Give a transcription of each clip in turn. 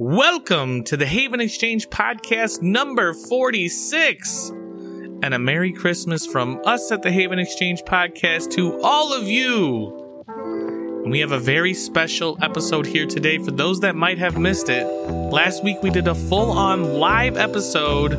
Welcome to the Haven Exchange podcast number 46. And a Merry Christmas from us at the Haven Exchange podcast to all of you. And we have a very special episode here today for those that might have missed it. Last week we did a full on live episode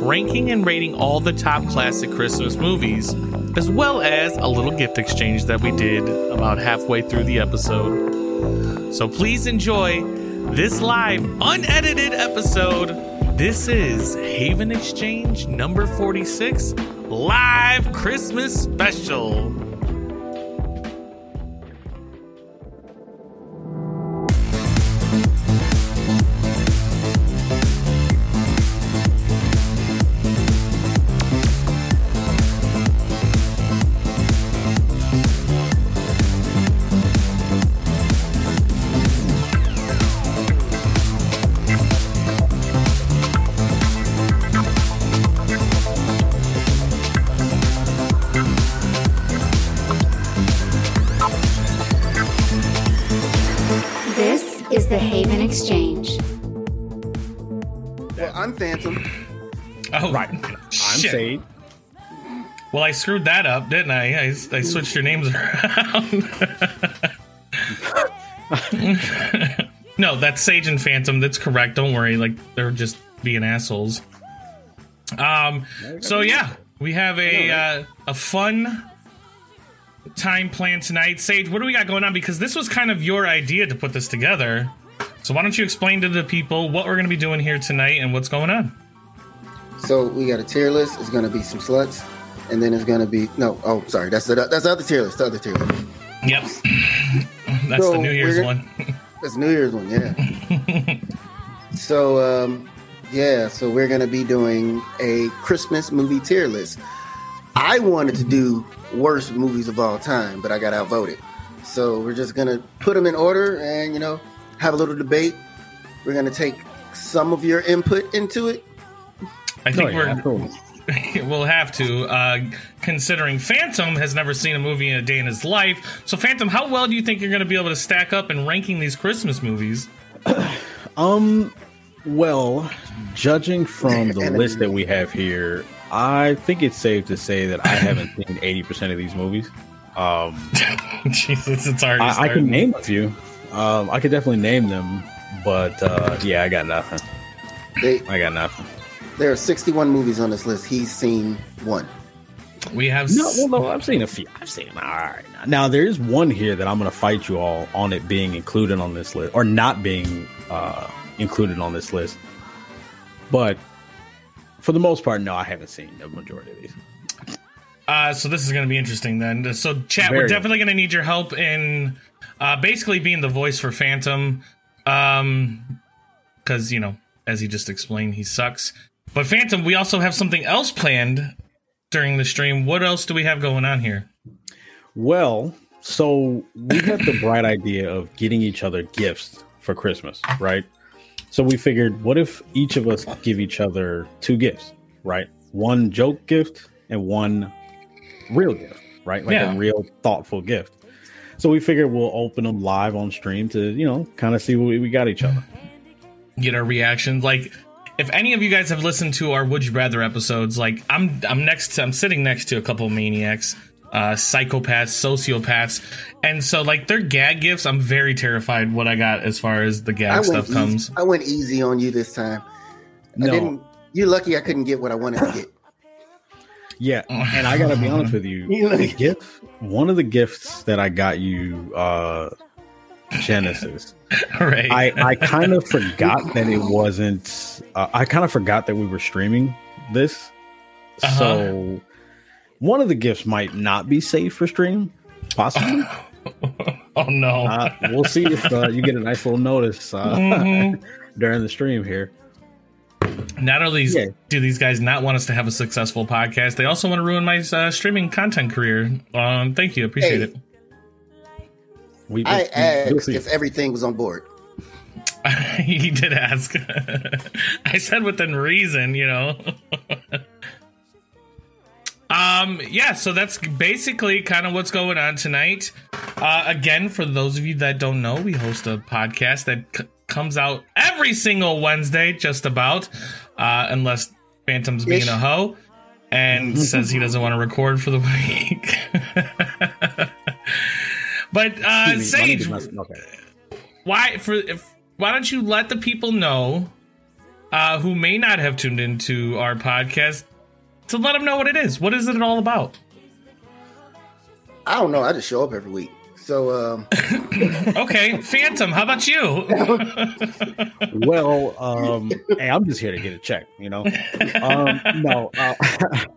ranking and rating all the top classic Christmas movies, as well as a little gift exchange that we did about halfway through the episode. So please enjoy this live, unedited episode. This is Haven Exchange number 46, live Christmas special. Well, I screwed that up, didn't I? I, I switched your names around. no, that's Sage and Phantom. That's correct. Don't worry. Like they're just being assholes. Um. So yeah, we have a uh, a fun time planned tonight. Sage, what do we got going on? Because this was kind of your idea to put this together. So why don't you explain to the people what we're going to be doing here tonight and what's going on? So we got a tier list. It's going to be some sluts, and then it's going to be no. Oh, sorry. That's the that's the other tier list. The other tier list. Yep. That's So the New Year's one. That's New Year's one. Yeah. so um, yeah. So we're going to be doing a Christmas movie tier list. I wanted to do worst movies of all time, but I got outvoted. So we're just going to put them in order, and you know, have a little debate. We're going to take some of your input into it. I think Oh, yeah, we're absolutely. we'll have to, uh, considering Phantom has never seen a movie in a day in his life. So, Phantom, how well do you think you're going to be able to stack up in ranking these Christmas movies? Um, well, judging from the list that we have here, I think it's safe to say that I haven't seen eighty percent of these movies. Um, Jesus, it's already I, I can name a few. Um, I could definitely name them, but uh, yeah, I got nothing. They, I got nothing. There are 61 movies on this list. He's seen one. we have No, well, no, I've seen a few. I've seen all right. Now there is one here that I'm going to fight you all on it being included on this list or not being uh, included on this list. But for the most part, no, I haven't seen the majority of these. Uh, so this is going to be interesting then. So, chat, we're definitely going to need your help in uh, basically being the voice for Phantom, um, because you know, as he just explained, he sucks. But Phantom, we also have something else planned during the stream. What else do we have going on here? Well, so we had the bright idea of getting each other gifts for Christmas, right? So we figured, what if each of us give each other two gifts, right? One joke gift and one real gift, right? Like Yeah. a real thoughtful gift. So we figured we'll open them live on stream to, you know, kind of see what we we got each other. Get our reactions. Like, if any of you guys have listened to our Would You Rather episodes, like I'm, I'm next. To, I'm sitting next to a couple of maniacs, uh, psychopaths, sociopaths, and so like their gag gifts. I'm very terrified what I got as far as the gag I stuff easy, comes. I went easy on you this time. I No. didn't. You're lucky I couldn't get what I wanted to get. Yeah, and I gotta be honest with you, You the gift, one of the gifts that I got you, uh Genesis. right. I I kind of forgot that it wasn't. Uh, I kind of forgot that we were streaming this, Uh-huh. so one of the gifts might not be safe for stream, possibly. oh no. Uh, we'll see if uh, you get a nice little notice uh, Mhm. during the stream here. Not only Yeah. do these guys not want us to have a successful podcast, they also want to ruin my uh, streaming content career. Um, thank you, appreciate Hey. it. We, I we- we'll asked if everything was on board. he did ask. I said within reason, you know. um, yeah, so that's basically kind of what's going on tonight. Uh, again, for those of you that don't know, we host a podcast that c- comes out every every single Wednesday, just about, uh, unless Phantom's being Ish. a hoe and says he doesn't want to record for the week. But uh, me, Sage, okay. why for if why don't you let the people know uh, who may not have tuned into our podcast to let them know what it is. What is it all about? I don't know. I just show up every week. So um, Okay, Phantom, how about you? Well, um, hey, I'm just here to get a check, you know. Um, no, uh,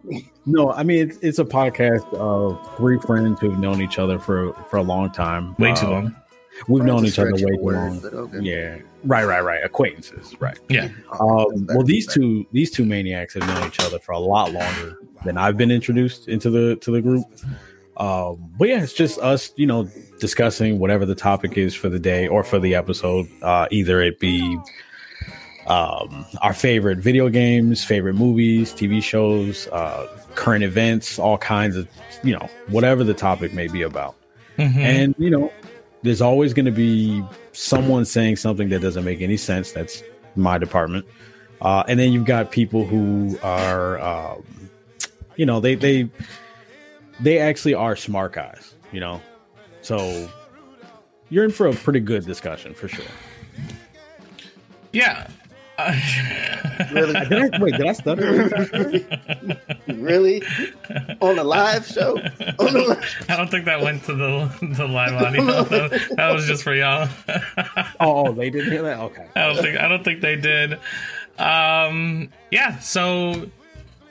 no. I mean, it's, it's a podcast of three friends who've known each other for for a long time. Way too Uh, long. We've Friends known each other way too the long. but okay. Yeah, right, right, right. Acquaintances, right. Yeah. Um, well, these two these two maniacs have known each other for a lot longer than I've been introduced into the to the group. Um, but yeah, it's just us, you know, discussing whatever the topic is for the day or for the episode. Uh, either it be um, our favorite video games, favorite movies, TV shows, uh, current events, all kinds of, you know, whatever the topic may be about. Mhm. And you know, there's always going to be someone saying something that doesn't make any sense. That's my department. Uh, and then you've got people who are, um, you know, they they they actually are smart guys. You know, so you're in for a pretty good discussion for sure. Yeah. Uh, really, Did I, wait, did I stutter? really, on a live show, on the live, I don't think that went to the the live audio. That, that was just for y'all. oh, they didn't hear that. Okay. I don't think I don't think they did. Um, yeah, so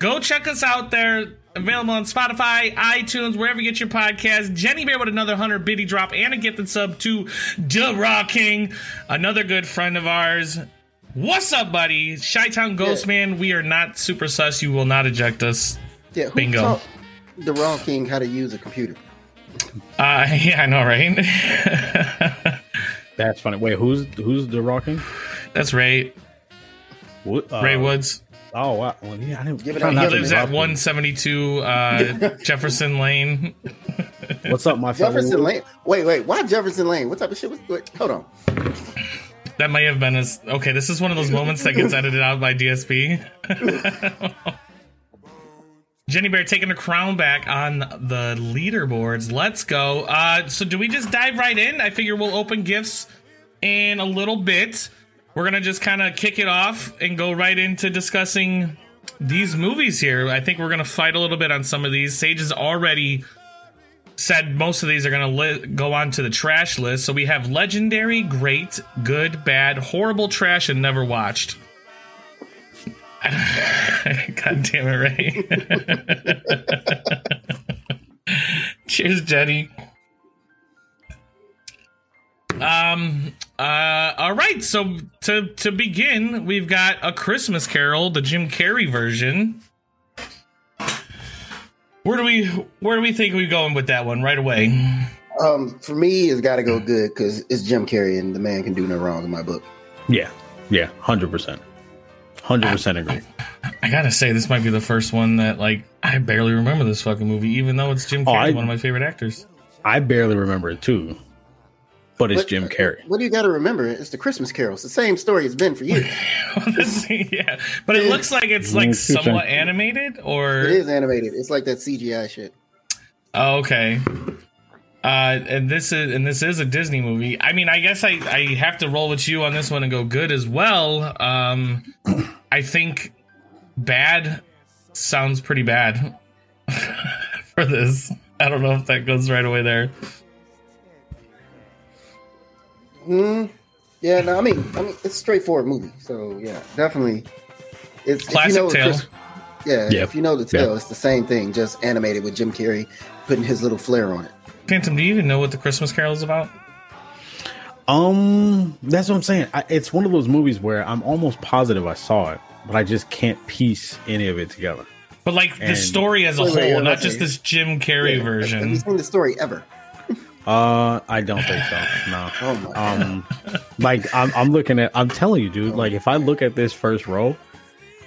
go check us out there. Available on Spotify, iTunes, wherever you get your podcast. Jenny Bear with another hunter biddy drop and a gifted sub to Da Raw King, another good friend of ours. What's up, buddy? Chi Town Ghost Yeah. Man. We are not super sus. You will not eject us. yeah. who Bingo. taught The Raw King how to use a computer. Uh, yeah, I know, right? That's funny. Wait, who's who's the rocking? That's Ray. Wo- uh, Ray Woods. Oh wow. Well, yeah, I didn't. Give it try up. He He lives at 172 uh, Jefferson Lane. What's up, my fellow Jefferson Wood? Lane. Wait, wait. Why Jefferson Lane? What type of shit was? Wait, hold on. That may have been as okay. This is one of those moments that gets edited out by DSP. Jenny Bear taking her crown back on the leaderboards. Let's go. Uh, so, do we just dive right in? I figure we'll open gifts in a little bit. We're gonna just kind of kick it off and go right into discussing these movies here. I think we're gonna fight a little bit on some of these. Sage has already said most of these are to li- go on to the trash list. So we have legendary, great, good, bad, horrible, trash, and never watched. God damn it, Ray. Cheers, Jenny. Um. Uh. All right. So to to begin, we've got a Christmas Carol, the Jim Carrey version. Where do we Where do we think we going with that one right away? Um, for me, it's got to go good because it's Jim Carrey and the man can do no wrong in my book. Yeah, yeah, hundred percent, hundred percent agree. I gotta say, this might be the first one that like I barely remember this fucking movie, even though it's Jim Oh, Carrey, I- one of my favorite actors. I barely remember it too, but it's But- Jim Carrey. What do you got to remember? It's the Christmas Carol. It's the same story it's been for years. That's- yeah, but it looks like it's like somewhat animated, or it is animated. It's like that CGI shit. Oh, okay. Uh, and this is and this is a Disney movie. I mean, I guess I I have to roll with you on this one and go good as well. Um, I think bad sounds pretty bad for this. I don't know if that goes right away there. Mm, yeah, no, I mean, I mean, it's a straightforward movie. So yeah, definitely. It's if Classic you know tale. Chris- yeah, Yeah. if you know the tale, Yeah. it's the same thing, just animated with Jim Carrey putting his little flair on it. Phantom, do you even know what the Christmas Carol is about? Um, that's what I'm saying. I, it's one of those movies where I'm almost positive I saw it, but I just can't piece any of it together. But like the story as a Wait, wait, whole, wait, not wait. just this Jim Carrey Yeah, Have you seen the story ever? Uh, I don't think so. No. Oh my god. Um, like I'm, I'm looking at. I'm telling you, dude. Like if I look at this first row,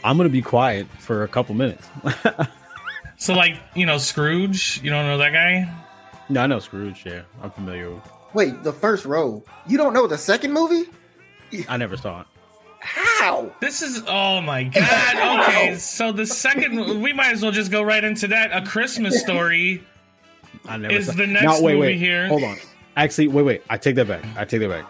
I'm gonna be quiet for a couple minutes. So like you know Scrooge, you don't know that guy? no, I know Scrooge. Yeah, I'm familiar. with Wait, the first row. You don't know the second movie? I never saw it. How? This is oh my god. Okay, so the second we might as well just go right into that. A Christmas story. I never Is saw- the next no, wait, movie wait. here- Hold on. Actually, wait, wait. I take that back. I take that back.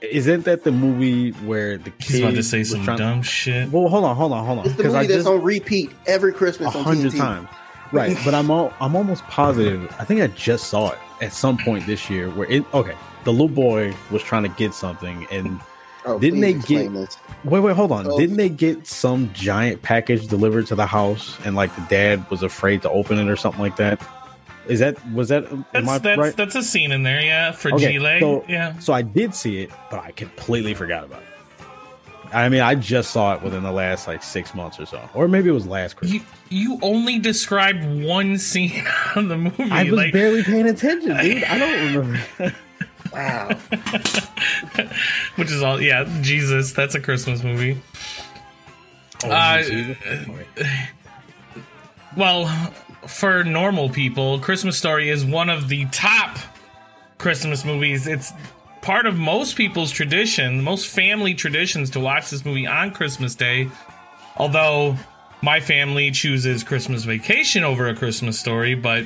Isn't that the movie where the kid He's about to say was some trying- dumb shit. Well, hold on, hold on, hold on. It's the movie I that's just on repeat every Christmas a on hundred times. Right, but I'm all, I'm almost positive. I think I just saw it at some point this year where it. Okay, the little boy was trying to get something, and Oh, Didn't they get- this. wait, wait, hold on. Oh. Didn't they get some giant package delivered to the house, and like the dad was afraid to open it or something like that? Is that was that? That's I that's right? that's a scene in there, yeah, for Okay, Gile. so- yeah. So I did see it, but I completely forgot about it. I mean, I just saw it within the last like six months or so, or maybe it was last Christmas. You you only described one scene of the movie. I was like, barely paying attention, dude. I don't remember. Wow. which is all yeah, Jesus, that's a Christmas movie. Uh, Well, for normal people, Christmas Story is one of the top Christmas movies. It's part of most people's tradition, most family traditions to watch this movie on Christmas Day. Although my family chooses Christmas Vacation over a Christmas Story, but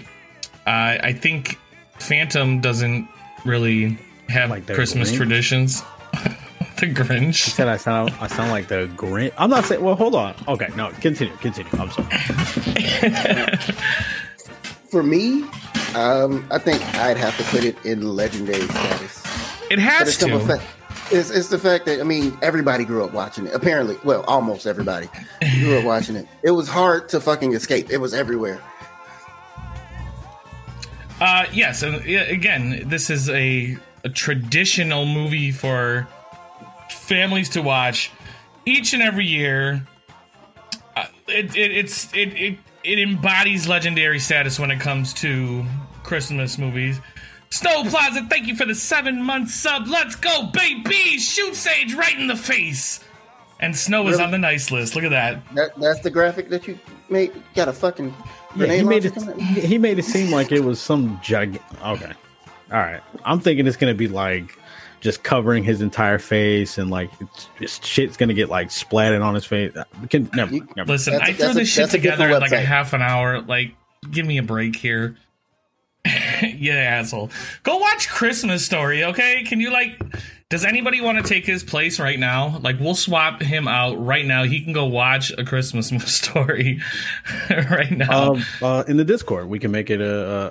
uh, I think Phantom doesn't really have Like Christmas traditions. the Grinch. You said I sound I sound like the Grinch. I'm not saying. Well, hold on. Okay, no, continue, continue. I'm sorry. For me, um, I think I'd have to put it in legendary status. It has it's, simple to. fact, it's, it's the fact that I mean everybody grew up watching it. Apparently, well, almost everybody grew up watching it. It was hard to fucking escape. It was everywhere. Uh, yes, and yeah, again, this is a, a traditional movie for families to watch each and every year. Uh, it, it it's it, it it embodies legendary status when it comes to Christmas movies. Snow Plaza, thank you for the seven month sub. Let's go, baby! Shoot Sage right in the face. And Snow is on the nice list. Look at that. That that's the graphic that you made. Got a fucking Yeah, he made it. coming at me? He made it seem like it was some gig. Okay, all right. I'm thinking it's gonna be like just covering his entire face and like it's, it's shit's gonna get like splatted on his face. Can never. You- never. Listen, That's a- I threw that's a- this shit together in like a half an hour. Like, give me a break here. yeah, asshole. Go watch Christmas Story, okay? Can you like? Does anybody want to take his place right now? Like, we'll swap him out right now. He can go watch a Christmas story right now. Um, uh, in the Discord, we can make it a,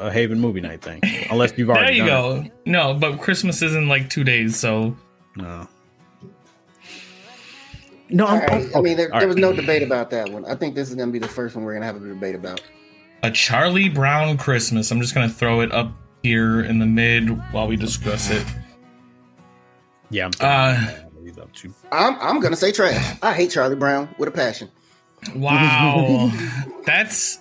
a, a Haven movie night thing. Unless you've already. there you done go. No, but Christmas is in like two days, so. No. No, All I'm, right. I mean, there, all there was no debate about that one. I think this is going to be the first one we're going to have a debate about. a Charlie Brown Christmas. I'm just gonna throw it up here in the mid while we discuss it. Yeah, I'm Uh, thinking he's up to. I'm I'm going to say trash. I hate Charlie Brown with a passion. Wow, that's.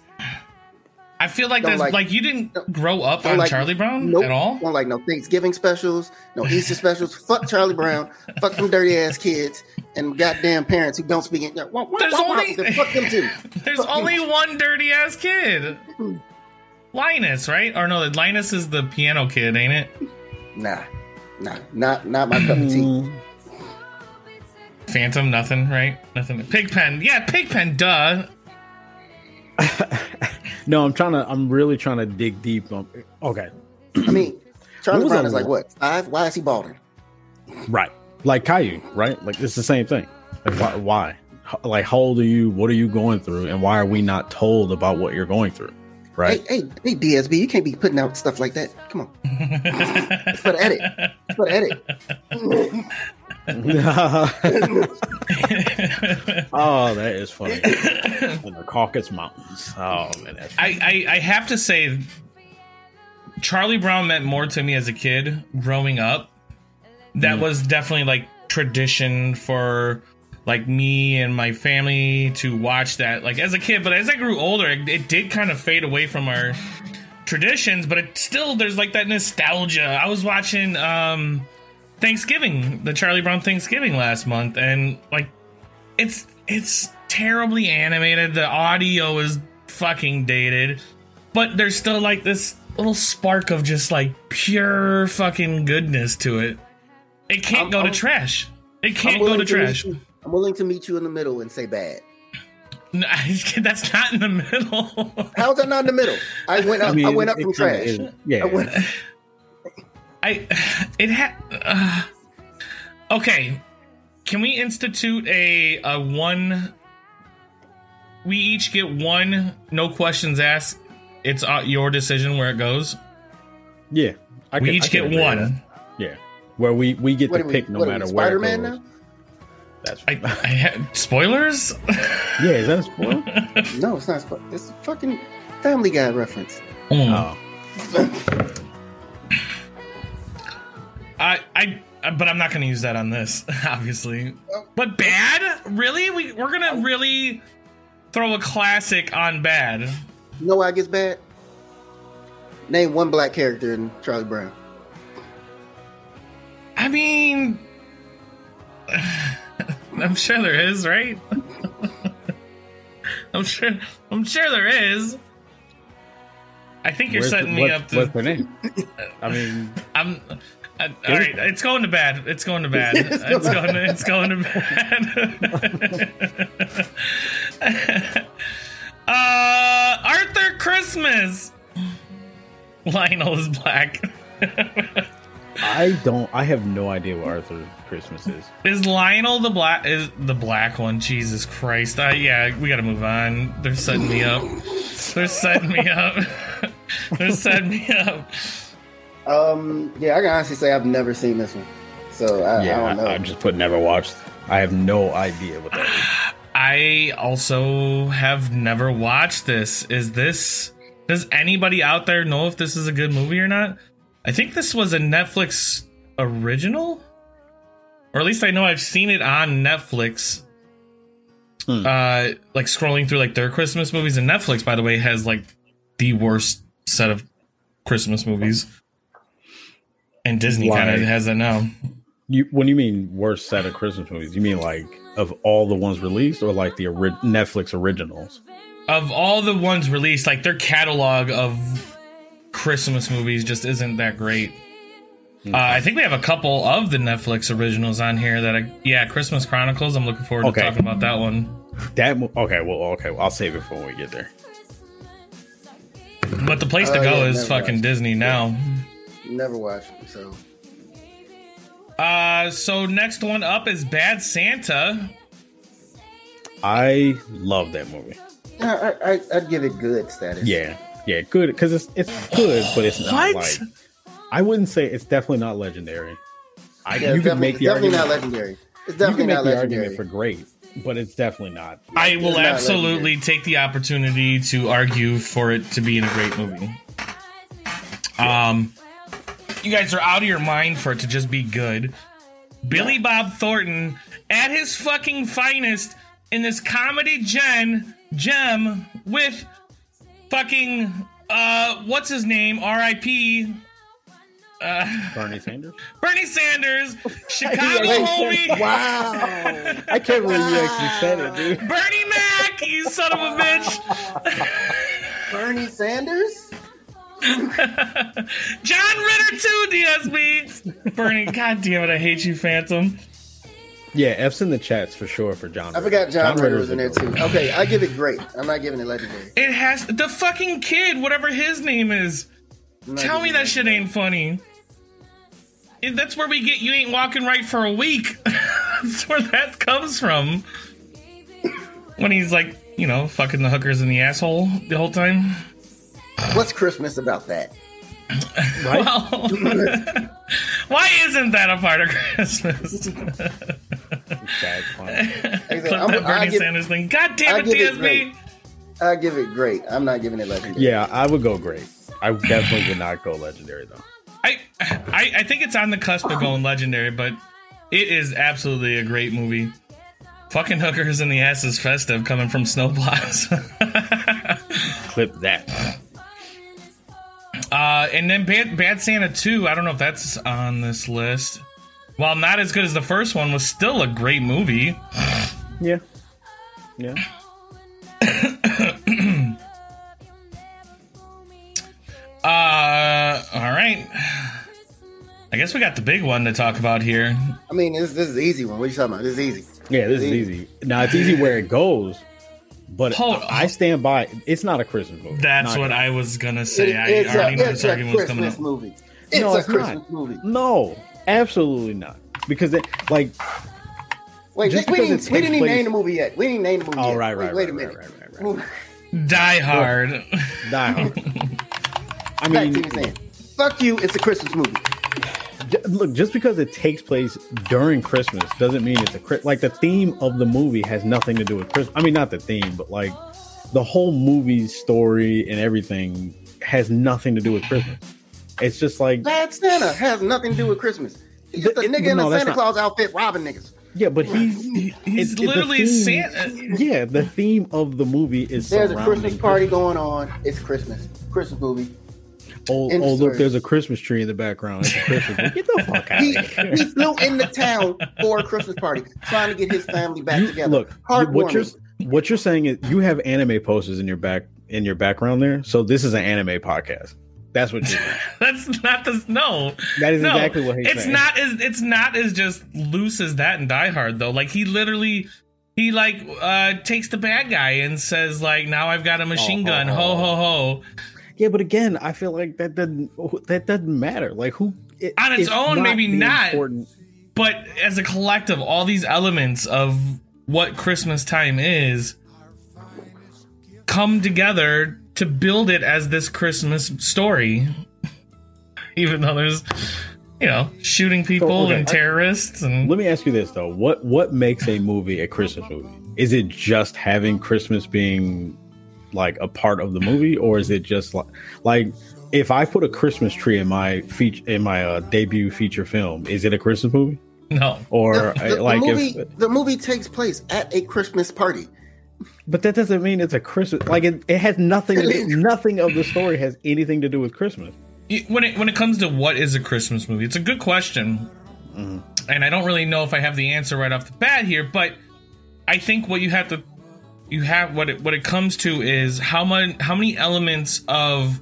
I feel like Don't that's like- like, you didn't grow up on like- Charlie Brown Nope. at all. Don't like no Thanksgiving specials, no Easter specials. Fuck Charlie Brown. Fuck them dirty ass kids and goddamn parents who don't speak it. Wah, wah, There's wah, wah. only- Fuck them too. There's Fuck you. only one dirty ass kid, Linus, right? Or no, Linus is the piano kid, ain't it? Nah, nah, not not my cup of tea. Mm, Phantom, nothing, right? Nothing. Pigpen, yeah, Pigpen, duh. No, I'm trying to. I'm really trying to dig deep. On, okay, I mean, Charlie was Brown that is like what five? Why is he balding? right, like Caillou, right? Like it's the same thing. Like why? why? Like how old are you? What are you going through? And why are we not told about what you're going through? Right? Hey, hey, hey, DSB, you can't be putting out stuff like that. Come on, it's for the edit. It's for the edit. oh, that is funny. In the Caucasus Mountains. Oh man, that's I, I I have to say, Charlie Brown meant more to me as a kid growing up. That mm. was definitely like tradition for like me and my family to watch that like as a kid. But as I grew older, it, it did kind of fade away from our traditions. But it still there's like that nostalgia. I was watching um Thanksgiving, the Charlie Brown Thanksgiving last month, and like it's it's terribly animated. The audio is fucking dated, but there's still like this little spark of just like pure fucking goodness to it. It can't I'm- go to I'm- trash. It I'm can't go to trash. I'm willing to meet you in the middle and say bad. No, that's not in the middle. How's that not in the middle? I went up. I, mean, went up it from kinda trash. is- yeah. I went, I it had. Uh, okay, can we institute a a one? We each get one, no questions asked. It's uh, your decision where it goes. yeah. I we can- each can get one. Yeah. Where we we get what to are we, pick no what are matter we, where. Spider-Man now? That's I, I had spoilers. yeah. Is that a spoiler? No, it's not. Sp- It's a fucking Family Guy reference. Mm. oh. I, I, but I'm not going to use that on this, obviously. But bad? Really? We we're gonna really throw a classic on bad. You know why it gets bad? Name one black character in Charlie Brown. I mean, I'm sure there is, right? I'm sure. I'm sure there is. I think you're Where's the- setting me what- up to. What's her name? I mean, I'm. I, all right, it's going to bad. It's going to bad. It's going. To, it's going to bad. uh, Arthur Christmas. Lionel is black. I don't. I have no idea what Arthur Christmas is. Is Lionel the black? Is the black one? Jesus Christ! Uh, yeah, we got to move on. They're setting me up. They're setting me up. They're setting me up. Um, yeah, I can honestly say I've never seen this one, so I, yeah, I don't know. I, just put never watched. I have no idea what that is. I also have never watched this. Is this does anybody out there know if this is a good movie or not? I think this was a Netflix original. Or at least I know I've seen it on Netflix. Hmm. Uh like scrolling through like their Christmas movies and Netflix by the way has like the worst set of Christmas movies. And Disney kind of has it now. You when you mean worst set of Christmas movies, you mean like of all the ones released, or like the ori- Netflix originals? of all the ones released, like their catalog of Christmas movies just isn't that great. Uh, I think we have a couple of the Netflix originals on here that, I, yeah, Christmas Chronicles. I'm looking forward Okay. to talking about that one. That okay? Well, okay. Well, I'll save it for when we get there. But the place to Oh, go yeah, is fucking watched. Disney now. Never watched it, so Uh, so next one up is Bad Santa. I love that movie. I, I, I'd give it good status. Yeah, yeah, good because it's it's good, but it's not What? like I wouldn't say it's definitely not legendary. I, Yeah, you it's can make the definitely argument. not legendary. It's you can definitely make not the legendary. argument for great, but it's definitely not. I will It's not absolutely take the opportunity to argue for it to be in a great movie. Um, you guys are out of your mind for it to just be good. Billy Bob Thornton at his fucking finest in this comedy gen gem with fucking uh what's his name R.I.P. Bernie Sanders. Bernie Sanders, Chicago Wait, homie. wow. I can't believe you actually said it, dude. Bernie Mac, you son of a bitch. Bernie Sanders? John Ritter too, DSB. Bernie, god damn it, I hate you, Phantom. Yeah, F's in the chats for sure for John. I forgot John, Ritter was in there too. Okay, I give it great. I'm not giving it legendary. It has the fucking kid, whatever his name is. Tell me that shit ain't funny. It- That's where we get you ain't walking right for a week. That's where that comes from. When he's like, you know, fucking the hookers in the asshole the whole time. What's Christmas about that? Well, why isn't that a part of Christmas? Bad fun. I said, Clip I'm- that I Bernie give- Sanders thing. God damn I it, give it DSB. great. I give it great. I'm not giving it legendary. Yeah, I would go great. I definitely would not go legendary though. I, I I think it's on the cusp of going legendary, but it is absolutely a great movie. Fucking hookers in the ass is festive coming from Snowplows. Clip that. Uh, and then Bad, Bad Santa 2, I don't know if that's on this list. While not as good as the first one, was still a great movie. Yeah. Yeah. Uh, all right. I guess we got the big one to talk about here. I mean, this, this is the easy one. What are you talking about? This is easy. Yeah, this is easy. Now it's easy where it goes, but Hold- I stand by. It's not a Christmas movie. That's Not what a- I was gonna say. It- I it's a, already knew this a argument was coming Christmas up. movie. It's No, a it's Christmas not. movie. No, absolutely not. Because it, like, Wait, Just we, we didn't, we didn't even place- name the movie yet. We didn't name the movie oh yet. right, wait, right, wait right, a minute. right, right, right, right. Die Hard. Die Hard. I mean, to you saying, fuck you, it's a Christmas movie. J- look, just because it takes place during Christmas doesn't mean it's a Chri- like the theme of the movie has nothing to do with Christmas. I mean, not the theme, but like the whole movie's story and everything has nothing to do with Christmas. It's just like Bad Santa has nothing to do with Christmas. He's just a But- nigga in no, a Santa not- Claus outfit robbing niggas. yeah, but he's He's it's- the literally theme- Santa. Yeah, the theme of the movie is There's a Christmas party going on. It's Christmas. Christmas movie. Oh, oh look, there's a Christmas tree in the background. It's a Christmas. Get the fuck out He, of here. he flew into town for a Christmas party, trying to get his family back You- together. Look, what you're what you're saying is you have anime posters in your back in your background there. So this is an anime podcast. That's what you're saying. That's not the no. That is no, exactly what he's it's saying. not as it's not as just loose as that in Die Hard though. Like he literally he like uh takes the bad guy and says like now I've got a machine Oh, gun. oh, Ho oh. ho ho. Yeah, but again, I feel like that doesn't that doesn't matter. Like who it, On its own, maybe not. Important. But as a collective, all these elements of what Christmas time is come together to build it as this Christmas story. Even though there's, you know, shooting people okay, and terrorists and Let me ask you this though: what what makes a movie a Christmas movie? Is it just having Christmas being like a part of the movie, or is it just like like if I put a Christmas tree in my feature in my uh, debut feature film, is it a Christmas movie? no. Or The, uh, the- like the movie, if the movie takes place at a Christmas party. But that doesn't mean it's a Christmas. Like it, it has nothing. To do, nothing of the story has anything to do with Christmas. When it when it comes to what is a Christmas movie, it's a good question, and I don't really know if I have the answer right off the bat here. But I think what you have to you have what it what it comes to is how much how many elements of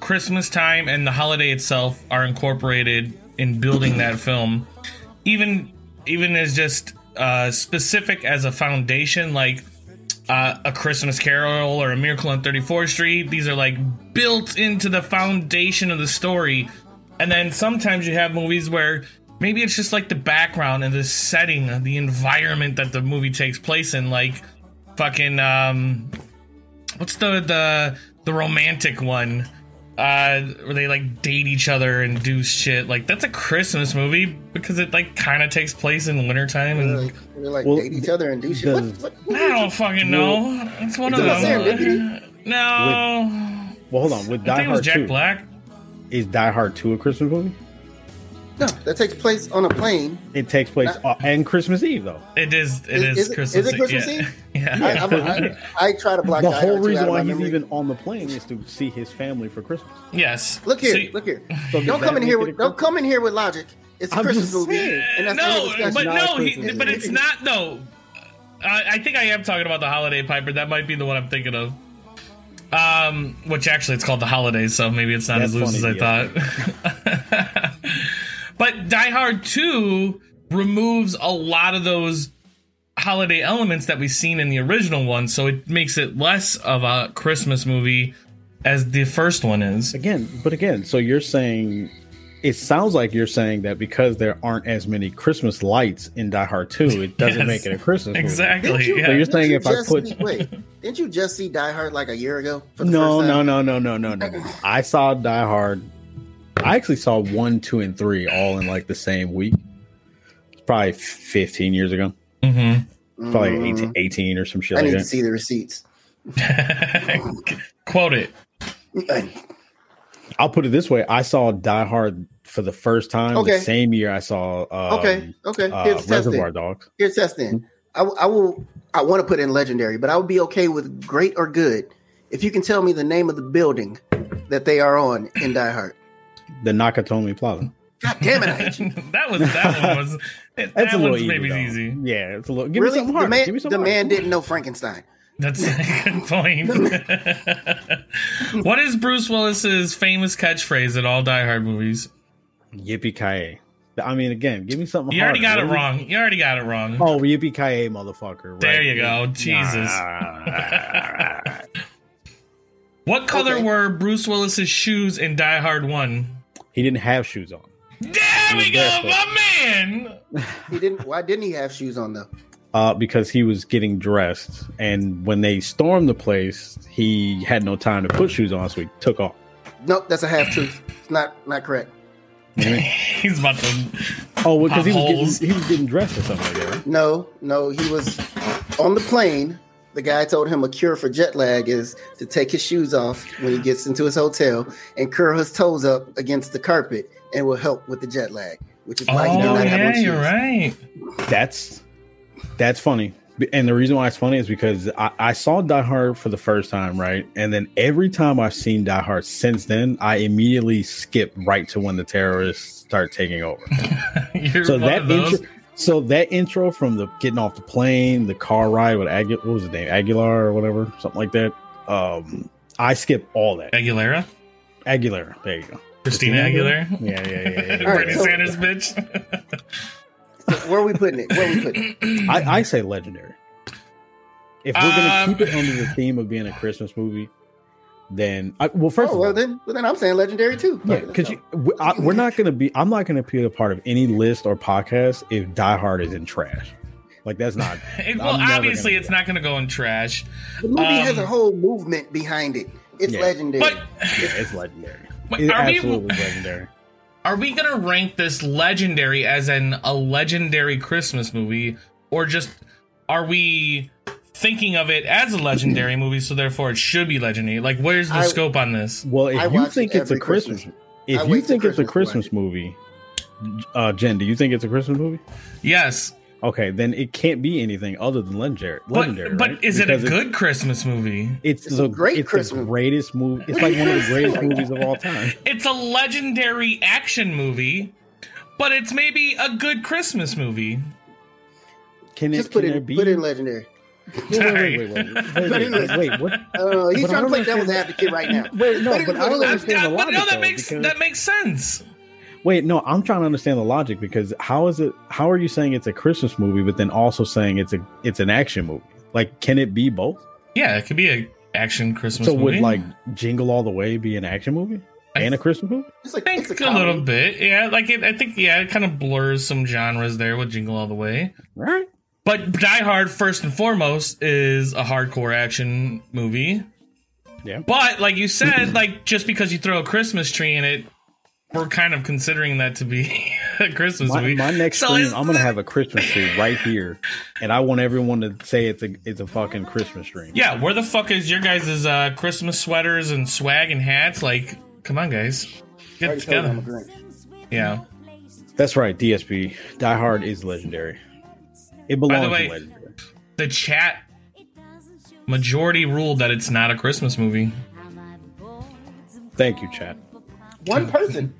Christmas time and the holiday itself are incorporated in building that film, even even as just uh, specific as a foundation, like uh, a Christmas Carol or a Miracle on 34th Street. These are like built into the foundation of the story. And then sometimes you have movies where maybe it's just like the background and the setting, the environment that the movie takes place in, like fucking um, what's the the the romantic one? Uh, where they like date each other and do shit. Like that's a Christmas movie because it like kind of takes place in wintertime and. They're like, they're like Well, date each other and do shit. What, what, what I don't fucking know. It's one of those. it them. serendipity? No, Well, hold on. With I Die think it was Hard Jack Two, Black. is Die Hard Two a Christmas movie? No, that takes place on a plane. It takes place uh, and Christmas Eve though. It is. It Is- is, is it- Christmas. is it Christmas yeah. Eve? Yeah. I, I, I, I try to block the whole reason why he's memory. even on the plane is to see his family for Christmas. yes. Look here, So you- look here. So don't come in here with don't come in here with logic. It's a I'm Christmas just movie, and that's no, but no, he, but it's not. No, I, I think I am talking about the holiday piper. That might be the one I'm thinking of. Um, which actually it's called the holidays, so maybe it's not That's as loose funny, as I thought. but Die Hard Two removes a lot of those holiday elements that we've seen in the original one, so it makes it less of a Christmas movie as the first one is. Again, but again, so you're saying it sounds like you're saying that because there aren't as many Christmas lights in Die Hard 2, it doesn't Yes, make it a Christmas movie. Exactly. You- yeah. So you're didn't saying you if I put- see- wait, didn't you just see Die Hard like a year ago? For the No, first no, time? no, no, no, no, no, no. I saw Die Hard. I actually saw one, two, and three all in like the same week. It's probably 15 years ago. Mhm. Probably Mm, 18, 18 or some shit I like need to see the receipts. Quote it. I'll put it this way: I saw Die Hard for the first time Okay. the same year I saw um, Okay, okay. uh, Here's the test Reservoir then. Dogs. Here's the test then. I, w- I will. I want to put in legendary, but I would be okay with great or good if you can tell me the name of the building that they are on in Die Hard. The Nakatomi Plaza. God damn it! I hate you. that was that one was that That's a little one's easy. maybe though. easy. Yeah, it's a little. Give really, me something the man, Give me the something man didn't know Frankenstein. That's a good point. what is Bruce Willis's famous catchphrase in all Die Hard movies? Yippee ki I mean, again, give me something. You already got harder. it wrong. You already got it wrong. Oh, yippee ki motherfucker! There you go. Jesus. What color Okay. were Bruce Willis's shoes in Die Hard 1? He didn't have shoes on. There we go, my man. He didn't. Why didn't he have shoes on though? Uh, because he was getting dressed, and when they stormed the place, he had no time to put shoes on, so he took off. Nope, that's a half truth. It's not not correct. He's about to. Oh, well, because he was getting, he was getting dressed or something like that. Right? No, no, he was on the plane. The guy told him a cure for jet lag is to take his shoes off when he gets into his hotel and curl his toes up against the carpet and will help with the jet lag, which is why he did Oh, not have yeah, on shoes. you're right. That's that's funny, and the reason why it's funny is because I, I saw Die Hard for the first time, right, and then every time I've seen Die Hard since then, I immediately skip right to when the terrorists start taking over. You're so one that of those. intro, so that intro from the getting off the plane, the car ride with Agu- what was his name, Aguilar or whatever, something like that. Um, I skip all that. Aguilera? Aguilera, there you go. Christina Aguilera? Yeah, yeah, yeah. yeah, yeah. All right, Bernie so- Sanders, bitch. So where are we putting it? Where are we putting it? I, I say legendary. If we're gonna Um, keep it under the theme of being a Christmas movie, then I, well, first Oh of well, all, then, well, then I'm saying legendary too. yeah, because we, we're not gonna be. I'm not gonna be a part of any list or podcast if Die Hard is in trash. Like that's not. It- well, obviously, gonna it's not going to go in trash. the movie has um, a whole movement behind it. It's Yeah. legendary. But Yeah, it's legendary. Wait, It's are we- absolutely legendary. are we going to rank this legendary as in a legendary Christmas movie, or just are we thinking of it as a legendary movie, so therefore it should be legendary? Like, where's the I- scope on this? Well, if I you think it's a Christmas, Christmas. if I you wait till think it's a Christmas to movie, uh, Jen, do you think it's a Christmas movie? Yes, Okay, then it can't be anything other than legendary. but legendary but right? is it a good Christmas movie? It's, It's the a great it's Christmas- the greatest movie. It's like one of the greatest movies of all time. It's a legendary action movie, but it's maybe a good Christmas movie. Can it Just put can it, there be? put it in legendary. Wait, wait, wait, wait, wait, what? Uh, I don't know. He's trying to play devil's advocate right now. Wait, no, but I don't understand the logic. No, that makes that makes sense. Wait, no, I'm trying to understand the logic because how is it? How are you saying it's a Christmas movie, but then also saying it's a it's an action movie? Like, can it be both? Yeah, it could be a action Christmas. So movie. would like Jingle All the Way be an action movie and a Christmas movie? It's like think it's a, a, little bit, yeah. Like it, I think, yeah, it kind of blurs some genres there with Jingle All the Way, right? But Die Hard, first and foremost, is a hardcore action movie. Yeah. But like you said, like just because you throw a Christmas tree in it, we're kind of considering that to be a Christmas My, movie. my next So stream, I'm gonna have a Christmas tree right here, and I want everyone to say it's a it's a fucking Christmas stream. Yeah, where the fuck is your guys' uh, Christmas sweaters and swag and hats? Like, come on, guys, get already told you I'm a together. Yeah. That's right. DSP Die Hard is legendary. It belongs way- to legendary. The chat majority ruled that it's not a Christmas movie. Thank you, chat. One person.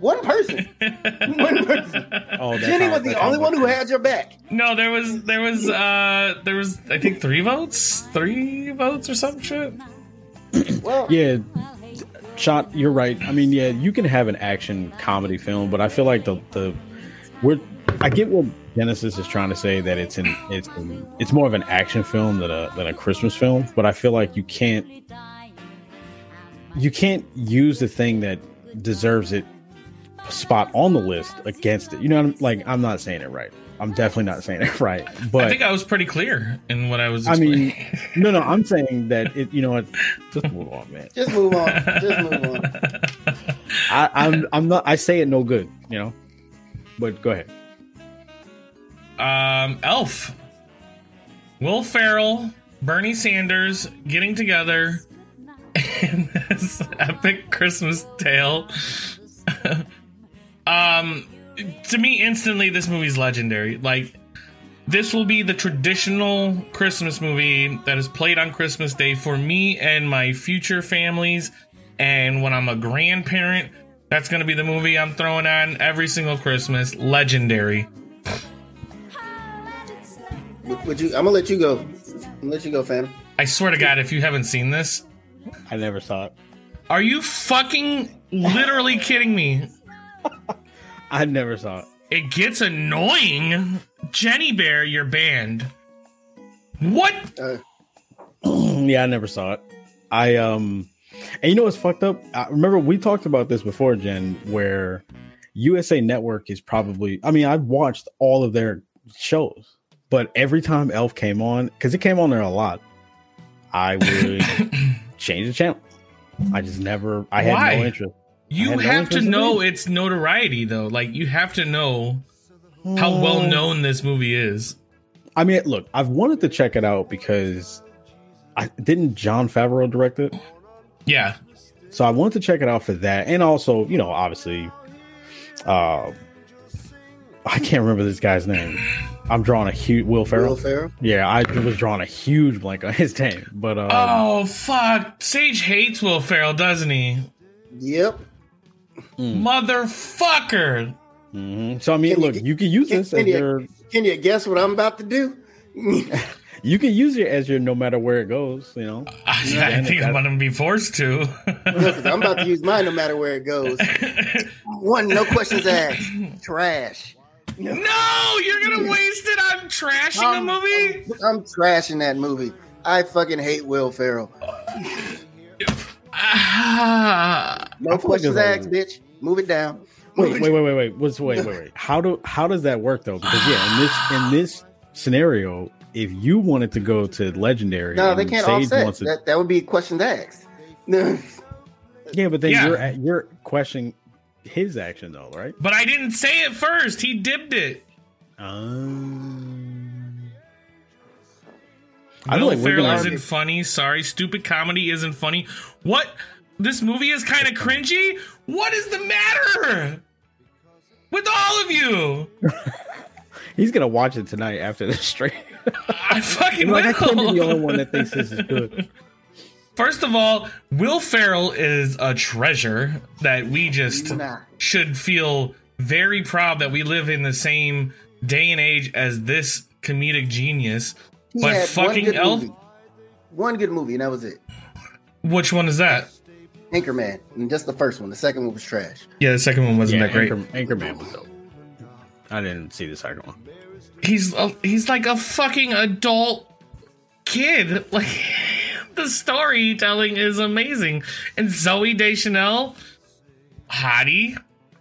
One person. One person. Oh, Jenny how- was the only one who had your back. No, there was there was uh there was I think three votes, three votes or some shit. Well, Yeah, shot. You're right. I mean, yeah, you can have an action comedy film, but I feel like the the we're. I get what Genesis is trying to say that it's an it's an, it's more of an action film than a than a Christmas film, but I feel like you can't you can't use the thing that deserves it spot on the list against it. You know, what I'm, like I'm not saying it right. I'm definitely not saying it right, but I think I was pretty clear in what I was. I mean, no, no, I'm saying that it. You know what? Just move on, man. just move on. Just move on. I, I'm, I'm not. I say it no good, you know. But go ahead. Um, Elf, Will Ferrell, Bernie Sanders getting together in this epic Christmas tale. um, to me, instantly, this movie's legendary. Like, this will be the traditional Christmas movie that is played on Christmas Day for me and my future families. And when I'm a grandparent, that's going to be the movie I'm throwing on every single Christmas. Legendary. Would, would you? I'm gonna let you go. I'm gonna let you go, fam. I swear to God, if you haven't seen this, I never saw it. are you fucking literally kidding me? I never saw it. it gets annoying. Jenny Bear, you're banned. What? Uh, yeah, I never saw it. I um, and you know what's fucked up? I remember we talked about this before, Jen, where USA Network is probably. I mean, I've watched all of their shows, but every time Elf came on, because it came on there a lot, I would change the channel. I just never. I had Why? no interest. You no have to in know it. its notoriety, though. Like, you have to know how well known this movie is. I mean, look, I've wanted to check it out because I didn't Jon Favreau direct it. Yeah. So I wanted to check it out for that, and also, you know, obviously, uh, I can't remember this guy's name. I'm drawing a huge Will Ferrell. Will Ferrell. Yeah, I was drawing a huge blank on his name, but um, oh, fuck. Sage hates Will Ferrell, doesn't he? Yep. Motherfucker. mhm. so I mean, Can look, get- you can use can- this can as you- your Can you guess what I'm about to do? you can use it as your no matter where it goes. You know, I, Yeah, I think that- I'm going to be forced to. Look, I'm about to use mine no matter where it goes. One, no questions asked. Trash. No, you're going to waste it on trashing a Um, movie? I'm trashing that movie. I fucking hate Will Ferrell. No I feel questions asked, bitch. Move it down. wait, wait, wait, wait, wait. What's wait, wait, wait? How do how does that work though? Because yeah, in this in this scenario, if you wanted to go to legendary, No, they can't Sage offset. to- That that would be questions asked. No. yeah, but then Yeah. you're you're questioning his action though, right? But I didn't say it first. He dipped it. Um, I Will like Ferrell isn't funny. Sorry, stupid comedy isn't funny. What? This movie is kind of cringy. What is the matter with all of you? he's gonna watch it tonight after this stream. I fucking like I can't be the only one that thinks this is good. First of all, Will Ferrell is a treasure that we just should feel very proud that we live in the same day and age as this comedic genius. He But had one fucking good Elf, movie. One good movie, and that was it. which one is that? Anchorman, and just the first one. The second one was trash. Yeah, the second one wasn't Yeah, that great. Anchor, Anchorman was dope. I didn't see the second one. he's a, he's like a fucking adult kid. Like the storytelling is amazing. And Zooey Deschanel, hottie,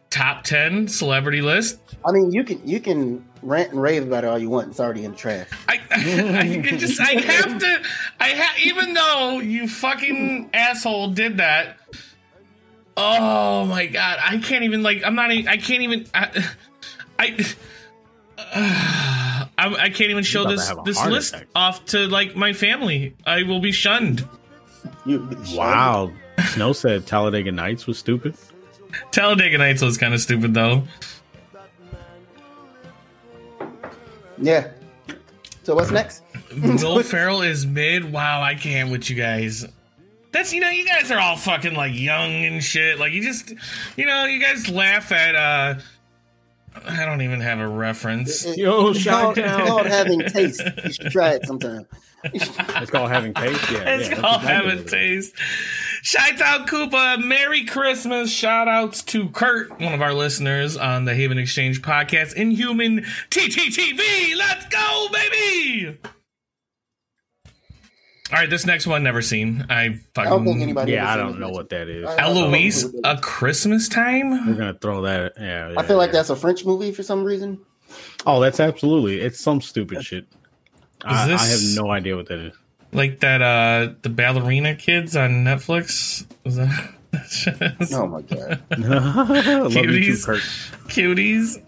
top ten celebrity list. I mean, you can you can rant and rave about it all you want. It's already in the trash. I, I can just I have to I ha- even though you fucking asshole did that. Oh my god, I can't even like I'm not I can't even I I uh, I, I can't even show this this list attack. off to like my family. I will be shunned. You Wow, Snow said Talladega Nights was stupid. Talladega Nights was kind of stupid though. Yeah. So what's next? Will Ferrell is mid. Wow, I can't with you guys. That's you know, you guys are all fucking like young and shit. Like you just you know, you guys laugh at uh I don't even have a reference. Yo, it's called, it's called having taste. You should try it sometime. It's called having taste. Yeah, It's yeah, called having what taste. Shout out Koopa. Merry Christmas. Shout outs to Kurt, one of our listeners on the Haven Exchange podcast. Inhuman TTTV. Let's go, baby. All right, this next one never seen. I fucking I don't think anybody. Yeah, I don't know what that is. I- I don't know Eloise, what it is. a Christmas time. We're gonna throw that. Yeah, yeah I feel like yeah. that's a French movie for some reason. Oh, that's absolutely. It's some stupid shit. I, I this- have no idea what that is. Like that, uh, the ballerina kids on Netflix. Was that? that Oh my god. Love you too, Cuties. Kurt. Cuties.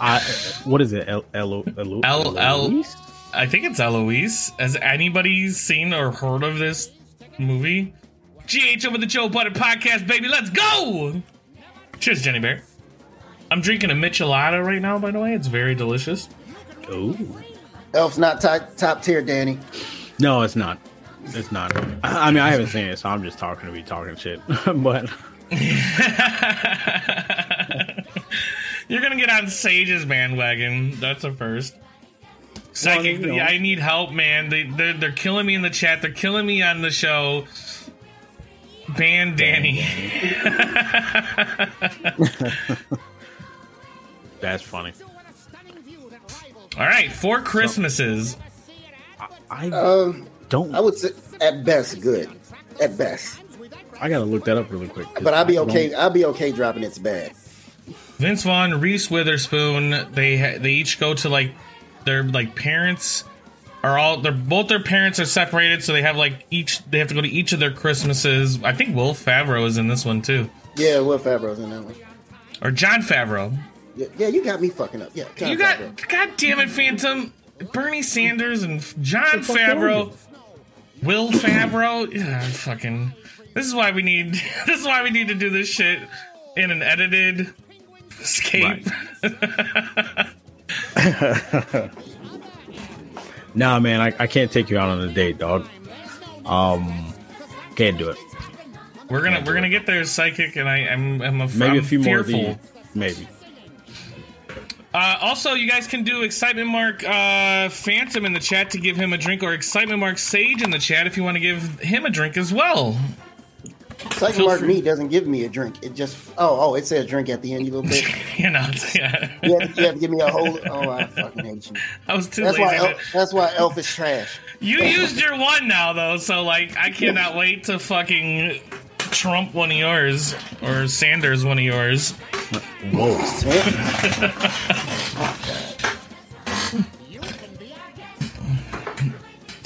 I, what is it? L L L L- L- I think it's Eloise. Has anybody seen or heard of this movie? GH over the Joe Butter podcast, baby. Let's go! Cheers, Jenny Bear. I'm drinking a Michelada right now, by the way. It's very delicious. Oh Elf's not top, top tier, Danny. no, it's not. It's not. I I mean, I haven't seen it, so I'm just talking to be talking shit. but You're gonna get on Sage's bandwagon. That's a first. Psychic, Well, you know. I need help, man. They they're, they're killing me in the chat. They're killing me on the show. Ban Danny. That's funny. All right, four Christmases. I Um, don't. I would say at best good, at best. I gotta look that up really quick. But I'll be okay. I'll be okay dropping it's bad. Vince Vaughn, Reese Witherspoon. They they each go to like their like parents are all they're both their parents are separated, so they have like each they have to go to each of their Christmases. I think Will Favreau is in this one too, Yeah, Will Favreau's in that one. or Jon Favreau. Yeah, yeah you got me fucking up. Yeah, Jon you got Favreau. God damn it, Phantom, Bernie Sanders and Jon fuck Favreau, Will Favreau. Yeah, fucking. This is why we need. This is why we need to do this shit in an edited escape. Nah, man, I, I can't take you out on a date, dog. Um, can't do it. We're gonna we're gonna get there, psychic, and I I'm I'm, a, Maybe I'm a few fearful. more these. Maybe. Uh, also, you guys can do excitement mark uh, Phantom in the chat to give him a drink, or excitement mark Sage in the chat if you want to give him a drink as well. Second feel mark free. me doesn't give me a drink. It just oh oh it says drink at the end. You little bitch. You know, yeah. You have, you have to give me a whole. Oh, I fucking hate you. I was too That's lazy. why. to- El, that's why Elf is trash. You used your one now though, so like I cannot wait to fucking Trump one of yours or Sanders one of yours. Whoa.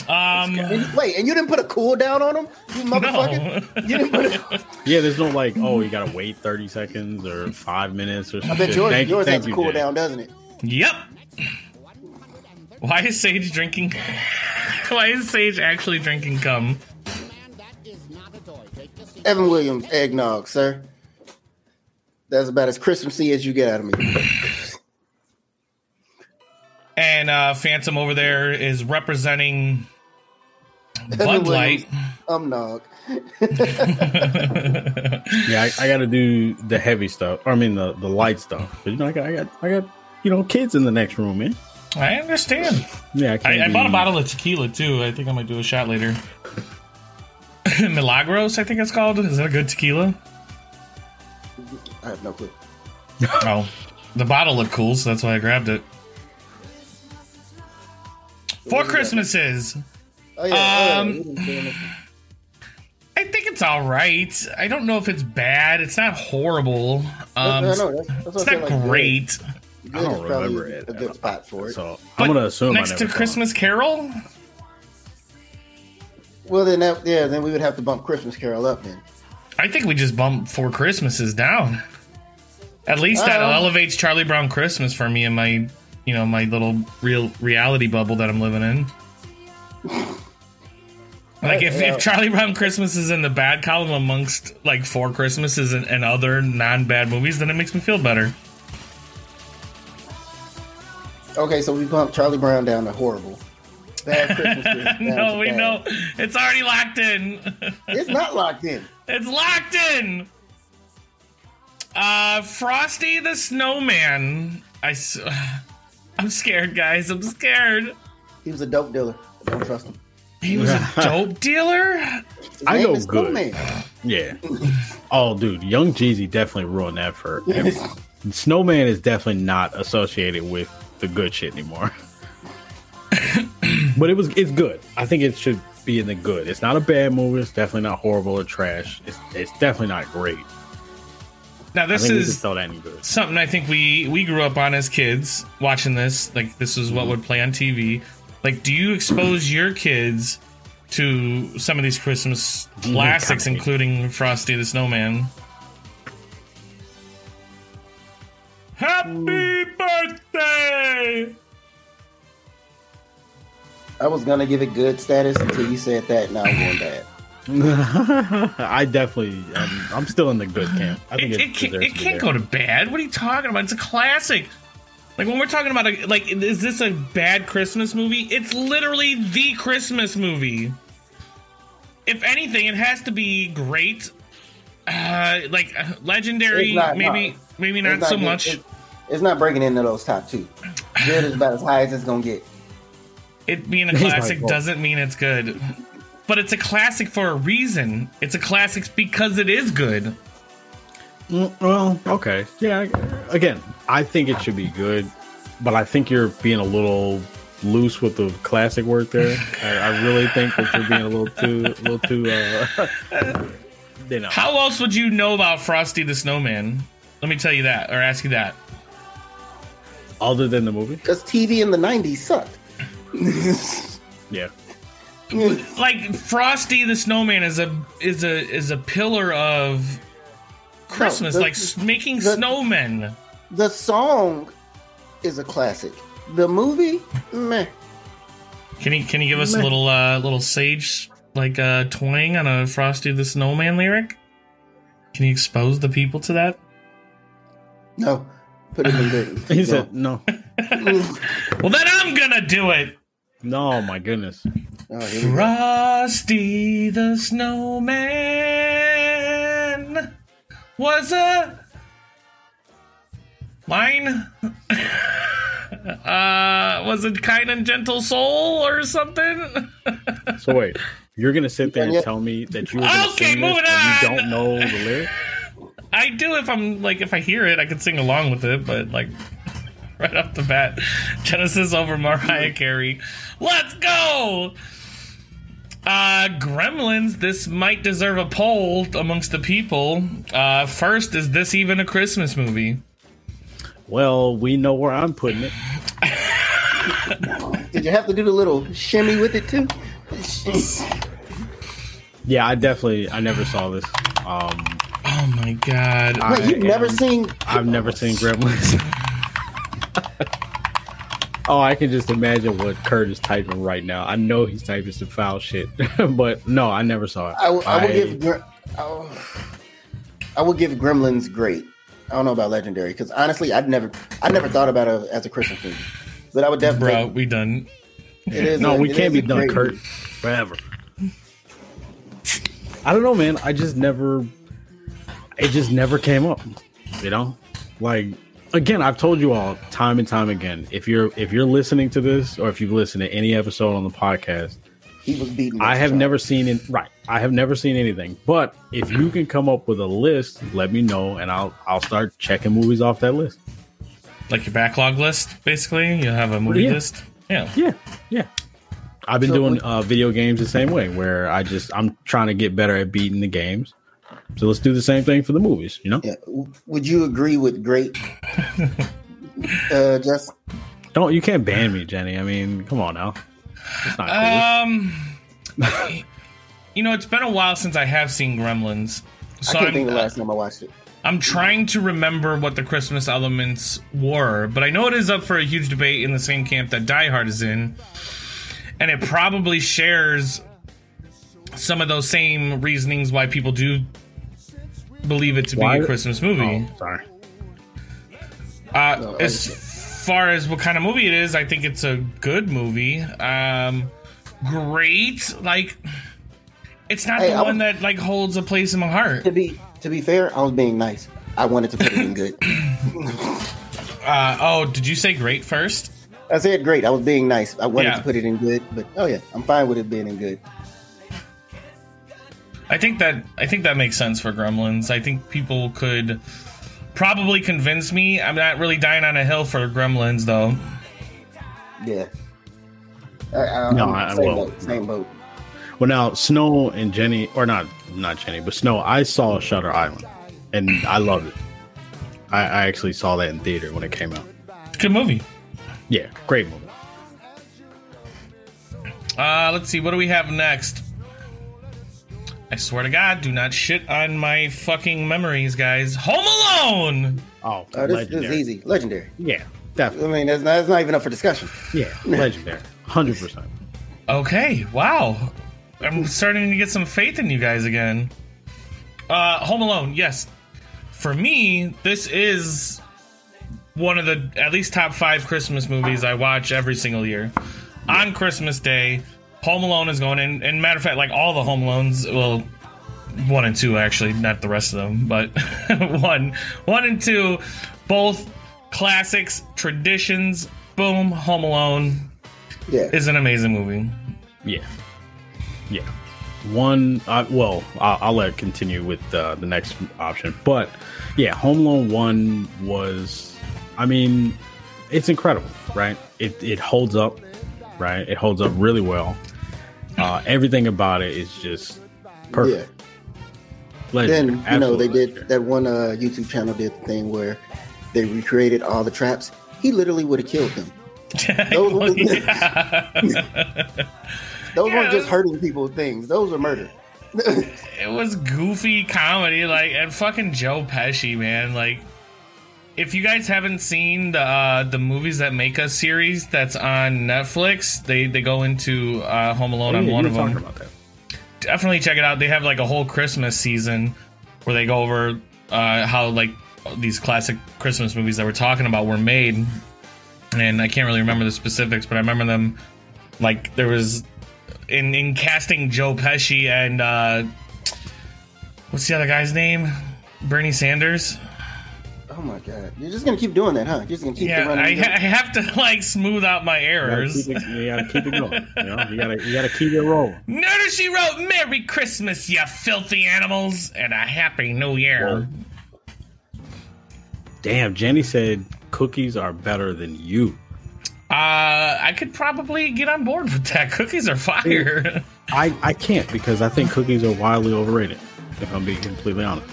Um, Wait, and you didn't put a cool down on him, you motherfucker. You didn't put. A, Yeah, there's no like, oh, you gotta wait 30 seconds or five minutes or I something. bet yours, Thank, yours thank has a you, cool Jay. down, doesn't it? yep. Why is Sage drinking? Why is Sage actually drinking cum? Evan Williams eggnog, sir. That's about as Christmassy as you get out of me. And uh, Phantom over there is representing Bud Williams. Light. Um, nog. Yeah, I, I gotta do the heavy stuff. Or, I mean, the, the light stuff. But, you know, I got, I got, I got, you know, kids in the next room, man. I understand. Yeah, I, can't I, I bought a bottle of tequila too. I think I might do a shot later. Milagros, I think it's called. Is that a good tequila? I have no clue. Oh, the bottle looked cool, so that's why I grabbed it. Four Christmases. Oh yeah. Um, oh, yeah. we didn't say anything. I think it's all right. I don't know if it's bad. It's not horrible. Um, I it's, know, that's, that's it's not like great. Good I don't remember it. A good spot for it. So I'm gonna assume I next to never saw it. Christmas Carol. Well, then that yeah, then we would have to bump Christmas Carol up then. I think we just bump Four Christmases down. At least that Um, elevates Charlie Brown Christmas for me in my, you know, my little real reality bubble that I'm living in. Like if, if Charlie Brown Christmas is in the bad column amongst like Four Christmases and, and other non-bad movies, then it makes me feel better. Okay, so we bumped Charlie Brown down to horrible. Bad Christmas. no, we bad. know it's already locked in. It's not locked in. it's locked in. Uh, Frosty the Snowman. I, am scared, guys. I'm scared. He was a dope dealer. I don't trust him. He was a dope dealer. I name go is good. Snowman. Yeah. oh, dude, Young Jeezy definitely ruined that for. Snowman is definitely not associated with the good shit anymore. but it was. It's good. I think it should be in the good. It's not a bad movie. It's definitely not horrible or trash. It's it's definitely not great. Now this think we can is throw that in good. something I think we we grew up on as kids watching this. Like this is what would play on TV. Like, do you expose your kids to some of these Christmas classics, including Frosty the Snowman? Happy birthday! I was gonna give it good status until you said that. Now I'm going bad. I definitely. I'm, I'm still in the good camp. I think It, it, it, can't, it can't go to bad. What are you talking about? It's a classic. Like when we're talking about a like, is this a bad Christmas movie? It's literally the Christmas movie. If anything, it has to be great. Uh, like uh, legendary, not, maybe no. maybe It's not so good- much. It's, it's not breaking into those top two. Good is about as high as it's gonna get. It being a classic doesn't mean it's good. But it's a classic for a reason. It's a classic because it is good. Mm, well, okay. Yeah. Again, I think it should be good, but I think you're being a little loose with the classic word there. I, I really think that you're being a little too, a little too. Uh, you know, How else would you know about Frosty the Snowman? Let me tell you that, or ask you that. other than the movie. Because TV in the '90s sucked. Yeah, Like Frosty the Snowman is a is a is a pillar of Christmas, the- like s- making the- snowmen. the song is a classic. The movie, meh. Can you can you give us a little uh little sage like uh twang on a Frosty the Snowman lyric? Can you expose the people to that? No, put it in good. he No. said no. Well, then I'm gonna do it. No, my goodness. Oh, here go. Frosty the Snowman was a mine. uh, was a kind and gentle soul or something? So wait, you're gonna sit there and tell me that you're Okay, sing this moving and you on. don't know the lyric? I do if I'm like if I hear it, I can sing along with it, but like right off the bat, Genesis over Mariah Carey. Let's go. Uh, Gremlins. This might deserve a poll amongst the people. Uh, first, is this even a Christmas movie? Well, we know where I'm putting it. Did you have to do the little shimmy with it too? Yeah, I definitely I never saw this. Um, Oh my god! I Wait, you've never am- seen? I've never seen Gremlins. oh, I can just imagine what Kurt is typing right now. I know he's typing some foul shit, but no, I never saw it. I, will- I will give. Gre- oh, I will give Gremlins great. I don't know about Legendary because honestly, I'd never, I never thought about it as a Christmas movie. But I would definitely. Bro, we done. It is no, a- we it can't is be done, great Kurt, movie. forever. I don't know, man. I just never. It just never came up. You know, like again, I've told you all time and time again. If you're if you're listening to this, or if you've listened to any episode on the podcast, He was beaten. I have never seen it. Right, I have never seen anything. But if you can come up with a list, let me know, and I'll I'll start checking movies off that list. Like your backlog list, basically. You'll have a movie Yeah. list. Yeah. Yeah, yeah. I've been So doing would- uh, video games the same way, where I just I'm trying to get better at beating the games. So let's do the same thing for the movies. You know, Yeah. Would you agree with great? uh, just don't you can't ban me, Jenny. I mean, come on now. It's not cool. Um, you know, it's been a while since I have seen Gremlins, so I can't I'm, think of the last time I watched it. I'm trying to remember what the Christmas elements were. But I know it is up for a huge debate in the same camp that Die Hard is in, and it probably shares some of those same reasonings why people do believe it to Why- be a Christmas movie. oh, sorry. Uh, No, as far as what kind of movie it is, I think it's a good movie. Um, great, like it's not Hey, the I one was- that like holds a place in my heart. To be to be fair, I was being nice. I wanted to put it in good. Uh, oh, did you say great first? I said great. I was being nice. I wanted Yeah. to put it in good, but oh yeah, I'm fine with it being in good. I think that I think that makes sense for Gremlins. I think people could probably convince me. I'm not really dying on a hill for Gremlins though. Yeah. I, I, No, I'm I same will. boat. Same boat. Well, now Snow and Jenny, or not, not Jenny, but Snow. I saw Shutter Island, and I loved it. I, I actually saw that in theater when it came out. Good movie. Yeah, great movie. Uh, let's see. What do we have next? I swear to God, do not shit on my fucking memories, guys. Home Alone. Oh, Oh, this, this is easy. Legendary. Yeah, definitely. I definitely. mean, that's not, that's not even up for discussion. Yeah, legendary. Hundred percent. Okay. Wow. I'm starting to get some faith in you guys again. Uh, Home Alone. Yes. For me, this is one of the at least top five Christmas movies I watch every single year. On Christmas Day, Home Alone is going in. And matter of fact, like all the Home Alones, well, one and two actually, not the rest of them, but one, one and two, both classics, traditions. Boom, Home Alone Yeah. is an amazing movie. Yeah, yeah. One. Uh, well, I'll, I'll let it continue with uh, the next option, but yeah, Home Alone one was I mean, it's incredible, right? It it holds up, right? It holds up really well. Uh, everything about it is just perfect. Yeah. Legendary. Then you know they Absolute did that one uh, YouTube channel did the thing where they recreated all the traps. He literally would have killed them. Those, Well, were- yeah. those Yeah. weren't just hurting people with things. Those were murder. it was goofy comedy, like and fucking Joe Pesci, man. Like, if you guys haven't seen the uh, the movies that made us series that's on Netflix, they they go into uh, Home Alone Oh, on yeah, one of them. Definitely check it out. They have like a whole Christmas season where they go over uh, how like these classic Christmas movies that we're talking about were made. And I can't really remember the specifics, but I remember them like there was in in casting Joe Pesci and uh what's the other guy's name? Bernie Sanders. Oh my god! You're just gonna keep doing that, huh? You're just gonna keep Yeah, running. I, I have to like smooth out my errors. You gotta, errors. keep it, you gotta keep it going. You, know? you gotta you gotta keep it rolling. Nerder, she wrote, "Merry Christmas, you filthy animals, and a happy New Year." Damn, Jenny said cookies are better than you. Uh, I could probably get on board with that. Cookies are fire. I, I can't because I think cookies are wildly overrated. If I'm being completely honest.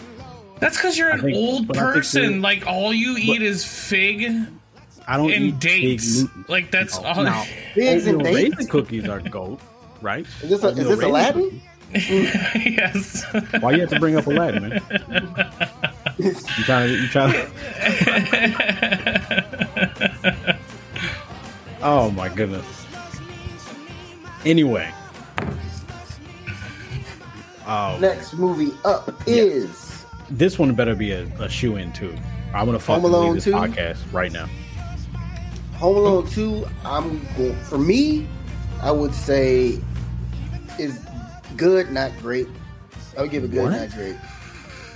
That's because you're an think- old but I think person. you're- Like all you eat is fig I don't and eat dates. Big Like that's No, all. no. Figs and dates? raisin cookies are gold, right? Is this a- is this Aladdin? cookies. yes. Why you have to bring up Aladdin, man? You trying to? You trying to? oh my goodness. Anyway, oh, Next movie up is this one better be a, a shoe in too. I'm gonna fucking Home Alone leave this 2? podcast right now. Home Alone Two. I'm go- for me. I would say is good, not great. I would give it good, What? not great.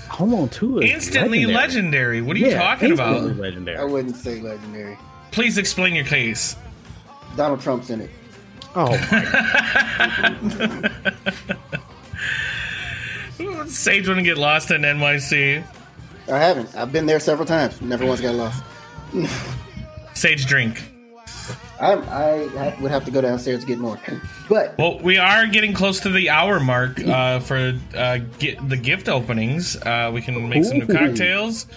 Home Alone Two is Instantly legendary. legendary. What are you Yeah, talking instantly about? Legendary. I wouldn't say legendary. Please explain your case. Donald Trump's in it. Oh my Sage wouldn't get lost in NYC. I haven't. I've been there several times. Never once got lost. Sage drink. I, I, I would have to go downstairs to get more. But Well, we are getting close to the hour mark uh, for uh, get the gift openings. Uh, we can make some new cocktails.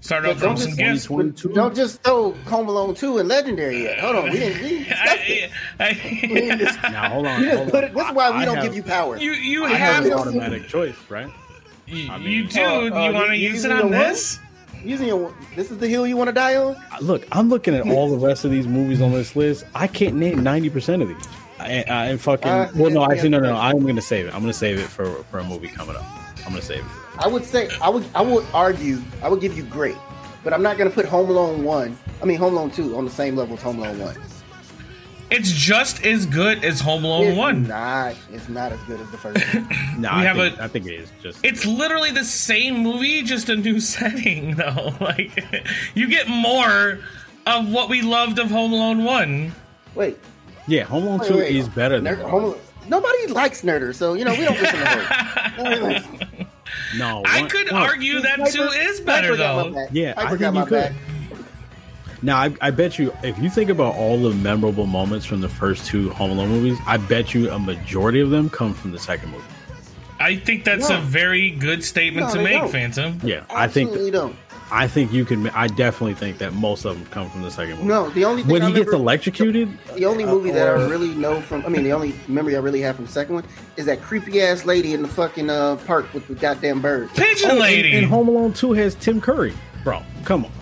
Start off from don't some just- gifts. don't just throw Home Alone Two and Legendary yet. Hold on, we didn't. We didn't discuss it. I, We didn't I, Now hold on. you just hold put on. it. This is why we I don't have- give you power. you you I have have an your- automatic choice, right? you, I mean- you do. Uh, uh, you want to use it on this? Using your, this is the hill you want to die on. Look, I'm looking at all the rest of these movies on this list. I can't name 90% of these. I, I and fucking Uh, well, no, actually, no, no, no. I'm gonna save it. I'm gonna save it for for a movie coming up. I'm gonna save it. I would say I would I would argue I would give you great, but I'm not going to put Home Alone one. I mean Home Alone two on the same level as Home Alone one. It's just as good as Home Alone It's One. not. It's not as good as the first one. No, We I have think, a- I think it is just. It's literally the same movie, just a new setting, though. Like, you get more of what we loved of Home Alone One. Wait, yeah, Home Alone wait, Two wait. is better than Nerd- one. Home Alone- Nobody likes Nerder, so you know we don't listen to her. No, I one- could no. argue that two is better, Piper though. back. Yeah, I Piper think got you could. back. Now, I, I bet you, if you think about all the memorable moments from the first two Home Alone movies, I bet you a majority of them come from the second movie. I think that's No. a very good statement No, to make, don't. Phantom. Yeah, I think Absolutely don't. I think you can. I definitely think that most of them come from the second movie. No, the only thing when I he gets electrocuted, The only uh, movie that I really know from, I mean, the only memory I really have from the second one is that creepy ass lady in the fucking uh, park with the goddamn bird. Pigeon Oh, Lady. And, Home Alone Two has Tim Curry, bro. Come on.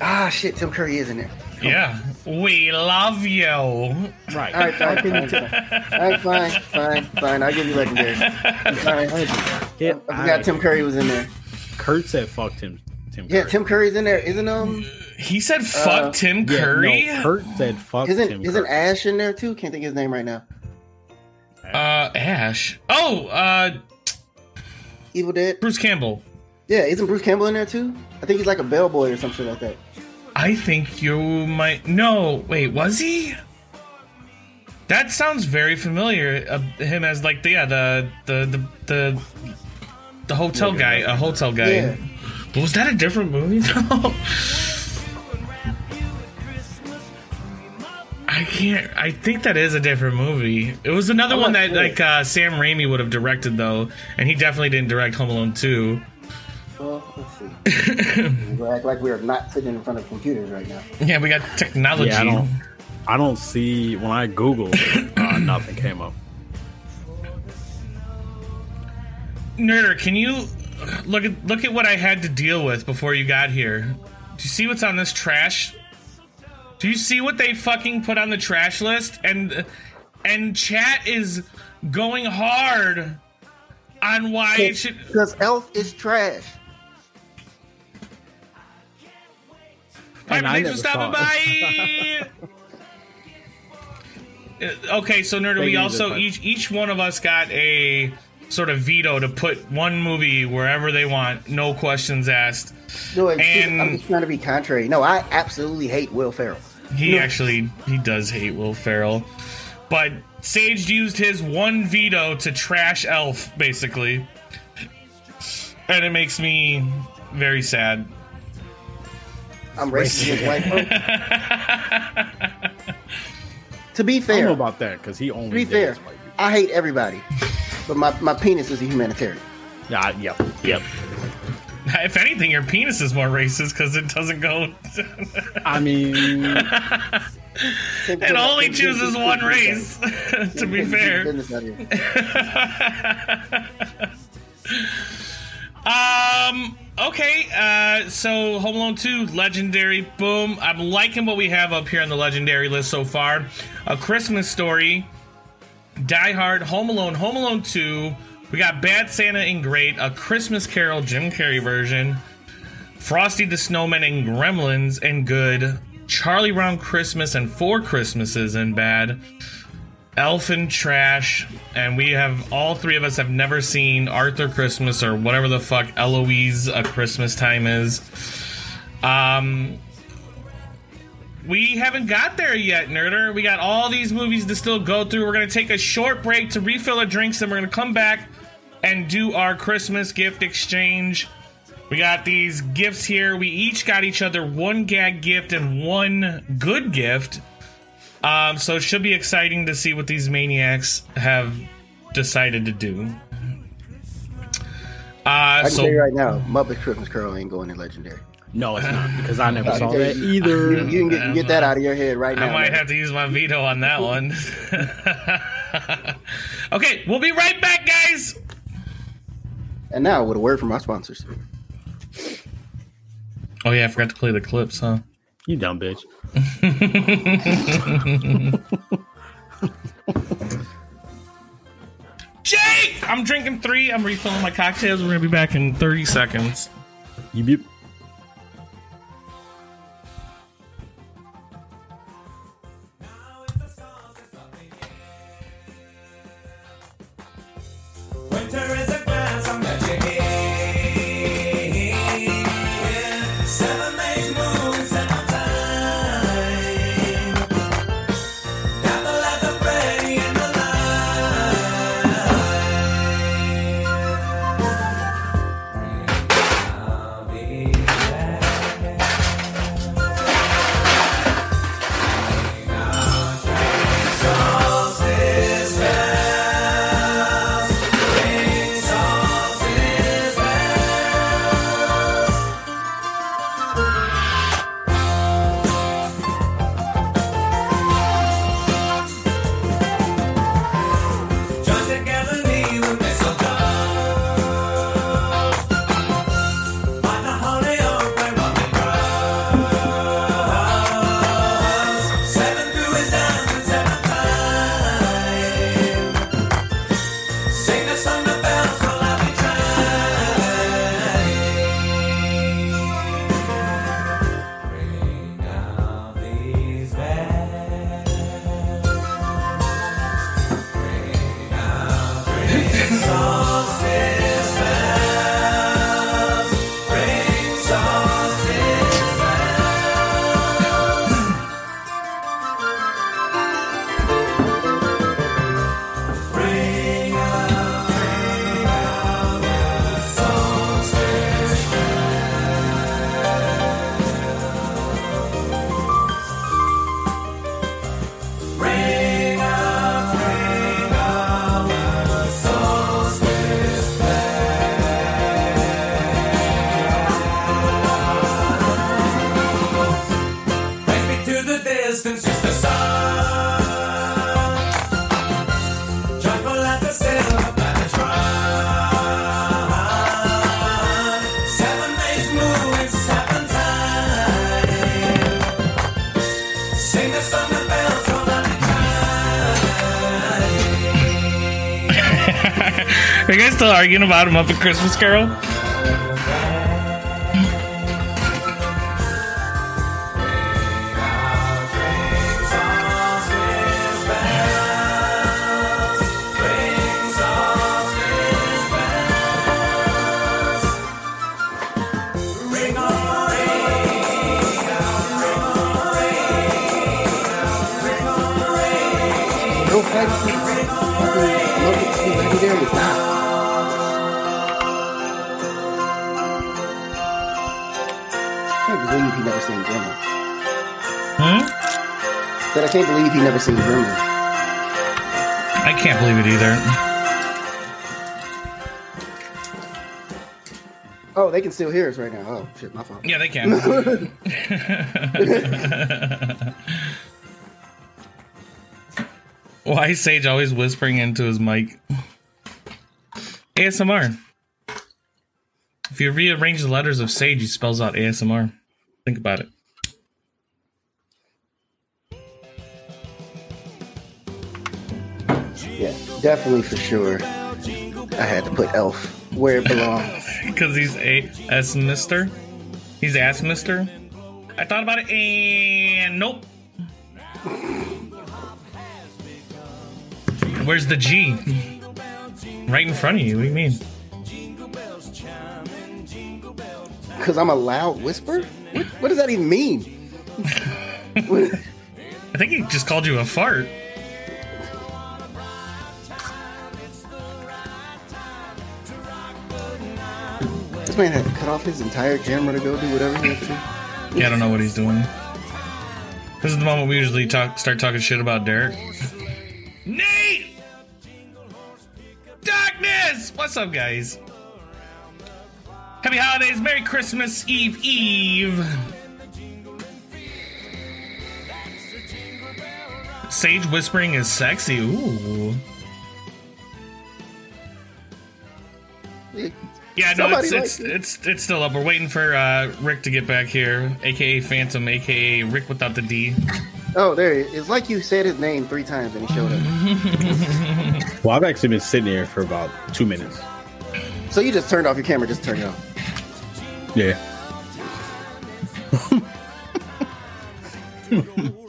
Ah, shit, Tim Curry is in there. yeah. We love you. Right. All right, fine. All right, fine, fine, fine. I'll give you legendary. Fine. Get I outta forgot Tim here. Curry was in there. Kurt said fuck Tim. Tim. Yeah, Tim Curry's in there. Isn't um He said, fuck Uh, Tim Yeah, Curry. No, Kurt said fuck isn't Tim. isn't Curry. Ash in there too? Can't think of his name right now. uh, Ash. Oh, uh, Evil Dead. Bruce Campbell. Yeah, isn't Bruce Campbell in there too? I think he's like a bellboy or something like that. I think you might. No, wait, was he? That sounds very familiar. Uh, him as like the yeah the the the the, the hotel guy, a hotel guy. Yeah. But was that a different movie though? I can't. I think that is a different movie. It was another I'm one not that sure. like uh, Sam Raimi would have directed though, and he definitely didn't direct Home Alone two. Well, let's see. we act like we're not sitting in front of computers right now. Yeah, we got technology. Yeah, I don't. I don't see when I Google, uh, nothing came up. Nerder, can you look at look at what I had to deal with before you got here? Do you see what's on this trash? Do you see what they fucking put on the trash list? And and chat is going hard on why it should. Because Elf is trash. Piper, thanks for stopping by. Okay, so Nerder, Thank we also each each one of us got a sort of veto to put one movie wherever they want, no questions asked. No, it's just- And- I'm just trying to be contrary. No, I absolutely hate Will Ferrell. He actually he does hate Will Ferrell, but Sage used his one veto to trash Elf basically, and it makes me very sad. I'm racist against white folks. to be I don't fair, know about that because he only. to be fair, white. I hate everybody, but my, my penis is a humanitarian. Yeah, yep, yep. If anything, your penis is more racist because it doesn't go. I mean, it only chooses one race. to be fair. Business out here. Um. Okay. Uh. So Home Alone Two, Legendary. Boom. I'm liking what we have up here on the Legendary list so far. A Christmas Story, Die Hard, Home Alone, Home Alone Two. We got Bad Santa and Great, A Christmas Carol, Jim Carrey version, Frosty the Snowman and Gremlins and Good, Charlie Brown Christmas and Four Christmases and Bad. Elf and Trash, and we have all three of us have never seen Arthur Christmas or whatever the fuck Eloise a Christmas time is. Um, we haven't got there yet, Nerder. We got all these movies to still go through. We're gonna take a short break to refill our drinks, and we're gonna come back and do our Christmas gift exchange. We got these gifts here. We each got each other one gag gift and one good gift. Um, so it should be exciting to see what these maniacs have decided to do. Uh, I can so tell you right now, Muppet Christmas Carol ain't going in legendary. No, it's not because I never saw can that either. You, you can get, get that out of your head right now. I might man. have to use my veto on that one. okay, we'll be right back, guys. And now with a word from our sponsors. Oh yeah, I forgot to play the clips, huh? You dumb bitch. Jake, I'm drinking three. I'm refilling my cocktails. We're gonna be back in 30 seconds. You beep. Winter still arguing about Muppet Christmas Carol? I can't believe he never seen Gremlins. I can't believe it either. Oh, they can still hear us right now. Oh shit, my fault. Yeah, they can. Why is Sage always whispering into his mic? ASMR. If you rearrange the letters of Sage, he spells out ASMR. Think about it. Definitely for sure. I had to put Elf where it belongs. Because he's a S Mister. He's ass Mister. I thought about it and nope. Where's the G? Right in front of you. What do you mean? Because I'm a loud whisper? What, what does that even mean? I think he just called you a fart. This man had to cut off his entire camera to go do whatever he had to do. Yeah, I don't know what he's doing. This is the moment we usually talk, start talking shit about Derek. Nate! Darkness! What's up, guys? Happy holidays, Merry Christmas Eve Eve. Sage whispering is sexy. Ooh. Yeah, no, Somebody it's it's, likes it's it's still up. We're waiting for uh, Rick to get back here, aka Phantom, aka Rick without the D. Oh, there he is. It's like you said his name three times and he showed up. Well, I've actually been sitting here for about two minutes. so you just turned off your camera, just turn it off. Yeah.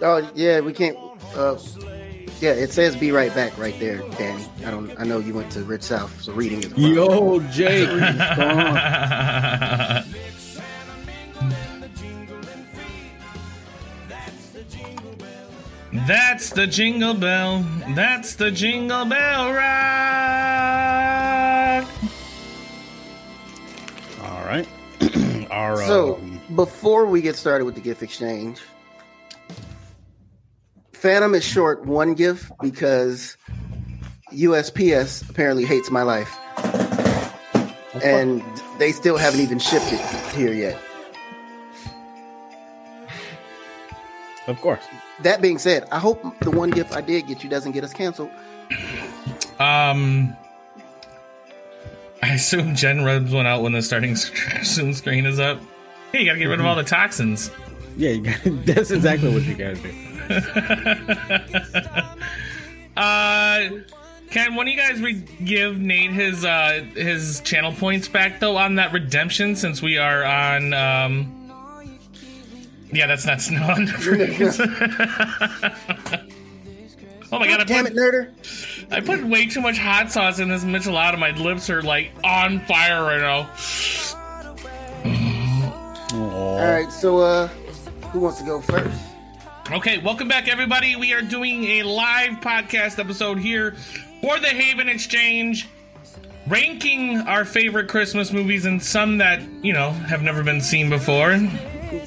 Oh yeah, we can't. Uh, yeah, it says "be right back" right there, Danny. I don't. I know you went to Rich South, so reading is. a. Yo, Jake. That's the jingle bell. That's the jingle bell rock. All right. Our, So um, before we get started with the gift exchange, Phantom is short one gift because USPS apparently hates my life, and they still haven't even shipped it here yet. of course. That being said, I hope the one gift I did get you doesn't get us canceled. Um, I assume Jen rubs one out when the starting Zoom screen is up. Hey, you gotta get rid of all the toxins. Yeah, you got, that's exactly what you guys do. Uh, can one of you guys re- give Nate his uh his channel points back though on that redemption since we are on um. Yeah, that's not snow on the. Oh my god! I Damn put, it, nerder! I put way too much hot sauce in this michelada. My lips are like on fire right now. All right, so uh, who wants to go first? Okay, welcome back, everybody. We are doing a live podcast episode here for the Haven Exchange, ranking our favorite Christmas movies and some that, you know, have never been seen before. You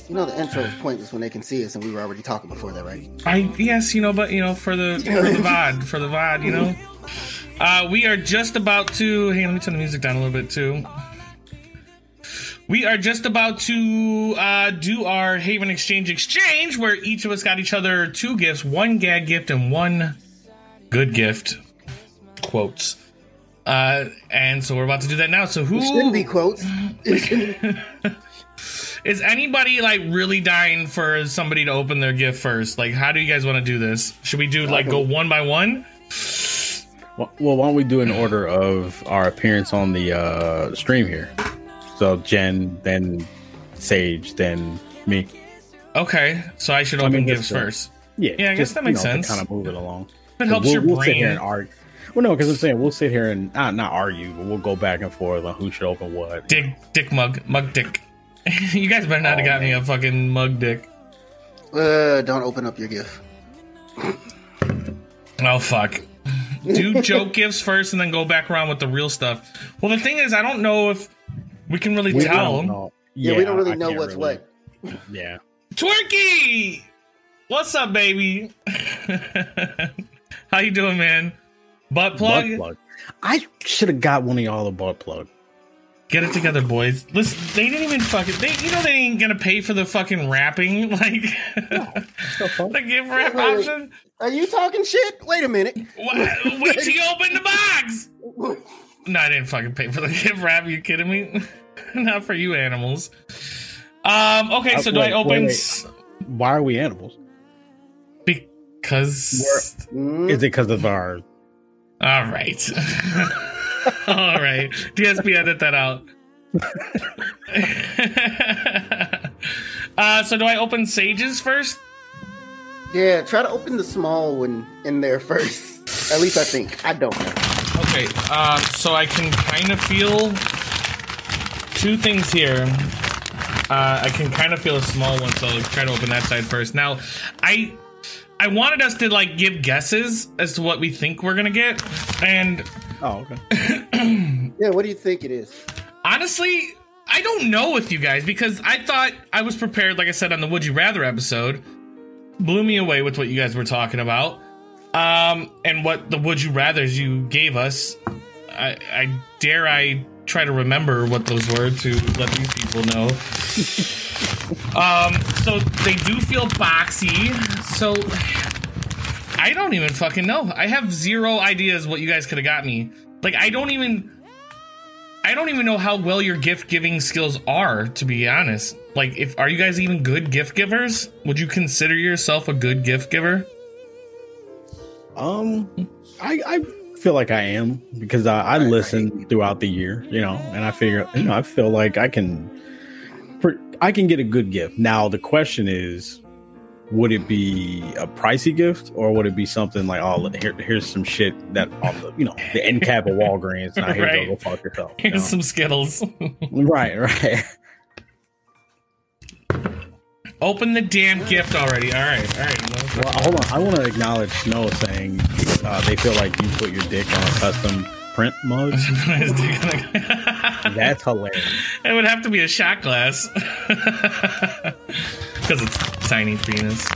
know the intro is pointless when they can see us, and we were already talking before that, right? I yes, you know, but you know, for the for the VOD, for the VOD, you know. Uh, we are just about to. Hey, let me turn the music down a little bit too. We are just about to uh, do our Haven Exchange exchange, where each of us got each other two gifts, one gag gift and one good gift. Quotes. Uh, and so we're about to do that now. So who It shouldn't be quotes. Is anybody like really dying for somebody to open their gift first? Like, how do you guys want to do this? Should we do like go one by one? Well, well, why don't we do an order of our appearance on the uh, stream here? So Jen, then Sage, then me. Okay, so I should I open mean, gifts first. Yeah, Yeah, I guess that makes sense. Kind of move it along. It helps we'll, your we'll sit here brain. and argue. Well, no, because I'm saying we'll sit here and not not argue, but we'll go back and forth on who should open what. Dick, dick mug, mug dick. you guys better not have Oh, got me a fucking mug dick. uh, don't open up your gift. Oh fuck. Do joke gifts first and then go back around with the real stuff. Well, the thing is, I don't know if we can really We tell. don't. Yeah, we don't really I know what's really- what. Yeah. Twerky, what's up, baby? How you doing, man? Butt plug. Butt plug. I should have got one of y'all a butt plug. Get it together, boys. Listen, they didn't even fucking. They, you know, they ain't gonna pay for the fucking wrapping, like So the gift wrap Wait, wait, wait. option. Are you talking shit? Wait a minute. Wha- Wait till you open the box. No, I didn't fucking pay for the gift wrap. you kidding me? Not for you animals. Um. Okay, so Uh, do wait, I open? wait, wait. Why are we animals? Because. Mm, Is it because of our? All right. All right. DSP, edit that out. uh, so do I open Sages first? yeah, try to open the small one in there first. At least I think. I don't know. Okay, uh, so I can kind of feel two things here. Uh, I can kind of feel a small one, so I'll try to open that side first. Now, I I wanted us to like give guesses as to what we think we're gonna get, and Oh, okay. Yeah, what do you think it is? honestly, I don't know with you guys because I thought I was prepared, like I said on the Would You Rather episode. Blew me away with what you guys were talking about. Um, and what the Would You Rathers you gave us. I, I dare I try to remember what those were to let these people know. um, so they do feel boxy. So I don't even fucking know. I have zero ideas what you guys could have got me. Like I don't even I don't even know how well your gift giving skills are, to be honest. Like, if are you guys even good gift givers? Would you consider yourself a good gift giver? Um, I I feel like I am because I, I listen throughout the year, you know, and I figure, you know, I feel like I can, I can get a good gift. Now the question is, would it be a pricey gift or would it be something like, oh, here, here's some shit that on the, you know, the end cap of Walgreens. Now here Right. you go, go fuck yourself. you Here's know? some Skittles. Right, right. Open the damn gift already. All right, all right. Well, hold on. I want to acknowledge Snow saying uh, they feel like you put your dick on a custom print mug. That's hilarious. It would have to be a shot glass because it's tiny penis.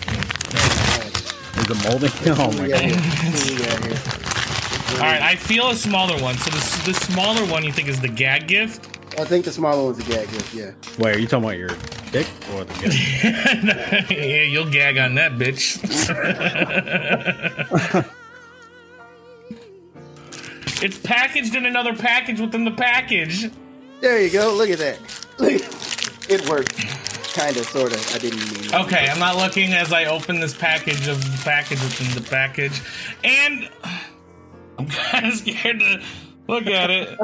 Is it molding? Oh my Yeah, god. All right, I feel a smaller one. So the, the smaller one you think is the gag gift? I think the smaller one's the gag gift, yeah. Wait, are you talking about your dick or the gift? yeah, you'll gag on that bitch. it's packaged in another package within the package. There you go. Look at that. Look, it worked. Kind of, sort of. I didn't mean. Okay, I'm not looking as I open this package of the package within the package. And I'm kind of scared to look at it.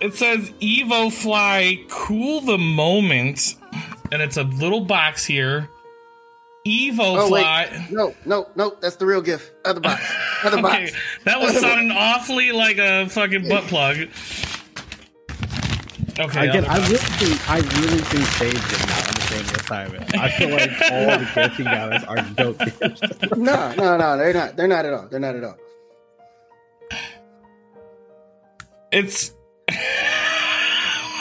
It says Evo Fly Cool the Moment. And it's a little box here. Evo Oh, Fly. wait. No, no, no. That's the real gift. Other box. Other Okay, box. that was sounding awfully like a fucking butt plug. Okay, Again, other I really think I really think Sage did not understand the assignment. I feel like all the gifts he got are dope gifts. No, no, no. They're not. They're not at all. They're not at all. It's.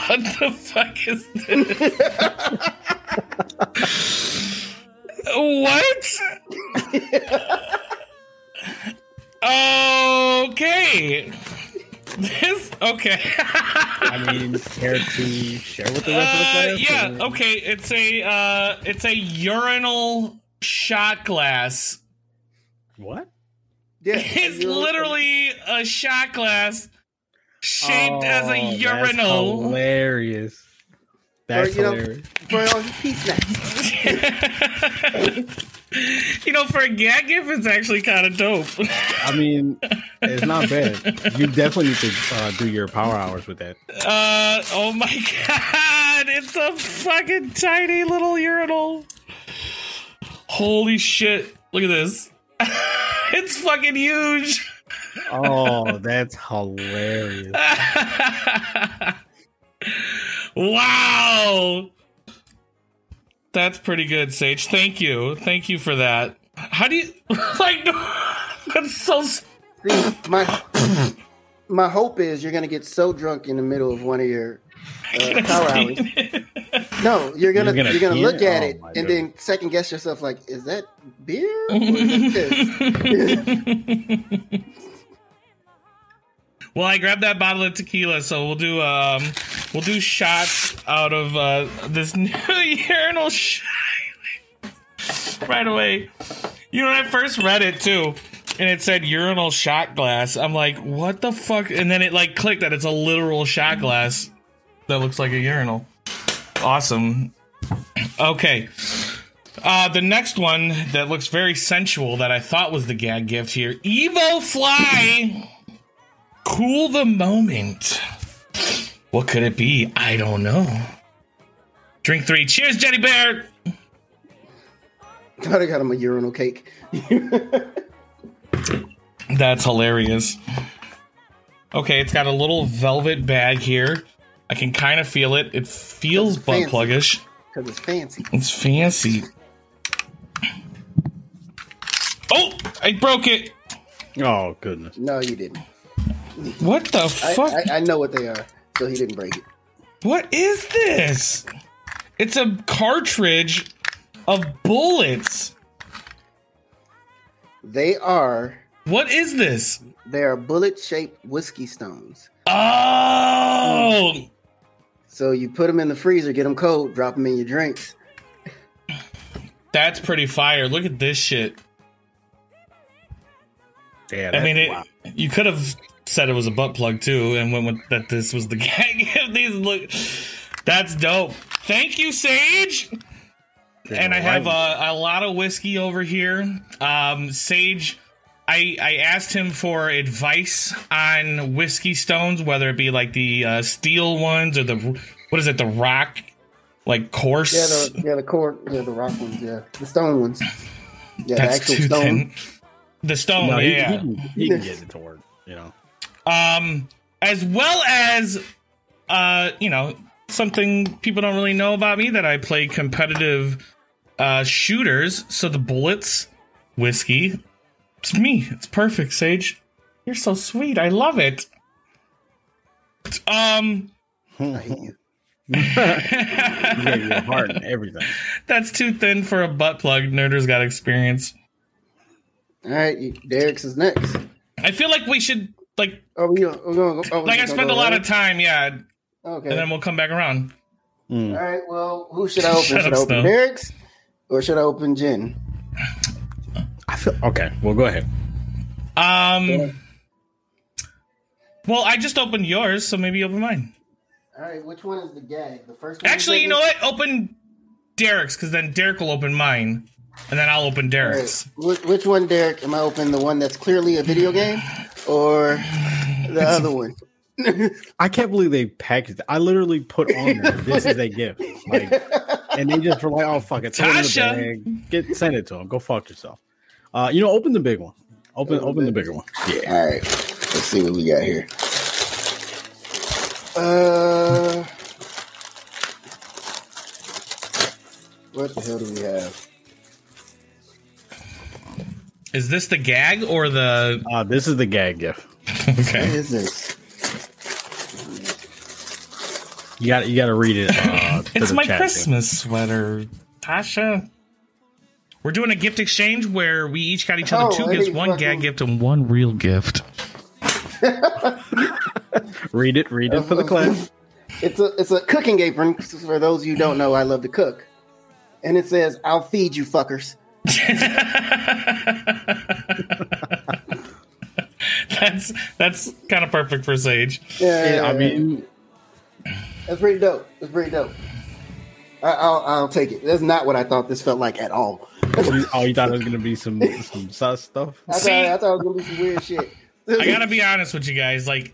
What the fuck is this? what? okay. This Okay. I mean, care to share with the rest of the Uh, class? yeah. or- Okay. It's a uh, it's a urinal shot glass. What? Yeah, It's literally a shot glass shaped as a Oh, that's urinal. hilarious. That's you know- hilarious. for all you snacks. you know, for a gag gift, it's actually kind of dope. I mean, it's not bad. You definitely need to uh, do your power hours with that. Uh, oh my god, it's a fucking tiny little urinal. Holy shit, look at this. it's fucking huge. Oh, that's hilarious. wow. That's pretty good, Sage. Thank you. Thank you for that. How do you like that's so See, my my hope is you're gonna get so drunk in the middle of one of your uh, power hours. No, you're gonna You're you're gonna gonna, look it? at Oh, it my and then second guess yourself like, is that beer or is that piss? Well, I grabbed that bottle of tequila, so we'll do um we'll do shots out of uh this new urinal shot right away. You know, I first read it too, and it said urinal shot glass, I'm like, what the fuck? And then it like clicked that it's a literal shot glass that looks like a urinal. Awesome. Okay. Uh, the next one that looks very sensual that I thought was the gag gift here Evo Fly. Cool the moment. What could it be? I don't know. Drink three. Cheers, Jenny Bear. Thought I got him a urinal cake. That's hilarious. Okay, it's got a little velvet bag here. I can kind of feel it. It feels butt fancy. pluggish. Because it's fancy. It's fancy. Oh, I broke it. Oh goodness. No, you didn't. What the I, fuck? I, I know what they are, so he didn't break it. what is this? It's a cartridge of bullets. They are What is this? they are bullet shaped whiskey stones. Oh, So you put them in the freezer, get them cold, drop them in your drinks. that's pretty fire. Look at this shit. Yeah, I mean, it, wild. you could have said it was a butt plug too, and went with that. This was the gag. These look. That's dope. Thank you, Sage. And I have a, a lot of whiskey over here. Um, Sage, I I asked him for advice on whiskey stones, whether it be like the uh, steel ones or the what is it, the rock, like coarse. Yeah, the yeah the core, yeah the rock ones, yeah the stone ones. Yeah, That's the actual too stone. thin. The stone, no, yeah. he, can, he can get it to work. You know. Um, as well as uh, you know, something people don't really know about me that I play competitive uh shooters. So the bullets, whiskey, it's me. It's perfect, Sage. You're so sweet. I love it. Um, I hate you. You got your heart and everything. that's too thin for a butt plug. Nerder's got experience. All right, Derek's is next. I feel like we should like Oh, we gonna, we're gonna, oh, like I spent a lot of time, yeah, Okay, and then we'll come back around. Mm. All right. Well, who should I open? Shut should up, I open Snow. Derek's or should I open Jen? I feel okay. Well, go ahead. Um. Well, I just opened yours, so maybe open mine. All right. Which one is the gag? The first one. Actually, you know what? Open Derek's, because then Derek will open mine, and then I'll open Derek's. right. Which, which one, Derek? Am I opening the one that's clearly a video game, or the other one? I can't believe they packaged. It. I literally put on there. This is a gift, like, and they just were like, "Oh fuck it, throw it the Tasha. bag. Get send it to them. Go fuck yourself." Uh, you know, open the big one. Open, Open open the the- bigger one. Yeah. All right. Let's see what we got here. Uh, what the hell do we have? Is this the gag or the? Uh, this is the gag gift. Okay. What is this? You got you got to read it. Uh, It's my chat, too. Christmas sweater, Tasha. We're doing a gift exchange where we each got each other Oh, two gifts, one fucking- gag gift and one real gift. Read it. Read it for the class. It's a it's a cooking apron. For those of you who don't know, I love to cook, and it says, "I'll feed you fuckers." that's that's kind of perfect for Sage. Yeah, Yeah, I mean, that's pretty dope. That's pretty dope. I, I'll I'll take it. That's not what I thought this felt like at all. Oh, you- oh, you thought it was gonna be some some sus stuff? I thought, See? I thought it was gonna be some weird shit. I gotta be honest with you guys. Like,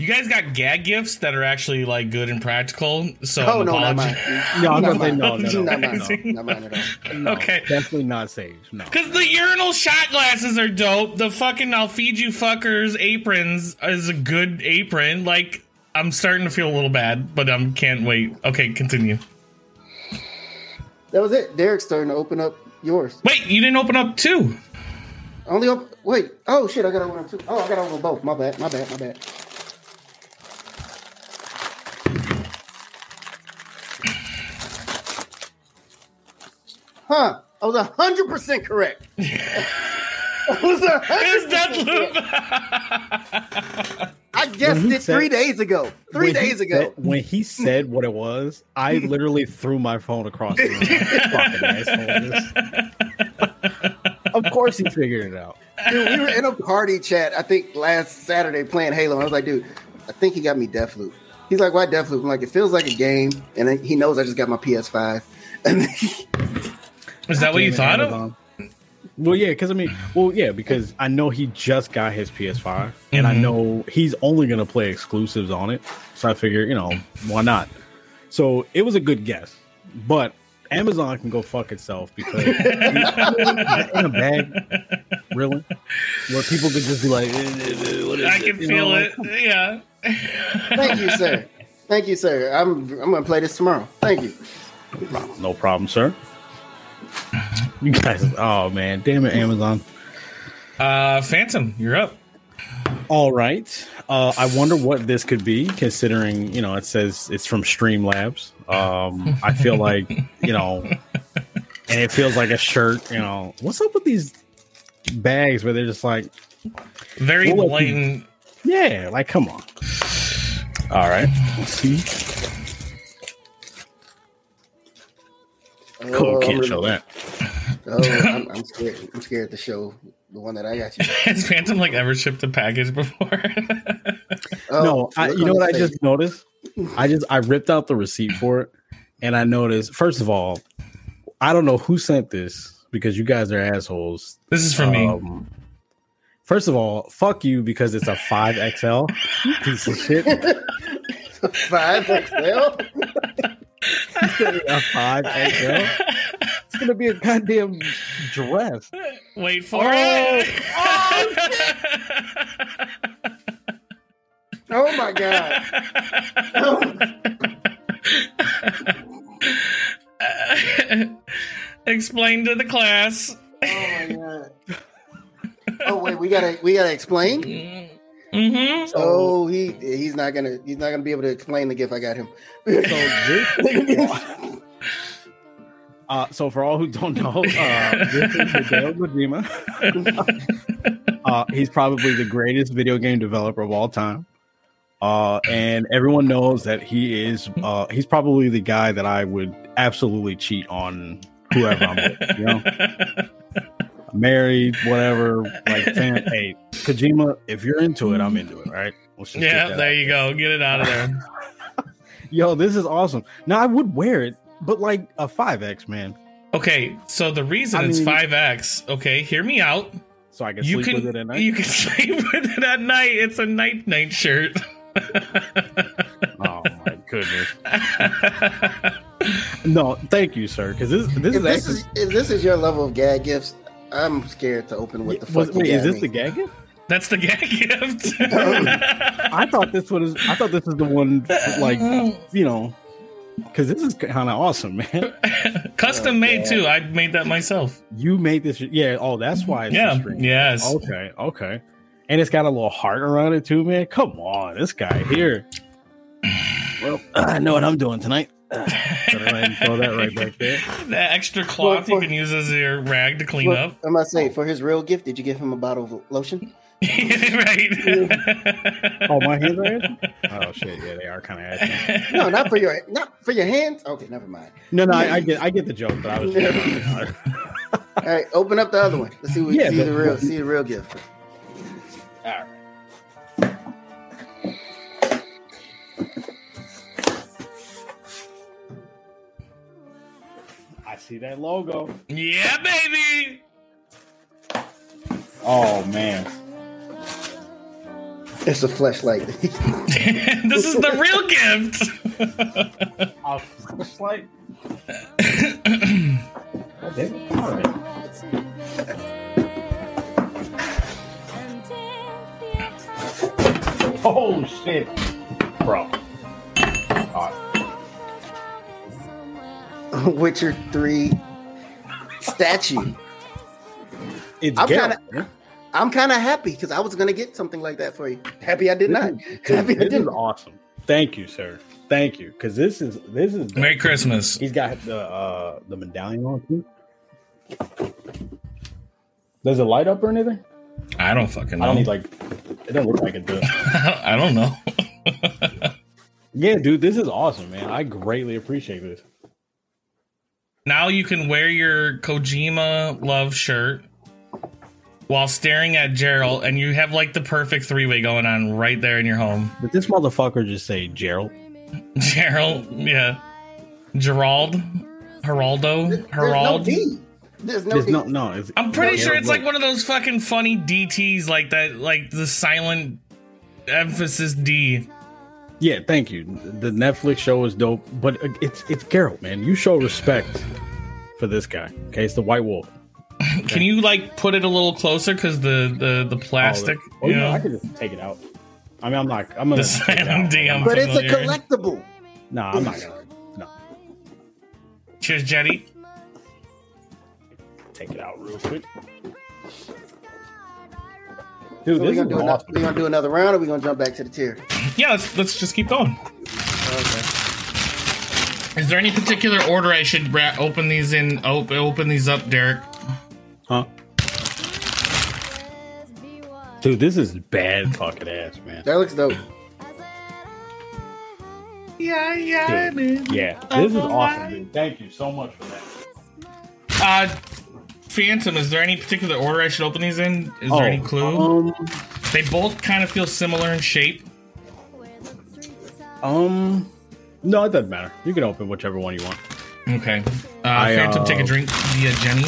you guys got gag gifts that are actually like good and practical. So Oh I'm no, not apologi- mine. No, I'm not gonna say no, no, no, not mine. no. Not mine at all. No, Okay. definitely not Sage. No. Because the urinal shot glasses are dope. The fucking I'll feed you fuckers aprons is a good apron. Like, I'm starting to feel a little bad, but I um, can't wait. Okay, continue. That was it. Derek's starting to open up yours. Wait, you didn't open up two. Only op- wait. Oh shit! I got to open up two. Oh, I got to open up both. My bad. My bad. My bad. Huh? I was hundred percent correct. I was It's 100% Deathloop. I guessed it said- three days ago. Three days ago. said- when he said what it was, I literally threw my phone across the room. Of course, he figured it out. Dude, we were in a party chat, I think last Saturday playing Halo. And I was like, dude, I think he got me Deathloop. He's like, why Deathloop? I'm like, it feels like a game. And then he knows I just got my PS5. And Is that what you Damn it, thought of? Amazon. Well, yeah, because I mean, well, yeah, because I know he just got his PS5, and I Mhm. know he's only gonna play exclusives on it. So I figure, you know, why not? So it was a good guess, but Amazon can go fuck itself because in a bag, really, where people could just be like, eh, eh, eh, what is I can You feel know, it. Yeah. thank you, sir. Thank you, sir. I'm I'm gonna play this tomorrow. Thank you. No problem, sir. You guys, oh man, damn it, Amazon. Uh, Phantom, you're up. All right. Uh, I wonder what this could be, considering you know it says it's from Streamlabs. Um, I feel like you know, and it feels like a shirt. You know, what's up with these bags where they're just like, Very We'll let you- blatant. yeah, like come on. All right, let's see. Cool, Oh, can't I'm show that. Oh, I'm, I'm scared. I'm scared to show the one that I got you. Has Phantom like ever shipped a package before? Oh, no, I, you know what I the just noticed? I just I ripped out the receipt for it, and I noticed. First of all, I don't know who sent this because you guys are assholes. this is from me. Um, first of all, fuck you because it's a five XL piece of shit. five XL. A five XL. It's gonna be a goddamn dress. Wait for Oh, it. Oh my god. Oh, Explain to the class. oh my god. Oh wait, we gotta we gotta explain. Mm. Mm-hmm. Oh, he he's not gonna he's not gonna be able to explain the gift I got him. So this, uh, so for all who don't know, uh, this is Hideo Kojima. uh, he's probably the greatest video game developer of all time. Uh, and everyone knows that he is. Uh, he's probably the guy that I would absolutely cheat on whoever I'm with. You know, married, whatever. Like, fan, hey, Kojima, if you're into it, I'm into it. Right? Let's just Yeah, there out. you go. Get it out of there. Yo, this is awesome. Now I would wear it, but like a five X man, Okay, so the reason I it's 5X, okay, hear me out. so I can You sleep can with it at night. you can sleep with it at night. It's a night night shirt. oh my goodness. No, thank you, sir. Because this this If is this actually. is if this is your level of gag gifts, I'm scared to open what the fuck. was, wait, is this the me. gag gift? That's the gag gift. I thought this was. I thought this was the one. Like you know, because this is kind of awesome, man. Custom made too. I made that myself. You made this. Yeah. Oh, that's why. It's Yeah. the stream. Yes. Okay. Okay. And it's got a little heart around it too, man. Come on, this guy here. Well, I know what I'm doing tonight. Go ahead and throw that right back there. That extra cloth For- you can use as your rag to clean For, up. I'm gonna say for his real gift, did you give him a bottle of lotion? right. Oh, my hands are ashy? Oh shit, yeah, they are kind of ashy. No, not for your not for your hands. Okay, never mind. No, no, I, I get, I get the joke, but I was. All right, open up the other one. Let's see. What, Yeah, see the- the real. See the real gift. I see that logo. yeah, baby. Oh man, It's a flashlight. this is the real gift. a flashlight. oh, shit, bro. All right. Witcher three statue. it's I'm kinda- I'm kind of happy because I was gonna get something like that for you. Happy I did not. This, Happy I this is didn't. awesome. Thank you, sir. Thank you, because this is this is Merry Christmas. He's got the uh the medallion on too. Does it light up or anything? I don't fucking know. I don't need like it don't look like it does. I don't know. yeah, dude, this is awesome, man. I greatly appreciate this. Now you can wear your Kojima love shirt while staring at Gerald, and you have like the perfect three way going on right there in your home. But this motherfucker just say Gerald. Gerald, yeah. Gerald, Geraldo, There's no Gerald. D. There's no There's no no. It's, I'm pretty no, sure it's look. like one of those fucking funny DTs, like that, like the silent emphasis D. Yeah, thank you. The Netflix show is dope, but it's it's Geralt, man. You show respect for this guy. Okay, it's the White Wolf. Can you like put it a little closer because the the the plastic, oh, oh, you yeah, know, I could just take it out. I mean, I'm not. I'm gonna. the take it out. silent D. I'm But it's a familiar. collectible. Nah, I'm not gonna. No, Cheers, Jetty. take it out real quick. Dude, So we this gonna is do another, we gonna do another round, or we gonna jump back to the tier? Yeah, let's let's just keep going. Okay. Is there any particular order I should ra- open these in? Op- open these up, Derek. Huh? Dude, this is bad fucking ass, man. That looks dope. Yeah, yeah, Dude, yeah, this is awesome, dude. Thank you so much for that. Uh, Phantom. Is there any particular order I should open these in? Is there any clue? Um, they both kind of feel similar in shape. um, no, it doesn't matter. You can open whichever one you want. Okay. Uh, I, Phantom, uh, take a drink via Jenny.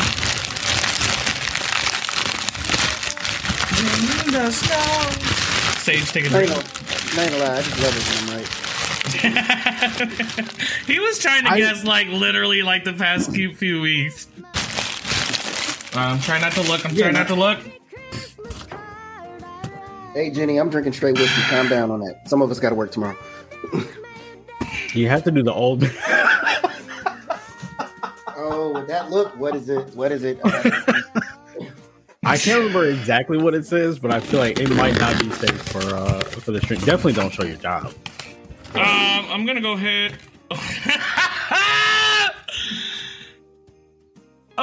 Sage, take a drink. ain't gonna lie, I just love it when I'm right. he was trying to I- guess like literally like the past few, few weeks. Uh, I'm trying not to look. I'm Yeah, trying not to look. Hey Jenny, I'm drinking straight whiskey. Calm down on that. Some of us got to work tomorrow. You have to do the old. Oh, with that look, what is it? What is it? I can't remember exactly what it says, but I feel like it might not be safe for uh for the stream. Definitely don't show your job. Um, I'm gonna go ahead.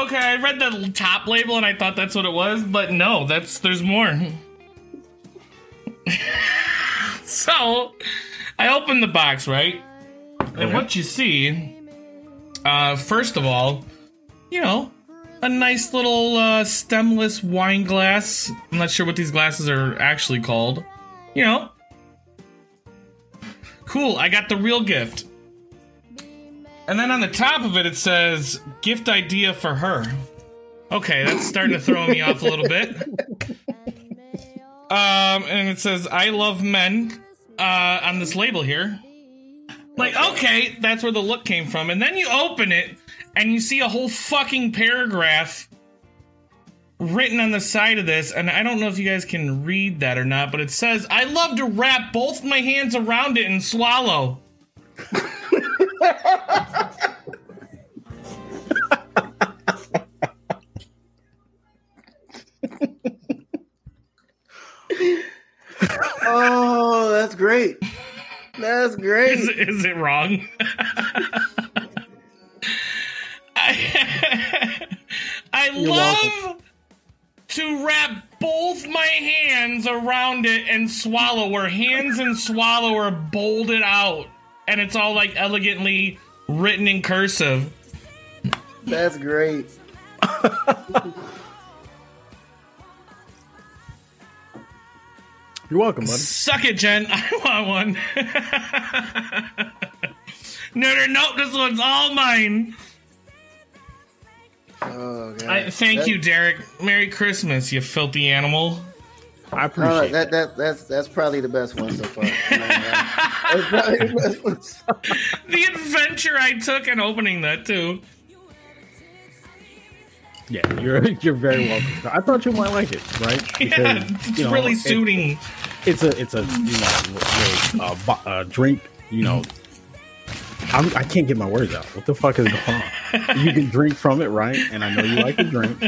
Okay, I read the top label and I thought that's what it was, but no, that's there's more. so, I opened the box, right? And what you see, uh, first of all, you know, a nice little uh, stemless wine glass. I'm not sure what these glasses are actually called. You know, Cool, I got the real gift. And then on the top of it, it says gift idea for her. Okay, that's starting to throw me off a little bit. Um, and it says I love men uh, on this label here. Like, okay, that's where the look came from. And then you open it and you see a whole fucking paragraph written on the side of this, and I don't know if you guys can read that or not, but it says, I love to wrap both my hands around it and swallow oh, that's great. That's great. Is, is it wrong? I, I love welcome. to wrap both my hands around it and swallow, where hands and swallow are bolded out and it's all like elegantly written in cursive. That's great. You're welcome, buddy. Suck it, Jen. I want one. no, no, no. This one's all mine. Oh god. I, thank That- you, Derek. Merry Christmas, you filthy animal. I All appreciate right, that, that that's that's probably the best one so far. that's probably the best one. The adventure I took in opening that too. Yeah, you're you're very welcome. I thought you might like it, right? Yeah, it's you know, really it- suiting. it's a it's a you know little, uh, bo- uh, drink. You know, I'm, I can't get my words out. What the fuck is going on? you can drink from it, right? And I know you like to drink.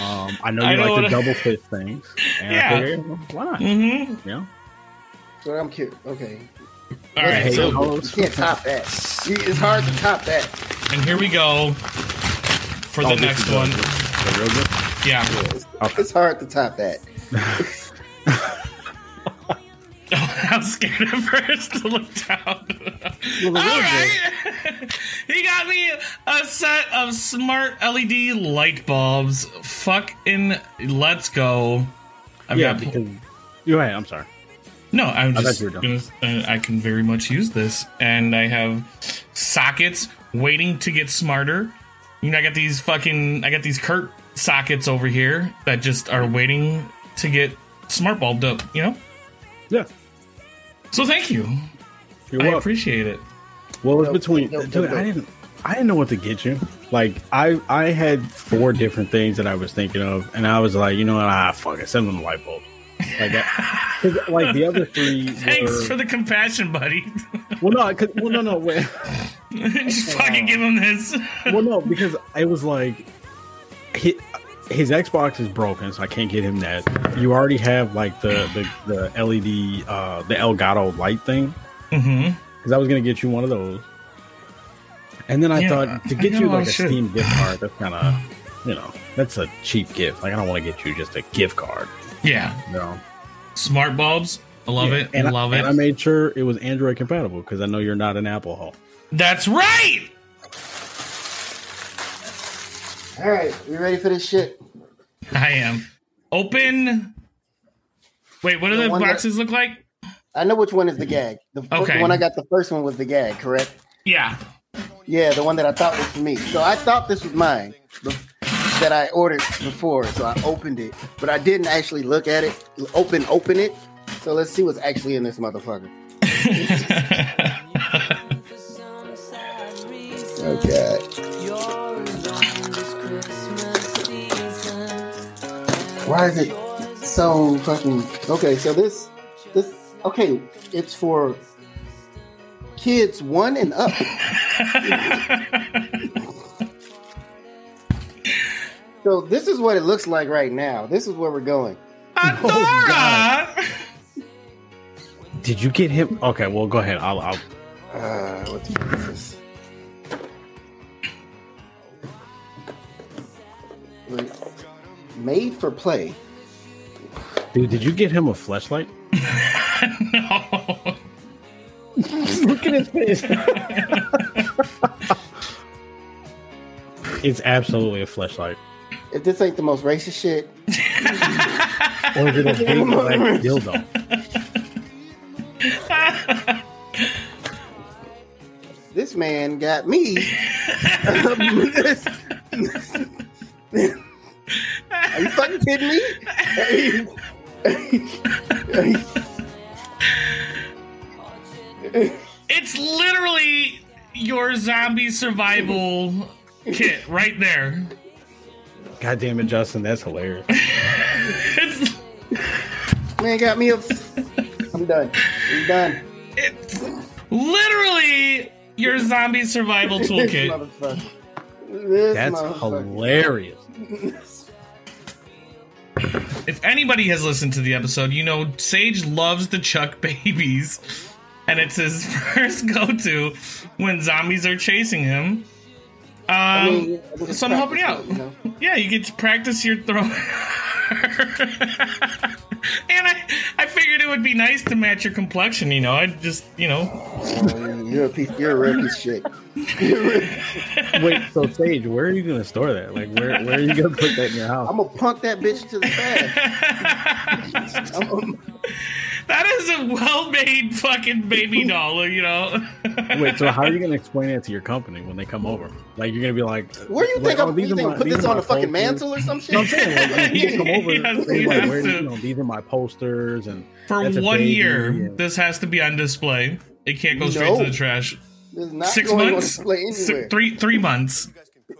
Um, I know you I know like to double fist things. And Yeah. I figured, well, why not? Mm-hmm. Yeah. So I'm cute. Okay, All right, Hey, so you can't top that. It's hard to top that. and here we go for Oh, the next one. The real good? Yeah, It's hard to top that. I was scared at first to look down. Well, All right, he got me a set of smart LED light bulbs. Fucking let's go. I've Yeah, got because go ahead. I'm sorry. No, I'm just gonna. Uh, I can very much use this, and I have sockets waiting to get smarter. You know, I got these fucking. I got these Kurt sockets over here that just are waiting to get smart bulbed up. You know. Yeah, So thank you. you're I welcome. appreciate it. Well, it's No, between no, no, dude. no. I didn't. I didn't know what to get you. Like I, I had four different things that I was thinking of, and I was like, you know what? Ah, fuck it. Send them the light bulb. Like that. 'Cause, like the other three. Thanks were, for the compassion, buddy. well, no, 'cause- well, no, no, wait. just fucking give him this. well, no, because it was like his, his Xbox is broken, so I can't get him that. You already have like the the, the LED, uh, the Elgato light thing. Mm-hmm. because I was gonna get you one of those. And then I Yeah, thought to get you like a. Steam gift card, that's kind of, you know, that's a cheap gift. Like I don't want to get you just a gift card, Yeah, you know. smart bulbs. I love it. And love I, it. And I made sure it was Android compatible because I know you're not an Apple hoe. That's right. All right, you ready for this shit? I am. Open. Wait, what do The the one that- boxes look like? I know which one is the gag. The, Okay. the one I got the first one was the gag, correct? Yeah. Yeah, the one that I thought was for me. So I thought this was mine that I ordered before. So I opened it, but I didn't actually look at it. Open, open it. So let's see what's actually in this motherfucker. Oh Why is it so fucking okay? So this, this, okay, it's for kids one and up. so this is what it looks like right now. This is where we're going. Adora! Did you get him? Okay, well go ahead. I'll. I'll Uh, what the fuck is this? Wait. Made for play. dude, did you get him a flashlight? no. Look at his face. it's absolutely a flashlight. If this ain't the most racist shit, Or is it a big black dildo? this man got me. Are you fucking kidding me? It's literally your zombie survival kit right there. God damn it, Justin, that's hilarious. It's, man got me a. I'm done. I'm done. it's literally your zombie survival toolkit. motherfucker. This That's hilarious. If anybody has listened to the episode, you know Sage loves the Chuck babies, and it's his first go to when zombies are chasing him. Um, I mean, I so I'm helping you out. it, you know? Yeah, you get to practice your throw. and I, I figured it would be nice to match your complexion. You know, I just, you know, you're a piece. You're a real of shit. Wait, so Sage, where are you gonna store that? Like, where where are you gonna put that in your house? I'm gonna punk that bitch to the trash. I'm- that is a well-made fucking baby doll. You know. Wait, so how are you gonna explain it to your company when they come over? Like, you're gonna be like, where do you like, think oh, I'm? these You think my- put these this on a fucking mantle or some shit? No, I'm saying like, when people come over, Yes, they're you like, where, to. you know, these are my posters, and For one year, and- this has to be on display. It can't go straight No. to the trash. Not Six going months, on anywhere. three three months,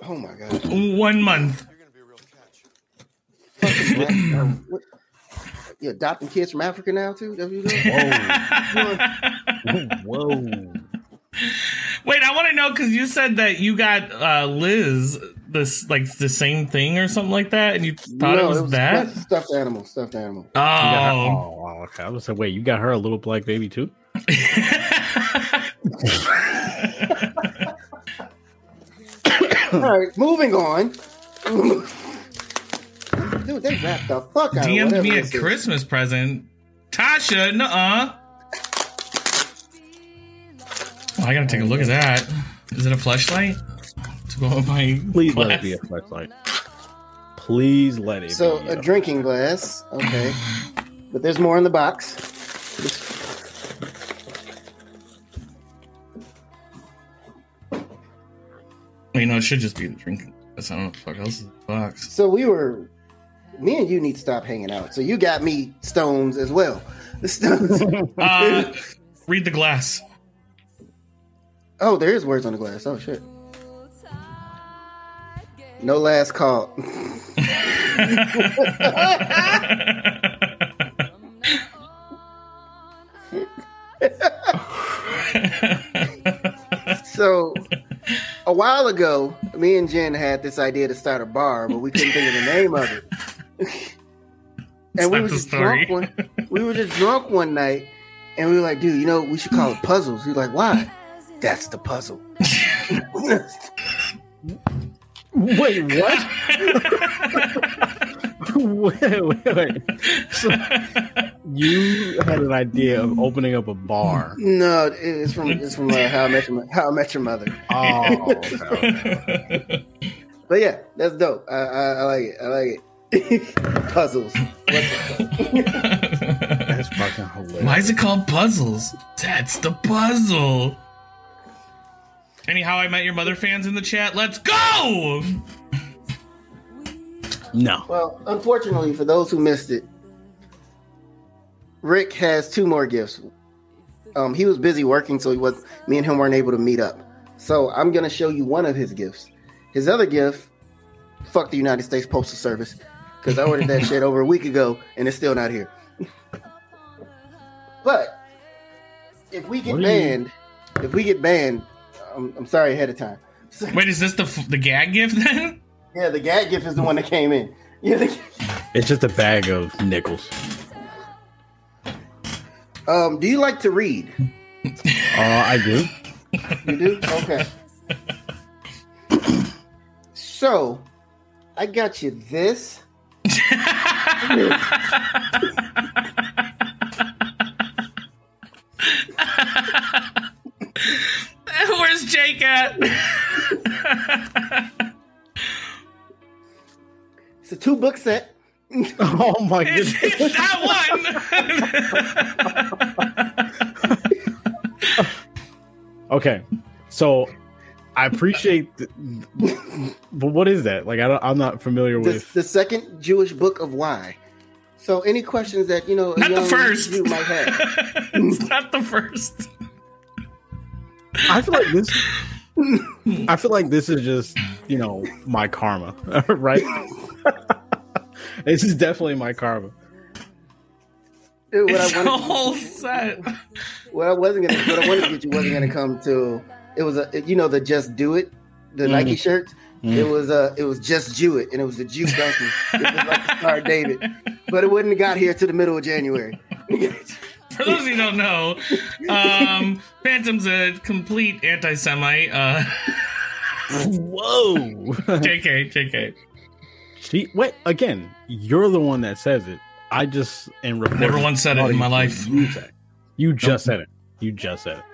Oh my god. one month. Fucking black- um, what- You adopting kids from Africa now too? That what you doing? Whoa, whoa. Wait, I want to know because you said that you got uh, Liz this like the same thing or something like that, and you thought no, it was that. stuffed animal. Stuffed animal. Oh, her- oh, oh, okay. I was like, wait, you got her a little black baby too? All right, moving on. Dude, they wrapped the fuck out. DM'd whatever me a this is. Christmas present. Tasha, nuh-uh. Oh, I gotta take a look at that. Is it a flashlight? To go on my Please let it be a flashlight. Please let it So be. a drinking glass, okay, but there's more in the box. Well, you know, it should just be the drinking glass. I don't know what the fuck else is in the box. So we were, me and you need to stop hanging out. So you got me stones as well. The stones. Uh, read the glass. oh, there is words on the glass. Oh shit. No last call. so a while ago, me and Jen had this idea to start a bar, but we couldn't think of the name of it. And we were just story. drunk one. We were just drunk one night, and we were like, "Dude, you know, we should call it puzzles." He's like, "Why?" That's the puzzle. Wait, what? wait, wait, wait. So you had an idea of opening up a bar. no, it's from it's from uh, How I Met Your How I Met Your Mother. Oh, okay, okay. But yeah, that's dope. I, I, I like it. I like it. puzzles. That's fucking hilarious. Why is it called puzzles? That's the puzzle. Anyhow, I Met Your Mother fans in the chat? Let's go! No. Well, unfortunately, for those who missed it, Rick has two more gifts. Um, he was busy working, so he was me and him weren't able to meet up. So I'm gonna show you one of his gifts. His other gift, fuck the United States Postal Service, because I ordered that shit over a week ago and it's still not here. but if we get What are you- banned, if we get banned, I'm, I'm sorry ahead of time. Wait, is this the the gag gift then? Yeah, the gag gift is the one that came in. Yeah, the, It's just a bag of nickels. um, do you like to read? Uh, I do. You do? Okay. so, I got you this. Where's Jake at? It's a two book set. Oh my It's, goodness. it's that one. Okay, so I appreciate, the, but what is that? Like, I don't, I'm not familiar The, with. the second Jewish book of why. So, any questions that you know Not the first. Jew might have? it's not the first. I feel like this. I feel like this is just you know my karma, right? this is definitely my karma. Dude, what, It's I a wanted, whole set. what I wasn't gonna, what I wanted to get you wasn't gonna come to. It was a, you know, the just do it, the Mhm. Nike shirt. Mhm. It was a it was just Jew it, and it was the Jew donkey. it was like the Star David, but it wouldn't have got here to the middle of January. For those who don't know, um, Phantom's a complete anti-Semite. Uh, Whoa. JK, JK. she wait again. You're the one that says it. I just am reporting. Never once said it in my life. You. You just said it. You just said it.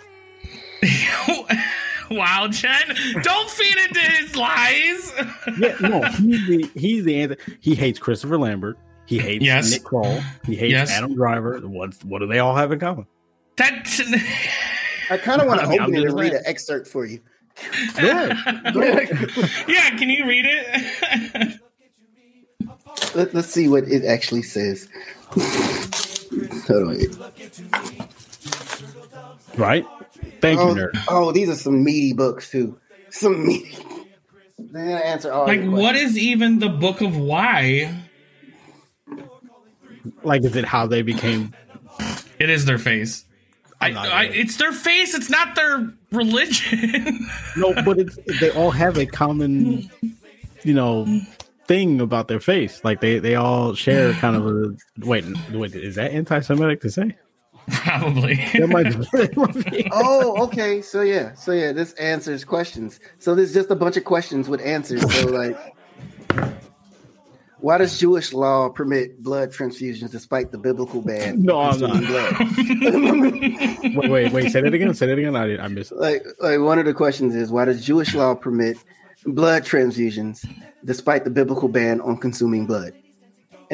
wow, Chen. Don't feed into his lies. Yeah, no, he's the he's the answer. He hates Christopher Lambert. He hates Yes. Nick Kroll. He hates Yes. Adam Driver. What what do they all have in common? that I kind of want to I mean, open it and read an excerpt for you. Yeah, can you read it? Let, us see what it actually says. Hold on. Right? Thank you, Oh, nerd. oh, these are some meaty books too. Some meaty. They're gonna answer all. like, your what even the book of why? Like, is it how they became? It is their face. I, I, it's their face. It's not their religion. No, but it's they all have a common, you know, thing about their face. Like they they all share kind of a wait. Wait, is that anti-Semitic to say? Probably. That might be. that might be- Oh, okay. So yeah, so yeah, this answers questions. So there's just a bunch of questions with answers. So like, why does Jewish law permit blood transfusions despite the biblical ban? No, I'm not. Blood? wait, wait, wait. Say that again. Say that again. I did. I missed. it. like, like one of the questions is why does Jewish law permit blood transfusions despite the biblical ban on consuming blood?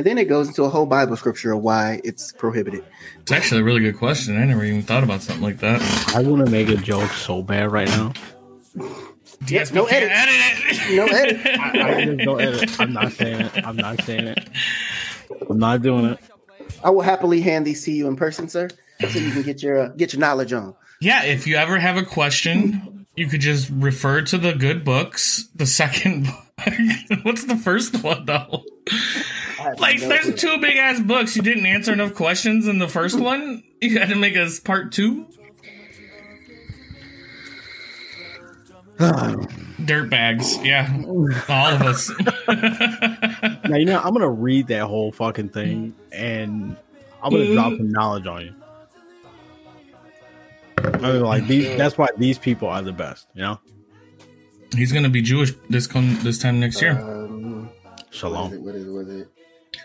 And then it goes into a whole Bible scripture of why it's prohibited. It's actually a really good question. I never even thought about something like that. I want to make a joke so bad right now. Yes, no edit. edit it. No edit. I just don't edit. I'm not saying it. I'm not saying it. I'm not doing it. I will happily hand these to you in person, sir, so you can get your uh, get your knowledge on. Yeah, if you ever have a question, you could just refer to the good books. The second. What's the first one though? Like, No there's clue. two big ass books. You didn't answer enough questions in the first one. You had to make us part two. Dirt bags, yeah, all of us. Now you know I'm gonna read that whole fucking thing, and I'm gonna drop some knowledge on you. I mean, like these. That's why these people are the best. You know. He's gonna be Jewish this come this time next year. Um, what is Shalom. it? What is it? What is it?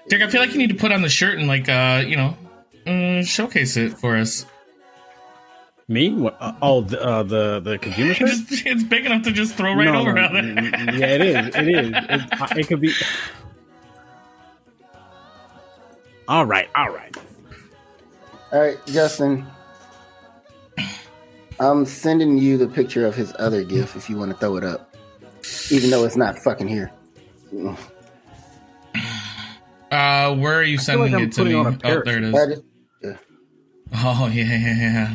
Dick, I feel like you need to put on the shirt and like uh, you know, uh, showcase it for us. Me? What? Uh, oh, the uh, the the consumer shirt. Just, it's big enough to just throw right No, over no, out there. mm, mm, Yeah, it is. It is. It, it could be. All right. All right. All right, Justin. I'm sending you the picture of his other gift if you want to throw it up, even though it's not fucking here. Uh, where are you feel like sending it to me? on a Oh, there it I is. Oh yeah, yeah, yeah.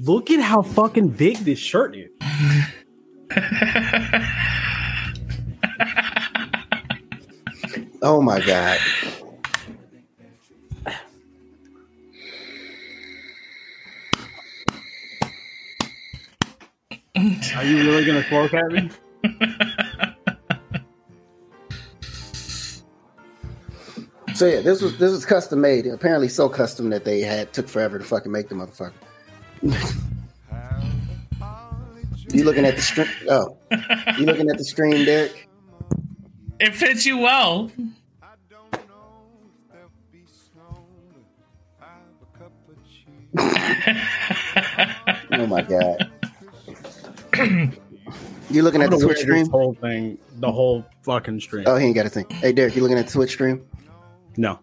Look at how fucking big this shirt is. oh my god! Are you really gonna throw at me? So yeah, this was this was custom made. Apparently, so custom that they had took forever to fucking make the motherfucker. you looking at the stream? Oh, you looking at the stream, Derek? It fits you well. Oh my god! you looking at the I'm gonna Twitch stream? this whole thing, the whole fucking stream. Oh, he ain't got a thing. Hey, Derek, you looking at the Twitch stream? No.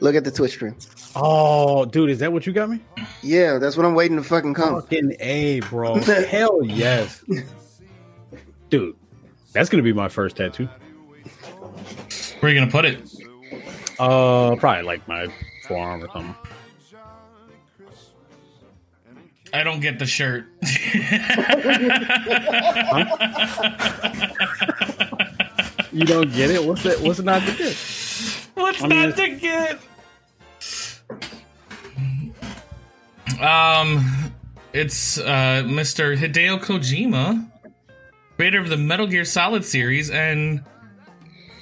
Look at the Twitch stream. Oh, dude, is that what you got me? Yeah, that's what I'm waiting to fucking come. Fucking a, bro. Hell yes, dude. That's gonna be my first tattoo. Where are you gonna put it? Uh, probably like my forearm or something. I don't get the shirt. You don't get it? What's that? What's not to get? What's I mean, not to get? Um, it's uh, Mr. Hideo Kojima, creator of the Metal Gear Solid series, and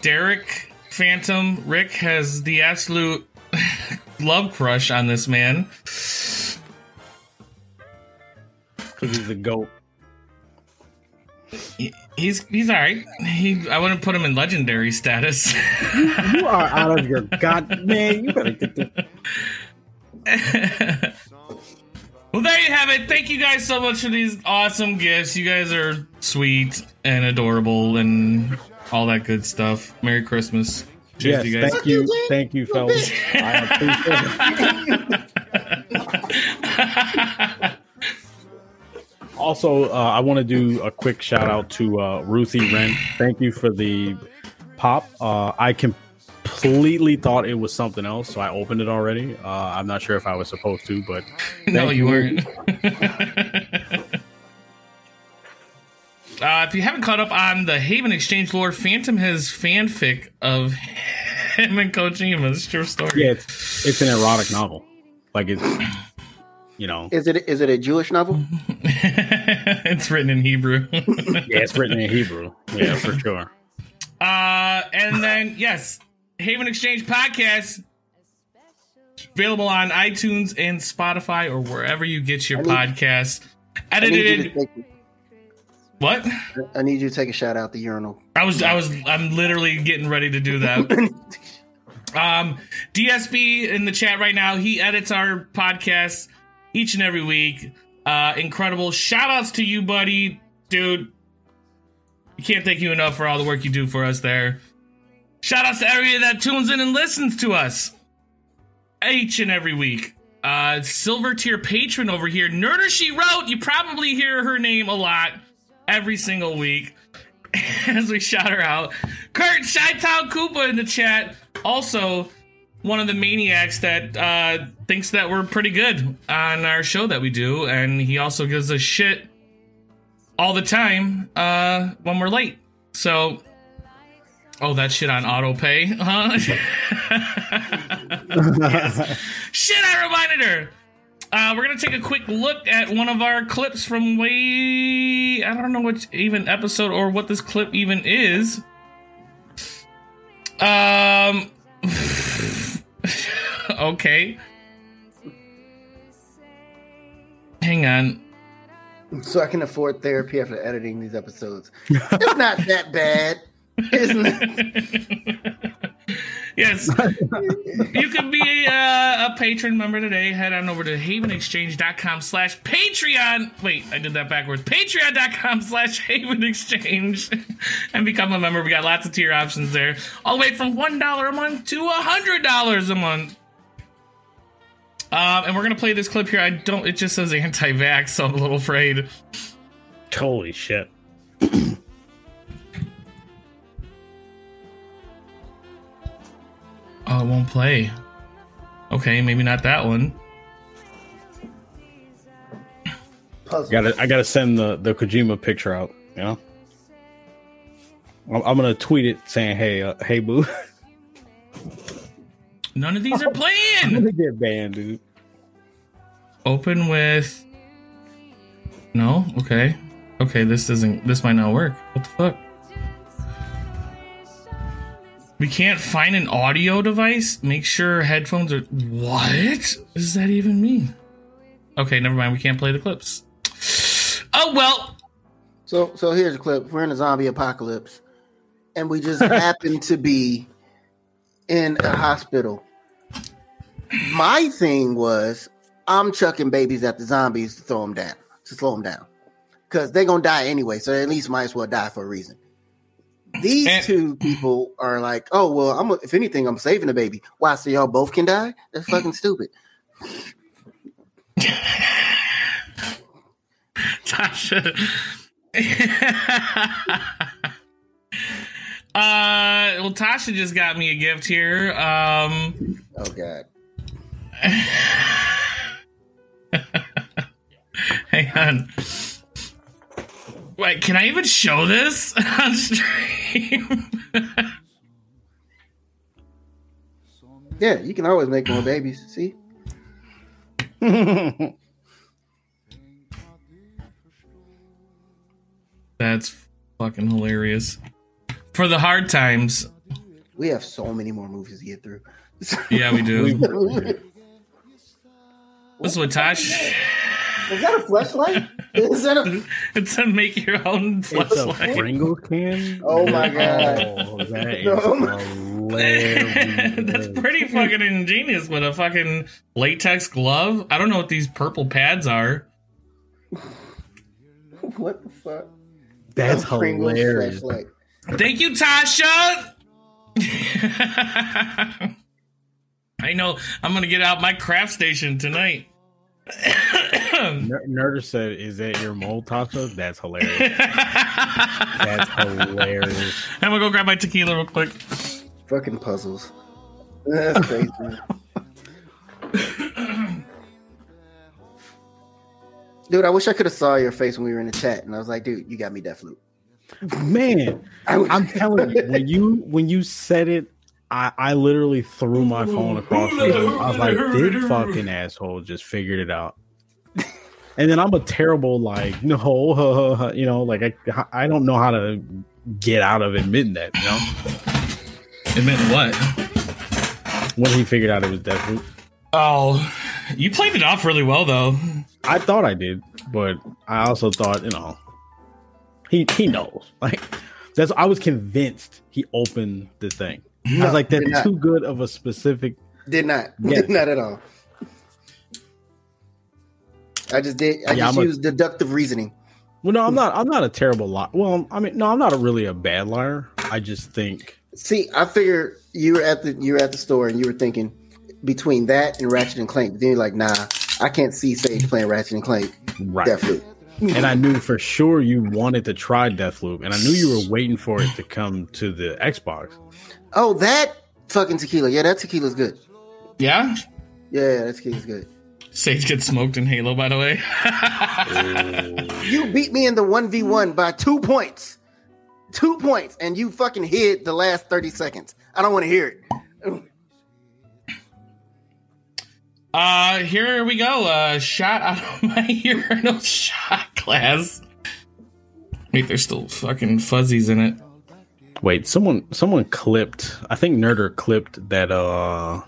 Derek Phantom Rick has the absolute love crush on this man. Because he's a goat. He- He's he's all right. He I wouldn't put him in legendary status. You are out of your god man. You better get the. well, there you have it. Thank you guys so much for these awesome gifts. You guys are sweet and adorable and all that good stuff. Merry Christmas. Cheers, Yes, you guys. thank you, thank you, fellas. I appreciate it. Also, uh, I want to do a quick shout out to uh, Ruthie Wren. Thank you for the pop. Uh, I completely thought it was something else, so I opened it already. Uh, I'm not sure if I was supposed to, but no, thank you weren't. uh, if you haven't caught up on the Haven Exchange lore, Phantom has fanfic of him and Kojima. It's a true story. Yeah, it's, it's an erotic novel. Like it's, you know, Is it is it a Jewish novel? it's written in Hebrew. yeah, it's written in Hebrew. Yeah, for sure. Uh, and then yes, Haven Exchange podcast available on iTunes and Spotify or wherever you get your I need- podcast. I need, you Edited. to take, What? I need you to take a shout out the urinal. I was I was I'm literally getting ready to do that. Um, DSB in the chat right now. He edits our podcast each and every week. Uh, incredible. Shout outs to you, buddy, dude. You can't thank you enough for all the work you do for us there. Shout outs to everybody that tunes in and listens to us each and every week. Uh, silver tier patron over here, Nerder She Wrote. You probably hear her name a lot every single week as we shout her out. Kurt Shytown Koopa in the chat. Also, one of the maniacs that uh, thinks that we're pretty good on our show that we do, and he also gives us shit all the time uh, when we're late. So, oh, that shit on auto pay, huh? Shit, I reminded her. Uh, we're gonna take a quick look at one of our clips from way I don't know which even episode or what this clip even is. Um. Okay. Hang on. So I can afford therapy after editing these episodes. It's not that bad. Isn't it? Yes. you can be a, uh, a patron member today. Head on over to havenexchange.com slash Patreon. Wait, I did that backwards. Patreon.com slash Haven Exchange and become a member. We got lots of tier options there. All the way from $1 a month to $100 a month. Um, and we're going to play this clip here. I don't, it just says anti vax, so I'm a little afraid. Holy shit. Oh, it won't play. Okay, maybe not that one. Puzzle. Gotta, I gotta send the the Kojima picture out. You know, I'm, I'm gonna tweet it saying, "Hey, uh, hey, boo." None of these are playing. Let me get banned, dude. open with no? Okay. Okay this doesn't this might not work. What the fuck? We can't find an audio device? Make sure headphones are what does that even mean? Okay never mind. We can't play the clips. Oh well. So so here's a clip. We're in a zombie apocalypse, and we just happen to be in a hospital. My thing was I'm chucking babies at the zombies to throw them down, to slow them down, because they're gonna die anyway. So at least might as well die for a reason. These And- two people are like, oh well, I'm if anything, I'm saving the baby. Why? So y'all both can die? That's fucking stupid. Tasha. uh well Tasha just got me a gift here. Um Oh god. Hang on. Wait, can I even show this on stream? Yeah, you can always make more babies. See. That's fucking hilarious. For the hard times. We have so many more movies to get through. Yeah, we do. This is what Tosh Is that a flashlight? Is that a? it's a make your own flashlight. Pringle can. Oh my God. Oh, that is Oh my- hilarious. That's pretty fucking ingenious with a fucking latex glove. I don't know what these purple pads are. What the fuck? That's A hilarious. flashlight. Thank you, Tasha. I know I'm gonna get out my craft station tonight. Ner- Nerder said, "Is that your mole, Tasha?" That's hilarious. That's hilarious. I'm gonna go grab my tequila real quick. Fucking puzzles. That's crazy. Dude, I wish I could have saw your face when we were in the chat, and I was like, "Dude, you got me Deathloop." Man, I was- I'm telling you, when you when you said it, I, I literally threw my phone across the room. I was like, "This fucking asshole just figured it out." And then I'm a terrible like no, you know, like I I don't know how to get out of admitting that. You know, Admit what? when he figured out it was Deathloop, Oh, you played it off really well though. I thought I did, but I also thought you know, he he knows. Like that's I was convinced he opened the thing. I was like, that's too good of a specific Did not. Yeah. Did not at all. I just did. I Yeah, just I'm a- used deductive reasoning. Well, no, I'm not. I'm not a terrible liar. Well, I mean, no, I'm not a really a bad liar. I just think See, I figured you were at the you were at the store and you were thinking between that and Ratchet and Clank. Then you're like, nah, I can't see Sage playing Ratchet and Clank. right. Deathloop. And I knew for sure you wanted to try Deathloop, and I knew you were waiting for it to come to the Xbox. Oh, that fucking tequila. Yeah, that tequila's good. Yeah. Yeah, that tequila's good. Sage gets smoked in Halo, by the way. You beat me in the one v one by two points, two points, and you fucking hid the last thirty seconds. I don't want to hear it. Uh, here we go. Uh, shot out of my urinal shot glass. Wait, there's still fucking fuzzies in it. Wait, someone someone clipped. I think Nerder clipped that. Uh,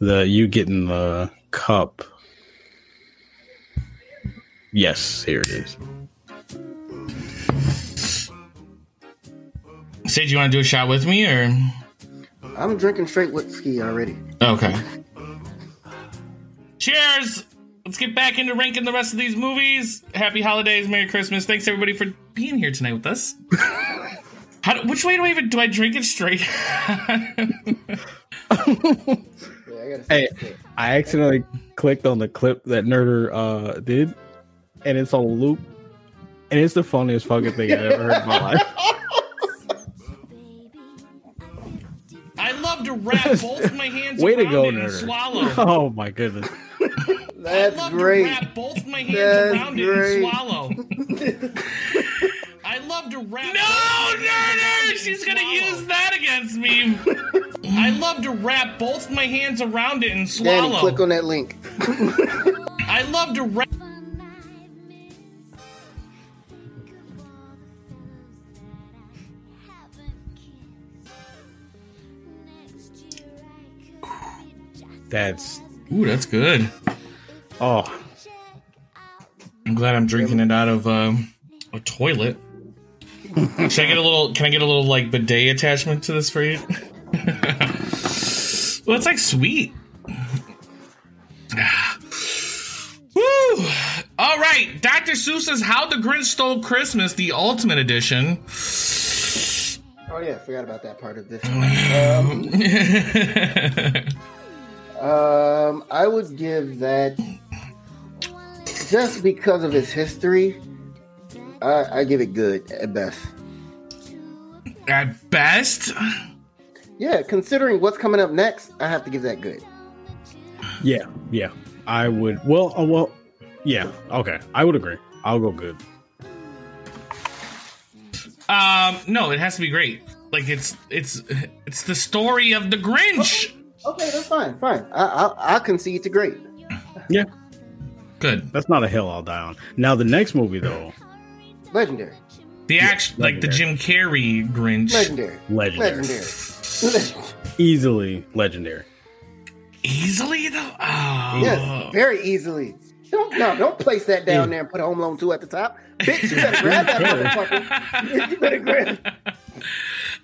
the you getting the cup. Yes, here it is. Sage, you want to do a shot with me, or I'm drinking straight whiskey already. okay? Cheers. Let's get back into ranking the rest of these movies. Happy holidays, Merry Christmas. Thanks everybody for being here tonight with us. How do, which way do I even do I drink it straight? Yeah, I Hey, I accidentally clicked on the clip that Nerder uh, did, and it's on loop, and it's the funniest fucking thing I've ever heard in my life. I love to wrap both my hands Way to go, it and Nerder. swallow. Oh my goodness! That's I love great. to wrap both my hands That's around great. it and swallow. I love to wrap. No, Nerder! She's gonna use that against me. I love to wrap both my hands around it and Danny, swallow. click on that link. I love to wrap. That's Ooh, that's good. oh I'm glad I'm drinking it out of um, a toilet. Should I get a little? Can I get a little like bidet attachment to this for you? well, it's like sweet. Woo! All right, Dr. Seuss's "How the Grinch Stole Christmas," the Ultimate Edition. Oh yeah, forgot about that part of this. Um, um, I would give that just because of its history. I, I give it good at best. At best, Yeah, considering what's coming up next, I have to give that good. yeah, yeah. I would. Well, uh, well, yeah. Okay, I would agree. I'll go good. um, no, it has to be great. Like it's it's it's the story of the Grinch. Okay, that's fine, fine. I I, I concede to great. Yeah, Good. that's not a hill I'll die on. Now the next movie though, Legendary, The action, like the Jim Carrey Grinch. legendary, legendary, legendary. easily legendary. Easily though. Oh. yes, very easily. Don't no, don't place that down there and put Home Alone two at the top. Bitch, you better grab that motherfucker. You better grab.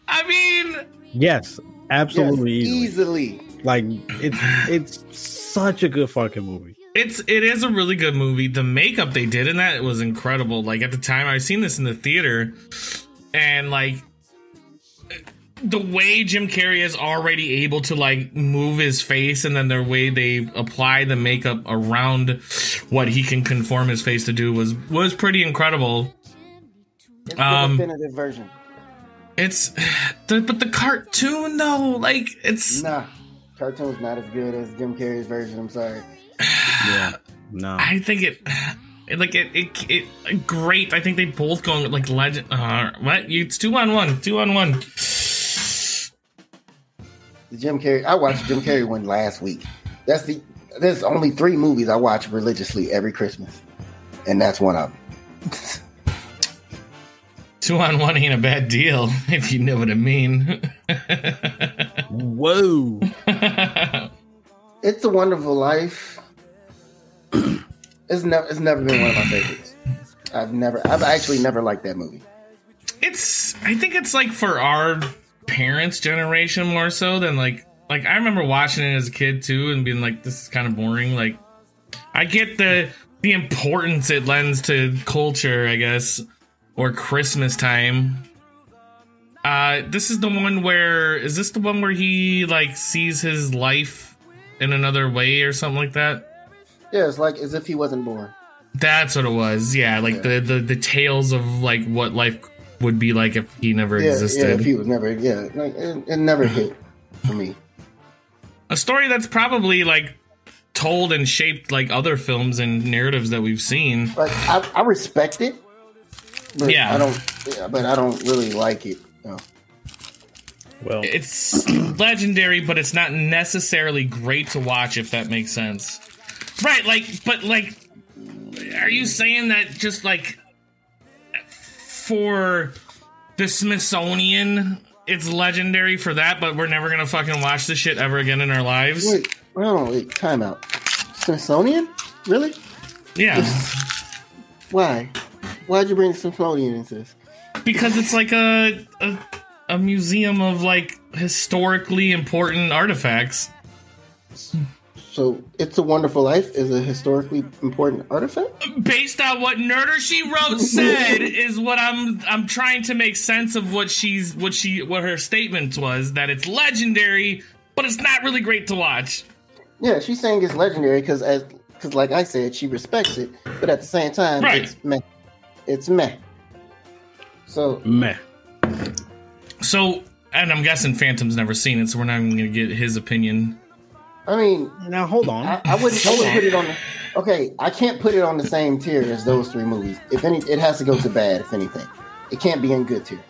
I mean, Yes, absolutely Yes, easily. easily. Like it's it's such a good fucking movie. It's it is a really good movie. The makeup they did in that was incredible. Like at the time, I've seen this in the theater, and like the way Jim Carrey is already able to like move his face, and then the way they apply the makeup around what he can conform his face to do was was pretty incredible. It's Um, the definitive version. It's the, but the cartoon though, like it's Nah, cartoon's not as good as Jim Carrey's version. I'm sorry. Yeah. No. I think it, it like it, it, it, great. I think they both going like legend. Uh, what? You, it's two on one, two on one. The Jim Carrey. I watched Jim Carrey one last week. That's the. There's only three movies I watch religiously every Christmas, and that's one of them. Two on one ain't a bad deal, if you know what I mean. Whoa. It's a Wonderful Life. it's never. It's never been one of my favorites. I've never. I've actually never liked that movie. it's, I think it's like for our parents' generation more so than like, like I remember watching it as a kid too and being like, this is kind of boring. Like, I get the the importance it lends to culture, I guess, or Christmas time. Uh, this is the one where is this the one where he like sees his life in another way or something like that? Yeah, it's like as if he wasn't born. That's what it was. Yeah, like the the the tales of like what life would be like if he never Yeah, existed. yeah. If he was never. Yeah, like, it, it never hit for me. a story that's probably like told and shaped like other films and narratives that we've seen. Like I, I respect it. But Yeah. I don't. Yeah, but I don't really like it. No. Well, It's legendary, but it's not necessarily great to watch if that makes sense. Right, like but like are you saying that just like for the Smithsonian it's legendary for that, but we're never gonna fucking watch this shit ever again in our lives? Wait, on, wait, time out. Smithsonian? Really? Yeah. Why? Why'd you bring the Smithsonian into this? because it's like a, a a museum of like historically important artifacts. So, It's a Wonderful Life is a historically important artifact? Based on what Nerder She Wrote said is what I'm I'm trying to make sense of what she's what she what her statement was that it's legendary, but it's not really great to watch. Yeah, she's saying it's legendary because, as because, like I said, she respects it, but at the same time, Right. it's meh. It's meh. So, meh. So, and I'm guessing Phantom's never seen it, so we're not even gonna get his opinion. I mean, Now hold on. I, I wouldn't. I wouldn't put it on. Okay, I can't put it on the same tier as those three movies. If any, it has to go to bad. If anything, it can't be in good tier.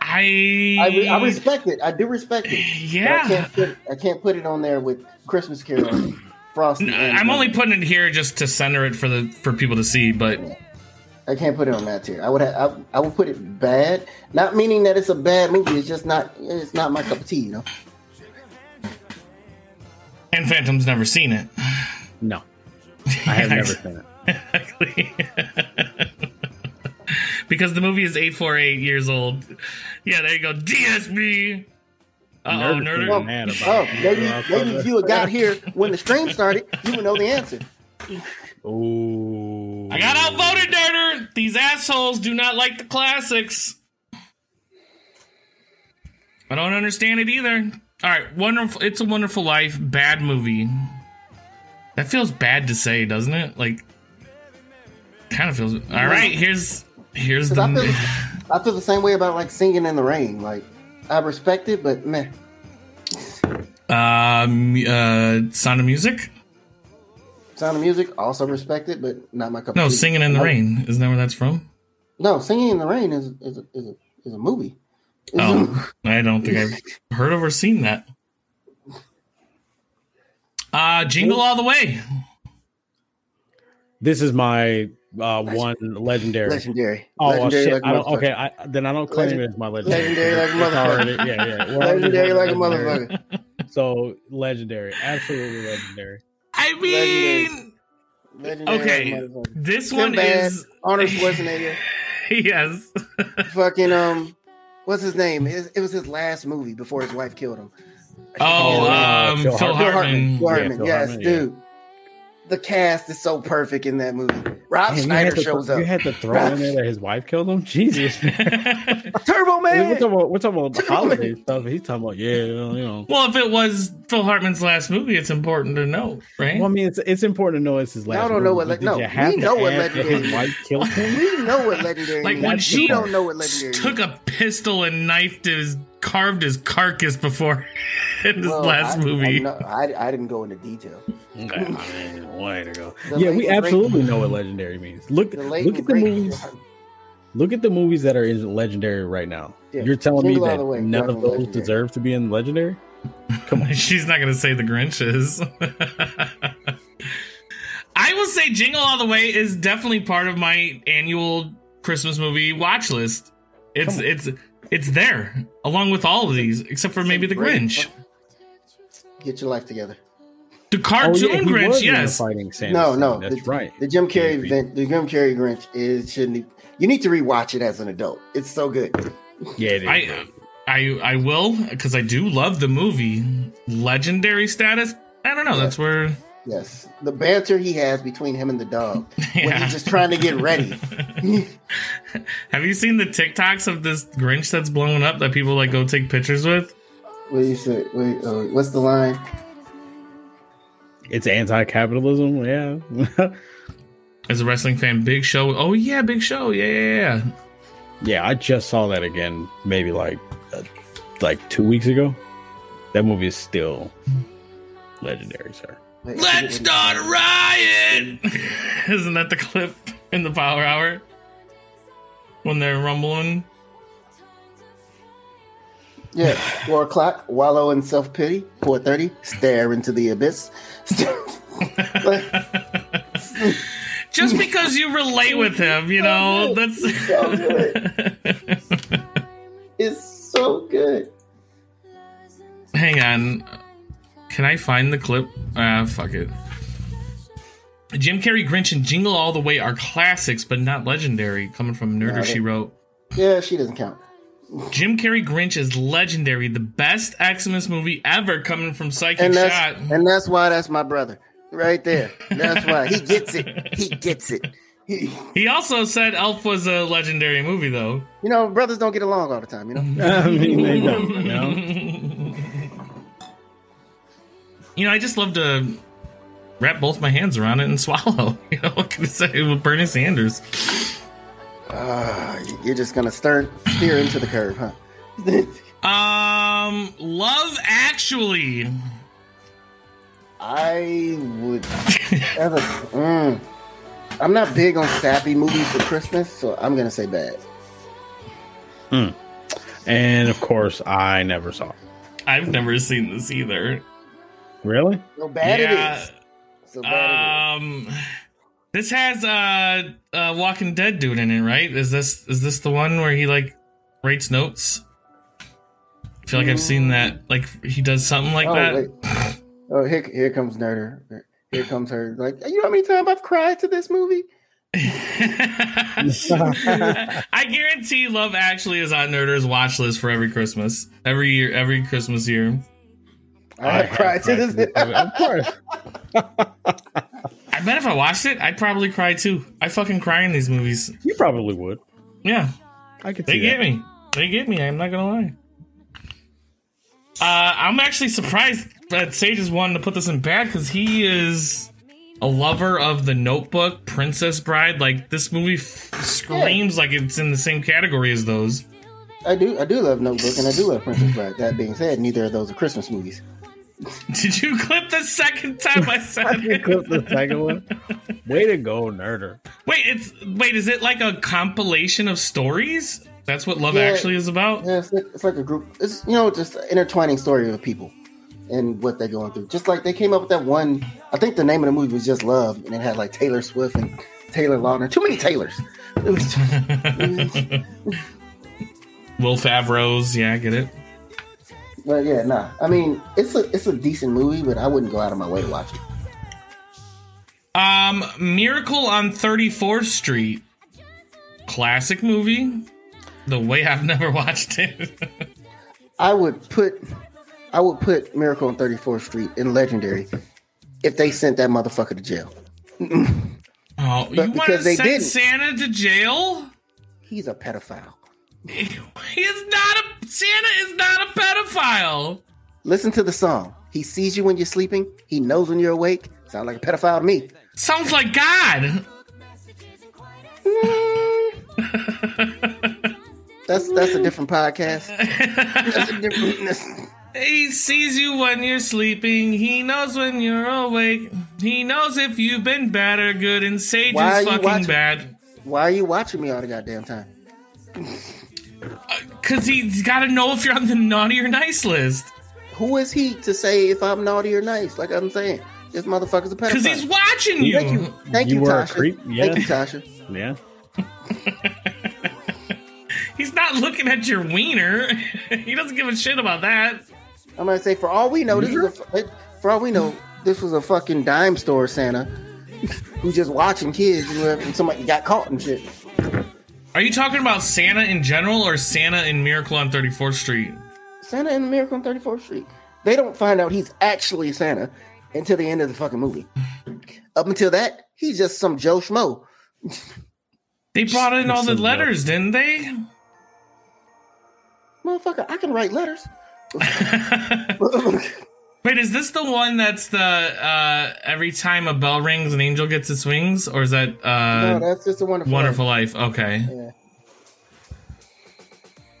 I I, re- I respect it. I do respect it. but I yeah. can't put. I can't put it on there with Christmas Carol, Frosty. I'm only putting it here just to center it for the for people to see, but I can't put it on that tier. I would. Have, I, I would put it bad. Not meaning that it's a bad movie. It's just not. It's not my cup of tea. You know. And Phantom's never seen it. no, I have never seen it. because the movie is 848 years old. Yeah, there you go. DSB. Uh oh, Nerder nerder. Oh, mad about oh, maybe, maybe if you had got here when the stream started, you would know the answer. Ooh. I got outvoted, nerder. These assholes do not like the classics. I don't understand it either. All right, wonderful. It's a Wonderful Life. Bad movie. That feels bad to say, doesn't it? Like, kind of feels. All right, here's here's 'Cause I feel, the. I feel the same way about like singing in the rain. Like I respect it, but meh. Um, uh, Sound of Music. Sound of Music also respect it, but not my cup. No. Singing in the Rain. Isn't that where that's from? No, Singing in the Rain is is a, is a, is a movie. It's a- Oh, I don't think I've heard of or seen that. Uh, Jingle All the Way. This is my uh, one legendary. legendary. Oh legendary shit! like a I don't, okay, I, then I don't claim Legend- it as my legendary. Legendary like a It's already- yeah, yeah. We're Legendary like a motherfucker. So legendary, absolutely legendary. I mean, Legendary Okay, motherfucker. this one Sinbad, is Arnold Schwarzenegger. yes. fucking um, what's his name? It, it was his last movie before his wife killed him. Oh, uh, um, Phil Phil Phil Hartman. Hartman. Phil Yeah, Phil yes, Hartman, yeah. dude. The cast is so perfect in that movie. Rob Man, you, Schneider had to, shows you had to throw in there that his wife killed him. Jesus, Turbo we're Man. talking about, we're talking about the holiday stuff. He's talking about yeah, you know. well, if it was Phil Hartman's last movie, it's important to know, right? Well, I mean, it's it's important to know it's his last. Y'all don't know what movie, le- no, we to know what legendary his wife killed him. we know what legendary like means. when You she don't know what legendary took a pistol and knifed his, carved his carcass before in his Well, last I, movie. I, know- I, I didn't go into detail. Okay, man, way to go. The yeah, we absolutely great- know what legendary means. Look, look at the great- movies. Look at the movies that are in legendary right now. Yeah, You're telling me Jingle All that Way, none of those legendary. deserve to be in legendary? Come on. She's not going to say the Grinch is. I will say Jingle All the Way is definitely part of my annual Christmas movie watch list. It's it's it's there along with all of these, except for maybe the Grinch. Get your life together. The Oh, cartoon yeah, he Grinch, was yes. fighting Santa. No, no, that's the, right. The Jim Carrey, Yeah, event, the Jim Carrey Grinch is shouldn't. You need to rewatch it as an adult. It's so good. Yeah, it is. I I I will because I do love the movie. Legendary status. I don't know. That's where. Yes, the banter he has between him and the dog when he's just trying to get ready. Have you seen the TikToks of this Grinch that's blowing up that people like go take pictures with? what do you say? Wait, uh, what's the line? It's anti-capitalism. Yeah, As a wrestling fan, Big Show. Oh yeah, Big Show. Yeah, yeah, yeah. yeah. I just saw that again, maybe like uh, like two weeks ago. That movie is still legendary, sir. Wait, Let's forget start a riot. Isn't that the clip in the Power Hour when they're rumbling? Yeah, four o'clock, wallow in self pity. Four thirty, stare into the abyss. Just because you relate with him, you know, that's. so good. It's so good. Hang on. Can I find the clip? Ah, fuck it. Jim Carrey, Grinch, and Jingle All the Way are classics, but not legendary. Coming from Nerder, she wrote. Yeah, she doesn't count. Jim Carrey, Grinch is legendary, the best Xmas movie ever. Coming from Psychic And that's Shot. and that's why that's my brother right there. That's why he gets it. He gets it. He, He also said Elf was a legendary movie, though. you know, brothers don't get along all the time. You know. I mean, they don't, you know? You know, I just love to wrap both my hands around it and swallow. You know, what can I say with Bernie Sanders? Ah, you're just gonna stir steer into the curve, huh? Um, Love Actually. I would. Ever, mm, I'm not big on sappy movies for Christmas, so I'm gonna say bad. And of course, I never saw. it. I've never seen this either. Really? So bad Yeah. it is. So bad Um, this has uh, uh, Walking Dead dude in it, right? Is this is this the one where he like writes notes? I feel like I've seen that. Like he does something like. Oh that. wait. Oh, here, here comes Nerder. Here comes her. Like, you know how many times I've cried to this movie? I guarantee Love Actually is on Nerder's watch list for every Christmas, every year, every Christmas year. I, have cried to this. Of course. I bet if I watched it, I'd probably cry too. I fucking cry in these movies. You probably would. Yeah, I could they see get that. me. They get me. I'm not gonna lie. Uh, I'm actually surprised that Sage is wanting to put this in bad because he is a lover of the Notebook, Princess Bride. Like this movie f- screams like it's in the same category as those. I do. I do love Notebook, and I do love Princess Bride. That being said, neither of those are Christmas movies. Did you clip the second time I said You it? clipped the second one. Way to go, nerder. Wait, it's wait. Is it like a compilation of stories? That's what Love Yeah. Actually is about. Yeah, it's like, it's like a group. It's you know just an intertwining story of people and what they're going through. Just like they came up with that one. I think the name of the movie was just Love, and it had like Taylor Swift and Taylor Lautner. Too many Taylors. It was, Will Favreau's. Yeah, I get it. But yeah, nah. I mean, it's a it's a decent movie, but I wouldn't go out of my way to watch it. Um, Miracle on 34th Street. Classic movie. The way I've never watched it. I would put I would put Miracle on 34th Street in legendary if they sent that motherfucker to jail. oh, you want to send didn't. Santa to jail? He's a pedophile. He is not a Santa is not a pedophile. Listen to the song. He sees you when you're sleeping. He knows when you're awake. Sounds like a pedophile to me. Sounds like God. That's that's a different podcast. A different. He sees you when you're sleeping. He knows when you're awake. He knows if you've been bad or good, and Sage Why is fucking watching- bad. Why are you watching me all the goddamn time? Cause he's gotta know if you're on the naughty or nice list. Who is he to say if I'm naughty or nice? Like I'm saying, this motherfucker's a pedophile. Cause he's watching you. Thank you, thank You you, were a Tasha. creep, yeah. Thank you, Tasha. Yeah. He's not looking at your wiener. he doesn't give a shit about that. I'm gonna say for all we know, this is a, for all we know, this was a fucking dime store Santa who's just watching kids and somebody got caught and shit. Are you talking about Santa in general or Santa in Miracle on 34th Street? Santa in Miracle on 34th Street. They don't find out he's actually Santa until the end of the fucking movie. Up until that, he's just some Joe Schmo. They brought in all the Listen, letters, didn't they? Motherfucker, I can write letters. Wait, is this the one that's the uh every time a bell rings an angel gets its wings? Or is that no, uh that's just a wonderful. Wonderful Life. Life? Okay. Yeah.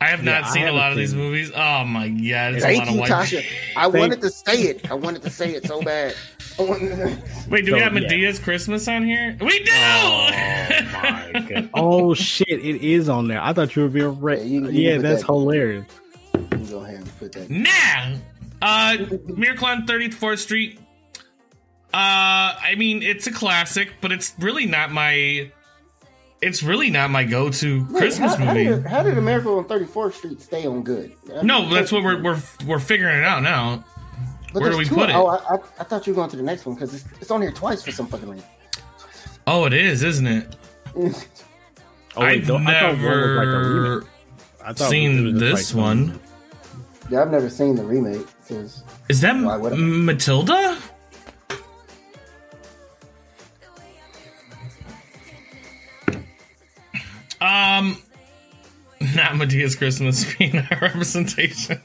I have not Yeah, seen a lot of these seen- movies. Oh my god, it's a Thank lot of you, white. Tasha. I wanted to say it. I wanted to say it so bad. I wanted to- Wait, do we So, have yeah. Madea's Christmas on here? We do. Oh my god. Oh shit, it is on there. I thought you were being re- Yeah, Yeah, you- you put that's that- hilarious. Let me go ahead and put that. Nah. Uh, Miracle on 34th Street. Uh, I mean, it's a classic, but it's really not my. It's really not my go-to Wait, Christmas how, how movie. did, how did America on 34th Street stay on good? I no, mean, that's what we're we're we're figuring it out now. but where do there's we two- put it? Oh, I, I, I thought you were going to the next one because it's, it's on here twice for some fucking reason. Oh, it is, isn't it? Oh, wait, I've though, I thought one like a never. I thought it seen this like one. yeah, I've never seen the remake because Is that Why would I? Matilda? Um, not Madea's Christmas being our representation.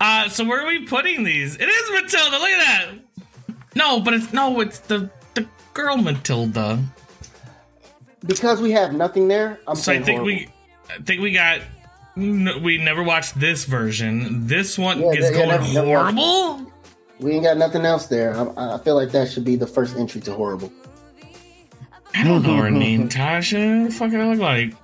uh, so where are we putting these? It is Matilda. Look at that. No, but it's no, it's the the girl Matilda. because we have nothing there. I'm So I think horrible. we, I think we got. N- We never watched this version. This one Yeah, is yeah, going never- never watched horrible. we ain't got nothing else there. I, I feel like that should be the first entry to horrible. I don't know her name, Tasha. What the fuck I look like?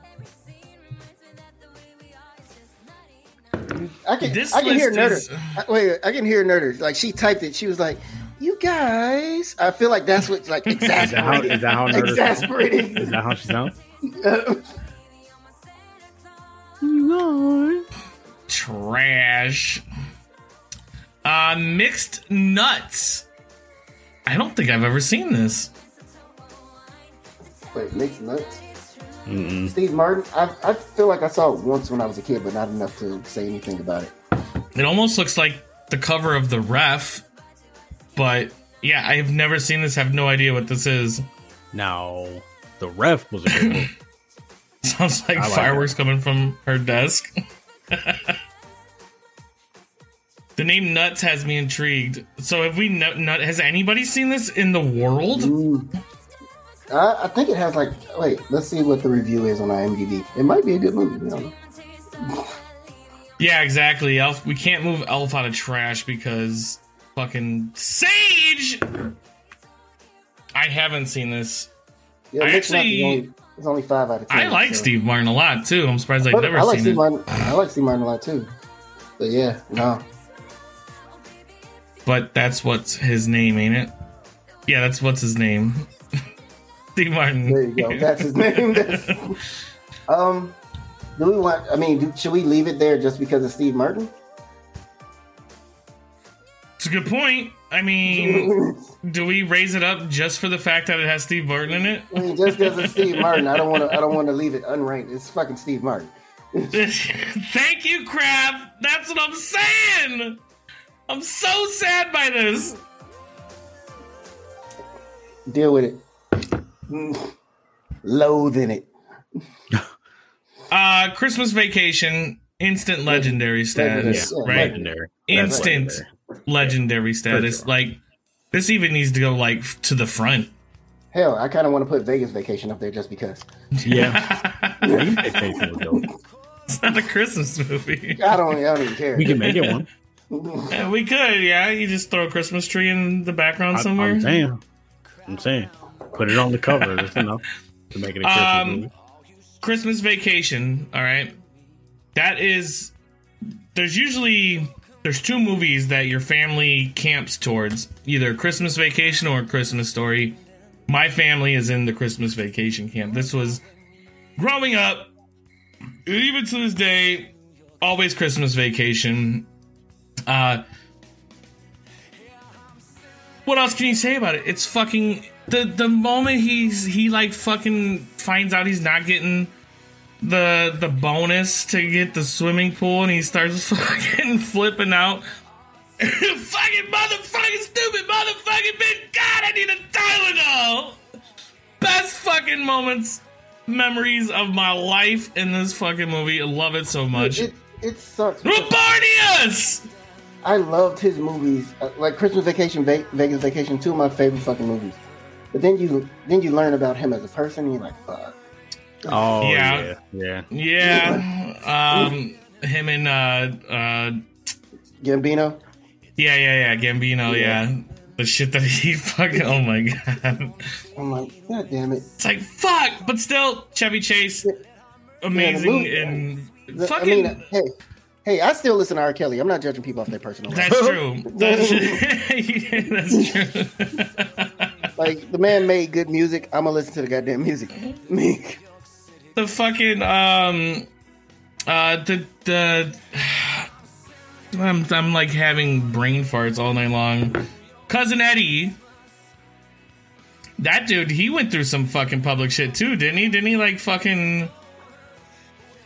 I can This I can hear list Nerder. is- I- Wait, I can hear Nerder. Like she typed it. She was like, "You guys." I feel like that's what like Is that how, exasperating. is that how Nerder- exasperating. Is that how she sounds? Trash. Uh, mixed nuts. I don't think I've ever seen this. Wait, mixed nuts. Mm-mm. Steve Martin. I, I feel like I saw it once when I was a kid, but not enough to say anything about it. It almost looks like the cover of the ref, but yeah, I have never seen this. Have no idea what this is. Now, the ref was a good movie. Sounds like like fireworks coming from her desk. the name Nuts has me intrigued. So have we? Nut, nut, has anybody seen this in the world? Mm. I, I think it has like. Wait, let's see what the review is on IMDb. It might be a good movie. I don't know. Yeah, exactly. Elf. We can't move Elf out of trash because fucking Sage. I haven't seen this. Yeah, I Mixed Nuts actually- is only, it's only five out of ten. I like so- Steve Martin a lot too. I'm surprised I've But never I like seen Steve it. Martin. I like Steve Martin a lot too. But yeah, no. But that's what's his name, ain't it? Yeah, that's what's his name. Steve Martin. There you go. That's his name. Um, do we want? I mean, do, should we leave it there just because of Steve Martin? It's a a good point. I mean, do we raise it up just for the fact that it has Steve Martin in it? I mean, just because it's Steve Martin, I don't want to. I don't want to leave it unranked. It's fucking Steve Martin. Thank you, Crab. That's what I'm saying. I'm so sad by this. Deal with it. Loathing it. Uh, Christmas Vacation, instant legendary status, Yeah, right? Legendary. Instant legendary. Legendary status. sure. Like this even needs to go like to the front. Hell, I kind of want to put Vegas Vacation up there just because. Yeah. Vegas Vacation. It's not a Christmas movie. I don't. I don't even care. We can make it one. Yeah, we could, yeah. You just throw a Christmas tree in the background I, somewhere. I'm saying. I'm saying. Put it on the cover. That's enough to make it a Christmas Um, movie. Christmas Vacation, all right. That is there's usually there's two movies that your family camps towards, either Christmas Vacation or Christmas Story. My family is in the Christmas Vacation camp. This was growing up, even to this day, always Christmas Vacation. Uh what else can you say about it? It's fucking the the moment he's he like fucking finds out he's not getting the the bonus to get the swimming pool and he starts fucking flipping out. fucking motherfucking stupid motherfucking bitch. God, I need a Tylenol. Best fucking moments, memories of my life in this fucking movie. I love it so much. It, it sucks. because I loved his movies, uh, like Christmas Vacation, Vegas Vacation, two of my favorite fucking movies. But then you then you learn about him as a person, and you're like, fuck. Oh, Yeah. yeah. Yeah. Yeah. Um him and uh uh Gambino. yeah, yeah, yeah, Gambino, yeah. The shit that he fucking oh my god. I'm like, god damn it. It's like fuck, but still Chevy Chase amazing movie- and The- fucking I mean, hey, hey, I still listen to R. Kelly. I'm not judging people off their personal life. that's true. That's, that's true. Like the man made good music. I'm gonna listen to the goddamn music. Me. the fucking um uh the the I'm I'm like having brain farts all night long. Cousin Eddie that dude, he went through some fucking public shit too, didn't he? Didn't he like fucking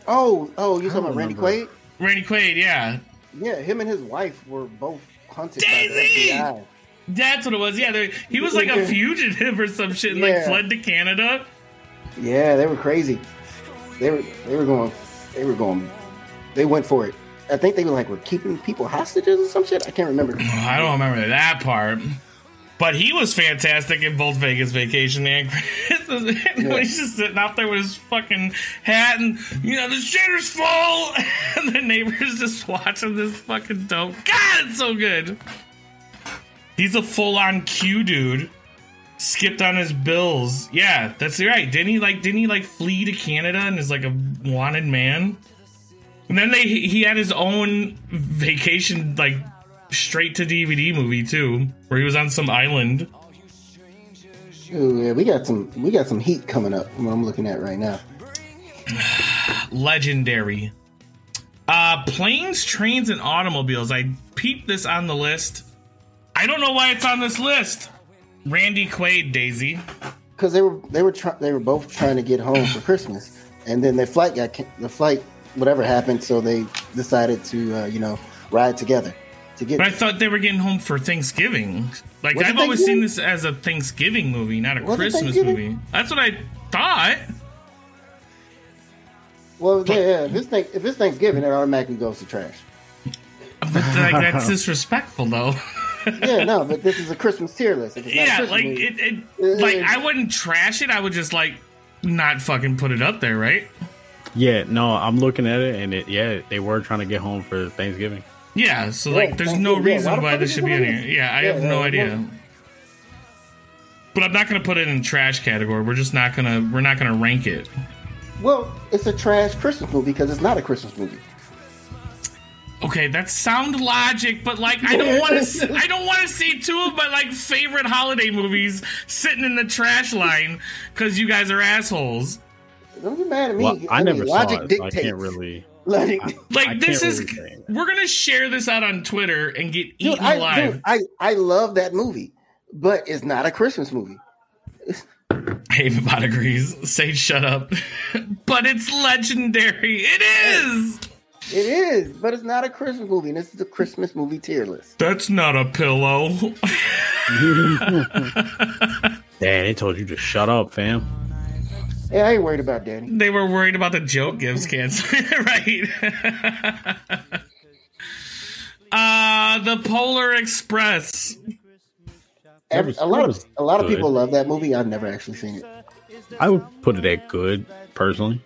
Oh, oh, you talking about don't Randy. Quaid? Randy Quaid, yeah. Yeah, him and his wife were both hunted by Daisy! the FBI. That's what it was. Yeah, he was like a fugitive or some shit and like fled to Canada. Yeah, they were crazy. They were they were going they were going they went for it. I think they were like we're keeping people hostages or some shit. I can't remember. I don't remember that part. But he was fantastic in both Vegas Vacation and Christmas. when he's just sitting out there with his fucking hat and, you know, the shitter's full. And the neighbor's just watching this fucking dope. God, it's so good. He's a full on Q dude. Skipped on his bills. Yeah, that's right. Didn't he like didn't he like flee to Canada and is like a wanted man? And then they he had his own vacation like straight to DVD movie too, where he was on some island. Ooh, yeah, we got some we got some heat coming up from what I'm looking at right now. Legendary. Uh planes, trains, and automobiles. I peeped this on the list. I don't know why it's on this list. Randy Quaid, Daisy. Because they were they were try, they were both trying to get home for Christmas, and then their flight got can- the flight whatever happened, so they decided to uh, you know ride together to get. But I thought they were getting home for Thanksgiving. Like Was I've always seen this as a Thanksgiving movie, not a Was Christmas movie. That's what I thought. well, yeah, yeah, if it's thank- if it's Thanksgiving, it automatically goes to trash. But like that's disrespectful though. Yeah, no, but this is a Christmas tier list. It's yeah, Christmas like movie- it, it Uh, like I wouldn't trash it. I would just like not fucking put it up there, right? Yeah, no, I'm looking at it, and it, yeah, they were trying to get home for Thanksgiving. Yeah, so Yeah, like there's no Thanksgiving, yeah, why reason the why this should be in here. Yeah, I Yeah, have no yeah, idea. But I'm not gonna put it in trash category. We're just not gonna we're not gonna rank it. well, it's a trash Christmas movie because it's not a Christmas movie. Okay, that's sound logic, but like I don't want to. I don't want to see two of my like favorite holiday movies sitting in the trash line because you guys are assholes. Don't get mad at me. Well, I, mean, never saw logic it, so I can't really. Like, I Like this is really we're gonna share this out on Twitter and get dude, eaten I, alive. dude, I I love that movie, but it's not a Christmas movie. Havenbot agrees. Sage, shut up. but it's legendary. It is. It is, but it's not a Christmas movie. This is a Christmas movie tier list. That's not a pillow. Dad, they told you to shut up, fam. Yeah, I ain't worried about Danny. they were worried about the joke gives cancer, right? uh the Polar Express. Every- a lot of a lot of good. people love that movie. I've never actually seen it. I would put it at good, personally.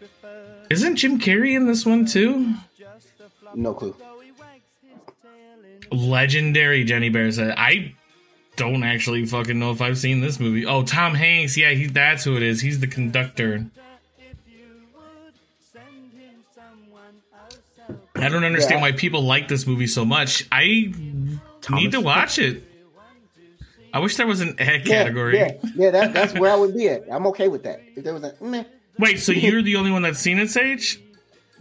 Isn't Jim Carrey in this one too? No clue. Legendary Jenny Bear said. I don't actually fucking know if I've seen this movie. Oh, Tom Hanks. Yeah, he, that's who it is. He's the conductor. I don't understand Yeah. why people like this movie so much. I Thomas- need to watch it. I wish there was an Yeah, category. Yeah, yeah, that, that's where I would be at. I'm okay with that. If there was a meh, Wait, so you're the only one that's seen it, Sage?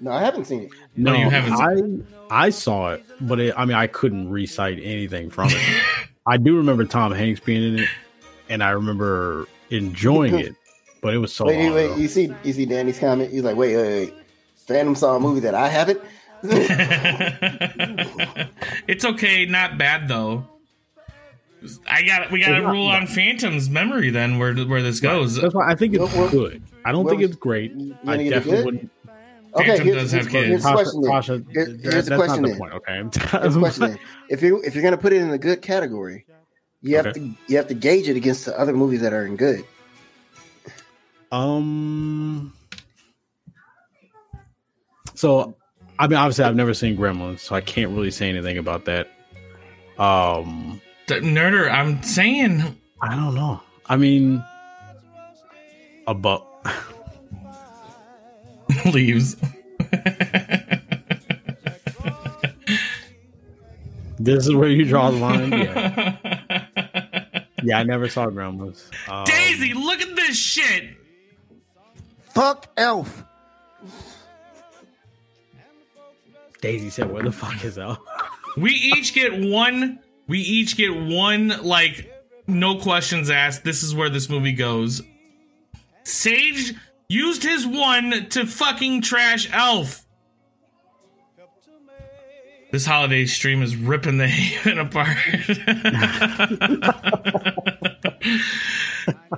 no, I haven't seen it. No, you haven't. I I saw it, but it, I mean, I couldn't recite anything from it. I do remember Tom Hanks being in it, and I remember enjoying it, but it was so Wait, long wait, you see, you see Danny's comment. He's like, wait, wait, wait. Phantom saw a movie that I haven't. it's okay, not bad though. I got we got to rule on Phantom's memory then where where this goes. That's why I think it's What- what- good. I don't think it's great. I think it's definitely good? Wouldn't. Okay, Phantom here's, here's, here's kids. the Tasha, question. then. Tasha, Here- here's the question not the point. Okay, Here's the question. If you if you're gonna put it in the good category, you have Okay. to you have to gauge it against the other movies that are in good. Um. So, I mean, obviously, I've never seen Gremlins, so I can't really say anything about that. Um, The Nerder, I'm saying I don't know. I mean, about leaves. this is where you draw the line. Yeah, yeah. I never saw Gremlins. Um, Daisy, look at this shit. Fuck Elf. Daisy said, "Where the fuck is Elle?" We each get one. We each get one like no questions asked. This is where this movie goes. Sage used his one to fucking trash Elf. This holiday stream is ripping the Haven apart.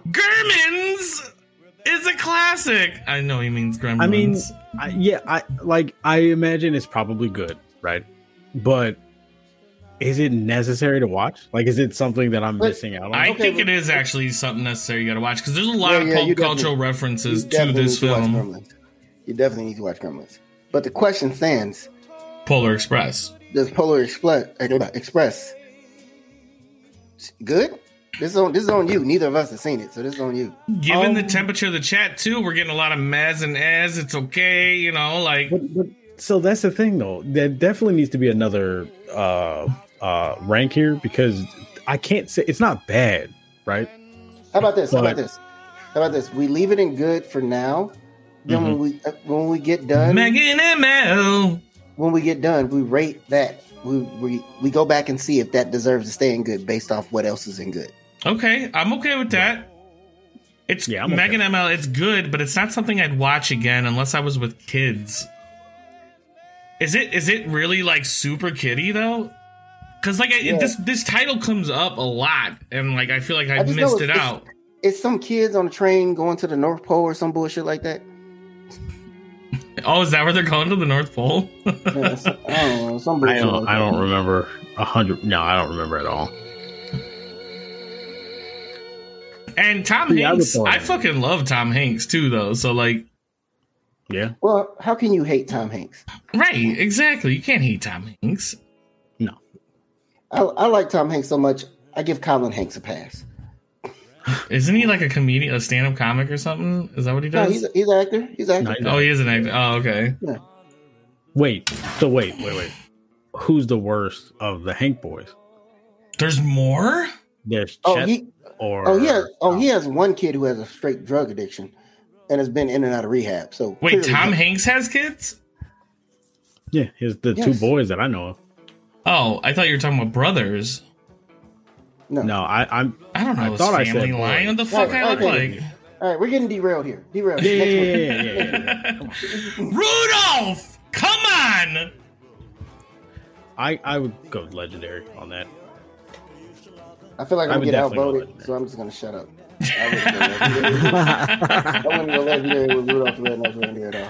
Gremlins is a classic. I know he means Gremlins. I mean, I, yeah, I like. I imagine it's probably good, right? But is it necessary to watch? Like, is it something that I'm But- missing out on? I Okay, think but- it is actually something necessary you got to watch because there's a lot Yeah, of yeah, pop cultural references to this need to film. You definitely need to watch Gremlins. But the question stands: Polar Express. Does Polar Express Express good? This is on this is on you. Neither of us have seen it, so this is on you. Given the Um, temperature of the chat too, we're getting a lot of maz and as. It's okay, you know, like But, but so that's the thing, though. There definitely needs to be another uh, uh, rank here because I can't say it's not bad, right? How about this? How about this? How about this? We leave it in good for now. Then when we uh, when we get done, Megan ML. when we get done, we rate that. We, we we go back and see if that deserves to stay in good based off what else is in good. Okay, I'm okay with that. It's Yeah, I'm okay. Megan ML. It's good, but it's not something I'd watch again unless I was with kids. Is it? Is it really like super kiddie though? Because like I, Yeah. this this title comes up a lot, and like I feel like I, I missed it it's- out. It's some kids on a train going to the North Pole or some bullshit like that. Oh, is that where they're going to the North Pole? Yeah, some- I don't know. Some I don't. like I don't remember a hundred. No, I don't remember at all. and Tom Yeah, I would Hanks, throw it I fucking love Tom Hanks too, though. So like, Yeah. Well, how can you hate Tom Hanks? right, exactly. You can't hate Tom Hanks. No. I, I like Tom Hanks so much. I give Colin Hanks a pass. Isn't he like a comedian, a stand-up comic or something? Is that what he No, does? he's a, he's an actor. He's an actor. he's oh, he is an actor. Oh, okay. Wait. So wait, wait, wait. Who's the worst of the Hank boys? There's more. There's Oh, Chet he or oh he has oh he has one kid who has a straight drug addiction and has been in and out of rehab. So Wait, clearly- Tom Hanks has kids? Yeah, his the two boys that I know of. Oh, I thought you were talking about brothers. No. No, I, I'm. I don't know I his thought I said family boy. line. What the fuck Right, I look okay. like? All right, we're getting derailed here. Derailed. Yeah, yeah, Next yeah, yeah, yeah, yeah. Rudolph! Come on! I I would go legendary on that. I feel like I I'm would gonna get definitely go outvoted, so I'm just gonna shut up. I wouldn't go legendary. I wouldn't go legendary with Rudolph the Red-Nosed Reindeer at all.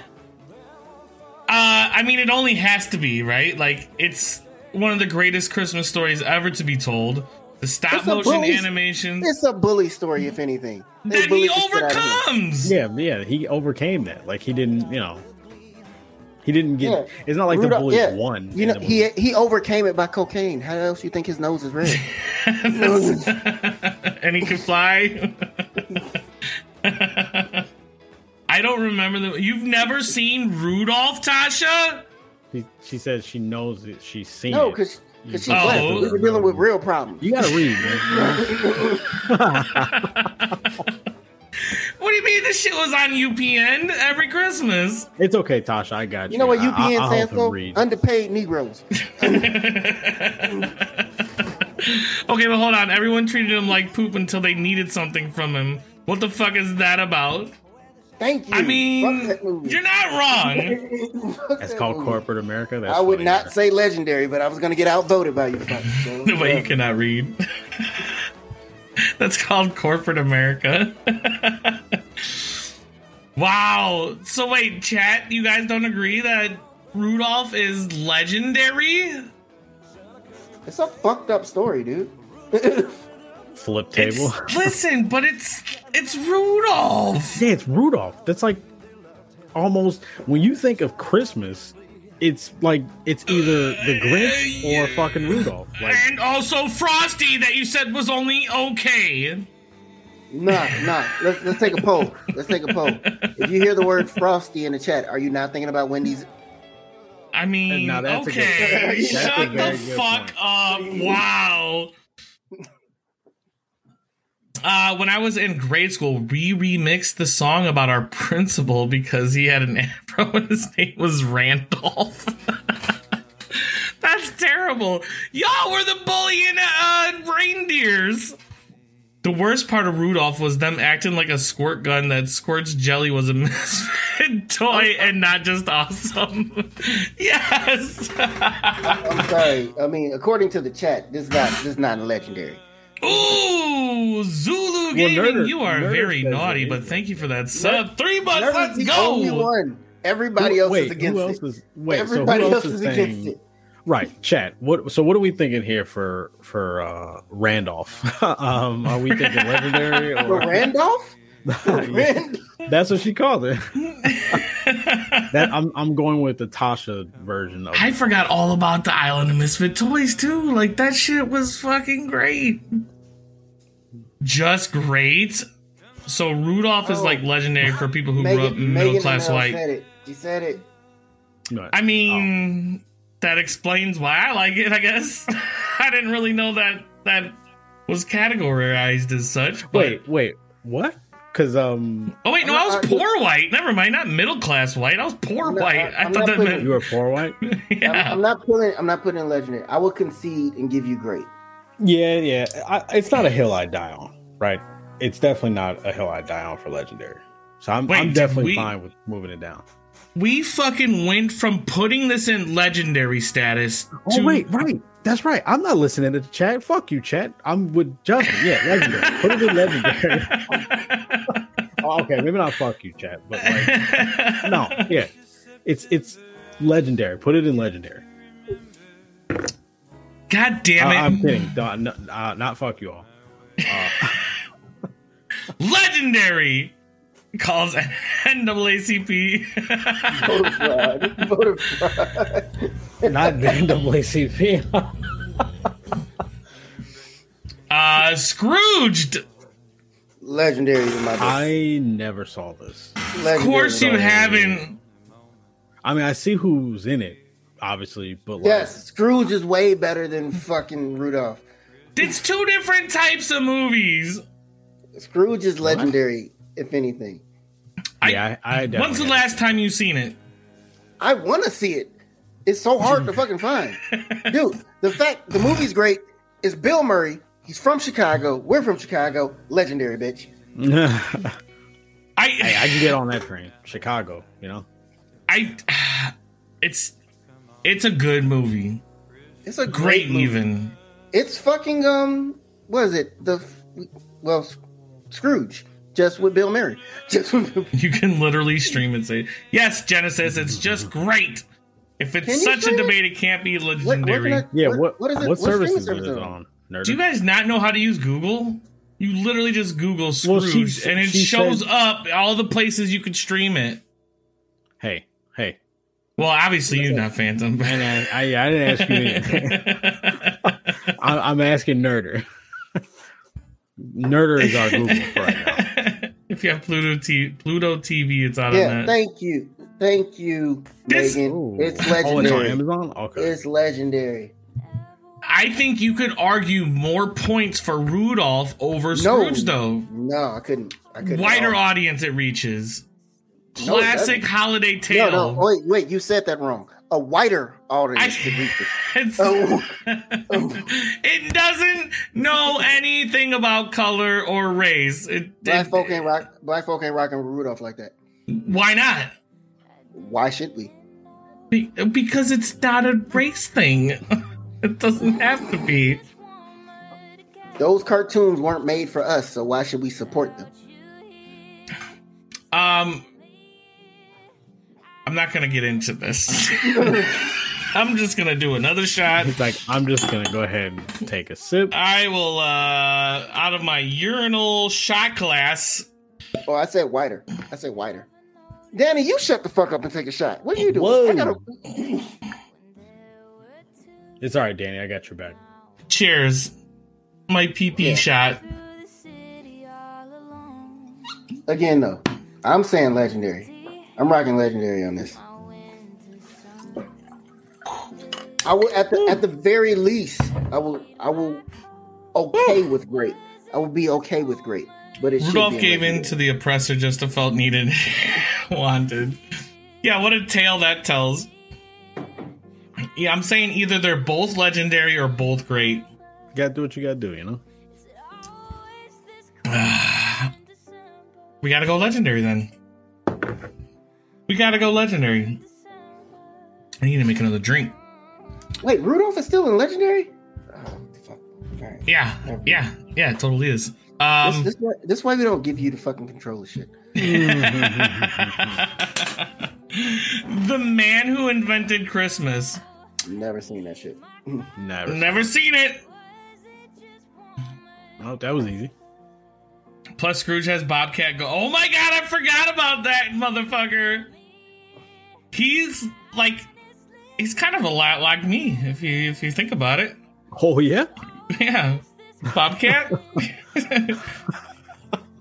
Uh, I mean, it only has to be, right? Like, it's one of the greatest Christmas stories ever to be told. The stop it's motion bully- animation It's a bully story, if anything. They that he bullied the shit out of him. overcomes. Yeah, yeah, he overcame that. Like he didn't, you know, he didn't get. Yeah. It's not like the bully bullies yeah. won. You know, he he overcame it by cocaine. How else you think his nose is red? and he could fly. I don't remember the. You've never seen Rudolph, Tasha? She, she says she knows that she's seen. no, it. because she's Oh. black. We were dealing with real problems. you gotta read, man. What do you mean this shit was on UPN every Christmas? it's okay, Tasha. I got you. You know what UPN I'll stands for? Underpaid Negroes. Okay, but hold on. Everyone treated him like poop until they needed something from him. What the fuck is that about? Thank you. I Fuck mean, that movie. you're not wrong. That's that called movie. corporate America. That's I would funny, not say legendary, but I was gonna get outvoted by you. so, The way you cannot read. That's called corporate America. wow. So wait, chat, you guys don't agree that Rudolph is legendary? It's a fucked up story, dude. Flip It's- table. listen, but it's it's Rudolph. yeah, it's Rudolph. That's like almost when you think of Christmas, it's like it's either the Grinch or uh, fucking Rudolph. Like And also Frosty that you said was only okay. Nah, nah. Let's let's take a poll. Let's take a poll. If you hear the word frosty in the chat, are you not thinking about Wendy's? I mean, No, that's good okay, point. That's a shut the fuck point. up! Wow. Uh, when I was in grade school, we remixed the song about our principal because he had an afro and his name was Randolph. That's terrible. Y'all were the bullying uh, reindeers. The worst part of Rudolph was them acting like a squirt gun that squirts jelly was a misfit toy and not just awesome. yes. I'm sorry. I mean, according to the chat, this guy this is not legendary. Ooh, Zulu Gaming, Nerder- you are Nerder very naughty, it but thank you for that sub. Three bucks, Nerdy's let's the go. only one. Everybody Who- else wait, is against who else it. is wait? Everybody so who else else is is against it. Right, chat. What? So what are we thinking here for for uh Randolph? um, are we thinking legendary or Randolph? For Yeah, Rand- That's what she called it. that I'm I'm going with the Tasha version of. I forgot all about the Island of Misfit Toys too. Like that shit was fucking great. Just great. So Rudolph is Oh. like legendary for people who grew up middle class Mel white. said it. She said it. No, I mean, oh. that explains why I like it. I guess I didn't really know that that was categorized as such. But wait, wait, what? Because um, oh wait, no, I'm I was not- poor white. Never mind, not middle class white. I was poor I'm not- white. I- I I'm thought that putting- meant you were poor white. yeah. I'm, I'm not putting. I'm not putting legendary. I will concede and give you great. Yeah, yeah. I, it's not a hill I die on, right? It's definitely not a hill I die on for legendary. So I'm, Wait, I'm definitely we- fine with moving it down. We fucking went from putting this in legendary status to Oh wait, right. That's right. I'm not listening to the chat. Fuck you, chat. I'm with Justin. Yeah, legendary. Put it in legendary. oh, okay, maybe not fuck you, chat, but like no, yeah. It's it's legendary. Put it in legendary. God damn it! I, am kidding. No, no, uh, not fuck you all. legendary calls an NAACP. Voter fraud. Voter fraud. Not NAACP. uh, Scrooged. Legendary is my best. I never saw this. Of course you haven't. I mean, I see who's in it, obviously, but like, Yes, Scrooge is way better than fucking Rudolph. It's two different types of movies. Scrooge is legendary, if anything. I- yeah, I, I definitely When's the last time you seen it? I want to see it. It's so hard to fucking find, dude. The fact the movie's great is Bill Murray. He's from Chicago. We're from Chicago. Legendary, bitch. I, Hey, I can get on that train. Chicago, you know. I, it's, it's a good movie. It's a Great, great, movie. even. It's fucking um, what is it? The well, Scrooge, just with Bill Murray. Just with Bill- You can literally stream and say, "Yes, Genesis, it's just great." If it's such a stream it? debate, it can't be what, legendary. I- Yeah, what, what what is it? what streaming service is it on? on? Do you guys not know how to use Google? You literally just Google Well, Scrooge, she- and it shows said- up all the places you could stream it. Hey, hey. Well, obviously you're not Phantom. And I, I, I didn't ask you. anything. I, I'm asking Nerder. Nerder is our Google right now. If you have Pluto T- Pluto TV, it's out Yeah, on that. thank you, thank you, This- Megan. Ooh. It's Oh, it's on legendary. Amazon. Okay. it's legendary. I think you could argue more points for Rudolph over No. Scrooge, though. No, I couldn't. I couldn't. Wider audience it reaches. No, it Classic doesn't. holiday No, tale. no. Wait, wait. You said that wrong. A wider audience I- could reach it. It's- Oh. it doesn't know anything about color or race. It, Black it- folk ain't rock. Black folk ain't rocking Rudolph like that. why not? Why should we? Be- because it's not a race thing. It doesn't have to be. Those cartoons weren't made for us, so why should we support them? Um, I'm not gonna get into this. I'm just gonna do another shot. He's like, I'm just gonna go ahead and take a sip. I will, uh, out of my urinal shot glass. Oh, I said wider. I said wider. Danny, you shut the fuck up and take a shot. What are you doing? Whoa. I gotta. It's all right, Danny. I got your back. Cheers. My PP Yeah. shot. Again, though, I'm saying legendary. I'm rocking legendary on this. I will at the at the very least, I will I will okay hmm. with great. I will be okay with great. But it should Rudolph be gave in to the oppressor just to felt needed, wanted. Yeah, what a tale that tells. Yeah, I'm saying either they're both legendary or both great. You gotta do what you gotta do, you know. We gotta go legendary then. We gotta go legendary. I need to make another drink. Wait, Rudolph is still in legendary? Oh, fuck. All right. Yeah, yeah, yeah, it totally is. This, Um, this, why, this why we don't give you the fucking controller shit. the man who invented Christmas. Never seen that shit. Never. Never seen it. Oh, that was easy. Plus, Scrooge has Bobcat go. Oh my god, I forgot about that motherfucker. He's like, he's kind of a lot like me if you if you think about it. Oh yeah. Yeah, Bobcat.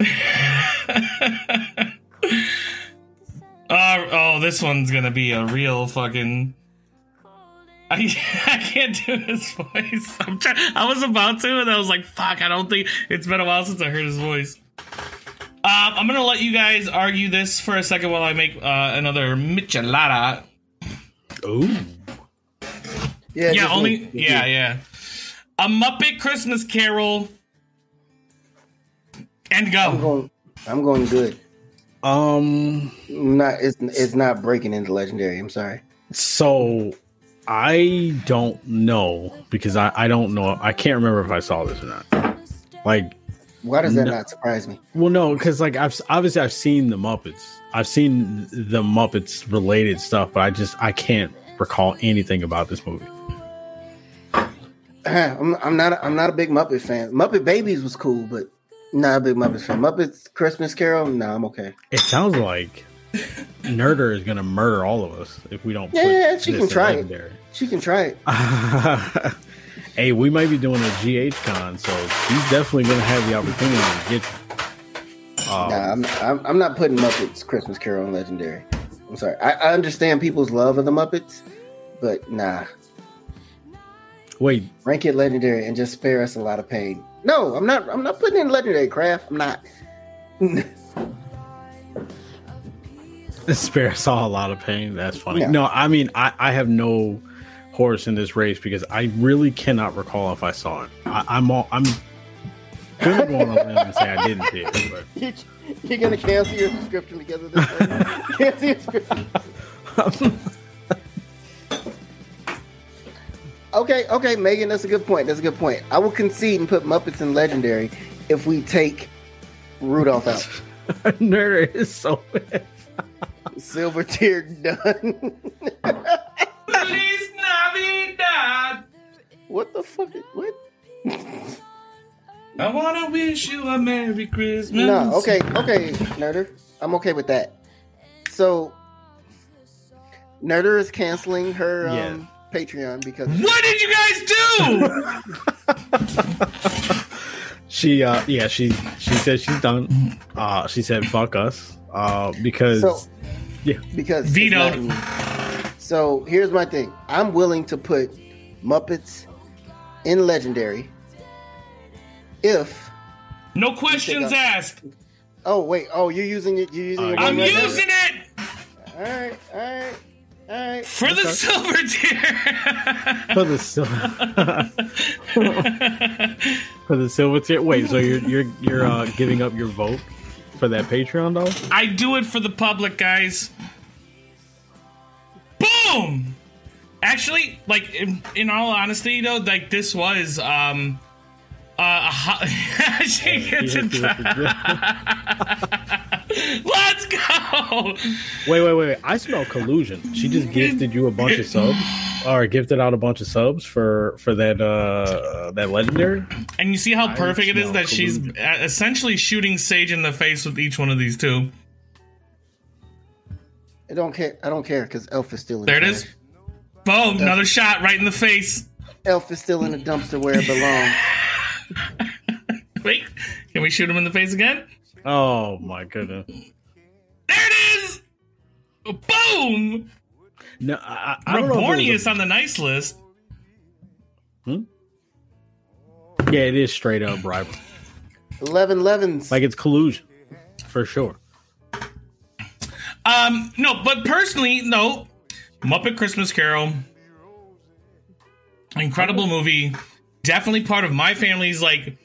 Uh, oh, this one's gonna be a real fucking. I, I can't do his voice. I'm trying, I was about to, and I was like, "Fuck!" I don't think it's been a while since I heard his voice. Um, I'm gonna let you guys argue this for a second while I make uh, another michelada. Ooh. Yeah, Yeah, only me. yeah, yeah. A Muppet Christmas Carol. And I'm go. going. I'm going good. Um. Not it's it's not breaking into legendary. I'm sorry. So I don't know because I I don't know. I can't remember if I saw this or not. Like, Why does that No. not surprise me? well, no, because like I've obviously I've seen the Muppets. I've seen the Muppets related stuff, but I just I can't recall anything about this movie. I'm, I'm not. I'm not a big Muppet fan. Muppet Babies was cool, but not a big Muppet fan. Muppets Christmas Carol. No, I'm okay. It sounds like Nerder is gonna murder all of us if we don't. Yeah, put she can try it. She can try it. hey, we might be doing a GH con, so she's definitely gonna have the opportunity to get you. Um, Nah, I'm, I'm. I'm not putting Muppets Christmas Carol on legendary. I'm sorry. I, I understand people's love of the Muppets, but nah. Wait, Rank it legendary and just spare us a lot of pain. No, I'm not. I'm not putting in legendary craft. I'm not. Spare saw a lot of pain. That's funny. Yeah. No, I mean, I, I have no horse in this race because I really cannot recall if I saw it. I, I'm all, I'm gonna go on a limb and say I didn't see it. But You- You're gonna cancel your subscription because of this. one? cancel your subscription. okay, okay, Megan, that's a good point. That's a good point. I will concede and put Muppets in Legendary if we take Rudolph out. nerd is so bad. Silver tier done. Feliz Navidad. what the fuck? Is, what? I wanna wish you a Merry Christmas. No, okay, okay, Nerder. I'm okay with that. So, Nerder is canceling her um, Patreon because What did you guys do? She uh yeah, she she said she's done. Uh she said fuck us. Uh because So- yeah. because it's Vetoed. So here's my thing. I'm willing to put Muppets in Legendary if. No questions asked. Oh wait. Oh, you're using it. You're using Uh, it. I'm right now? using it All right. All right. All right. for the silver tier. For the silver For the silver tier. Wait, so you're you're you're uh giving up your vote for that Patreon though? I do it for the public, guys. Boom! Actually, like in, in all honesty, though, like this was um uh ho- she gets it. Let's go. Wait, wait, wait, wait. I smell collusion. She just gifted you a bunch of subs, or gifted out a bunch of subs for for that uh that legendary. And you see how I perfect it is that she's collusion. uh, essentially shooting Sage in the face with each one of these two. I don't care. I don't care because Elf is still in. There it charge. is. Boom! Another shot right in the face. Elf is still in the dumpster where it belongs. Wait, can we shoot him in the face again? Oh my goodness. There it is. Boom! No, I, I I don't know. If it Rabornius on the nice list. a- yeah, it is straight up bribery. Eleven Levens. Like it's collusion for sure. Um, no, but personally, no. Muppet Christmas Carol. Incredible movie. Definitely part of my family's like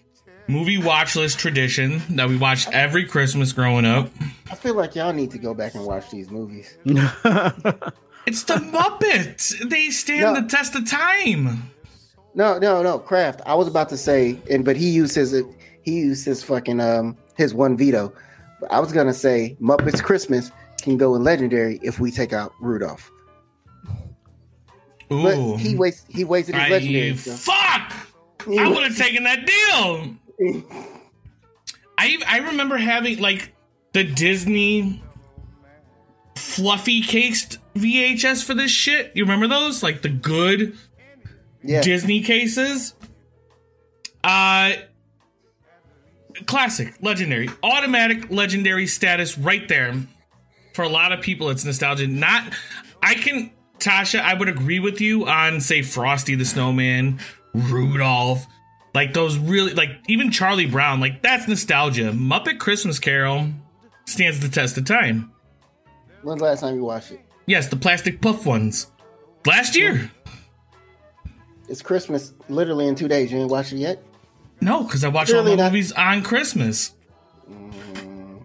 movie watch list tradition that we watched every Christmas growing up. I feel like y'all need to go back and watch these movies. It's the Muppets. They stand No. the test of time. No, no, no, Kraft. I was about to say, and but he used his he used his fucking um his one veto. But I was gonna say Muppets Christmas can go in legendary if we take out Rudolph. But Ooh. he waste he wasted his I, legendary. so- fuck! I would have taken that deal. I I remember having like the Disney fluffy cased VHS for this shit. You remember those? Like the good yeah, Disney cases. Uh classic, legendary, automatic legendary status right there. For a lot of people it's nostalgia. Not I can Tasha, I would agree with you on say Frosty the Snowman, Rudolph, like those really like even Charlie Brown, like that's nostalgia. Muppet Christmas Carol stands the test of time. When's the last time you watched it? Yes, the plastic puff ones. Last year. It's Christmas literally in two days. You ain't watched it yet? No, because I watch all my not. movies on Christmas. Mm,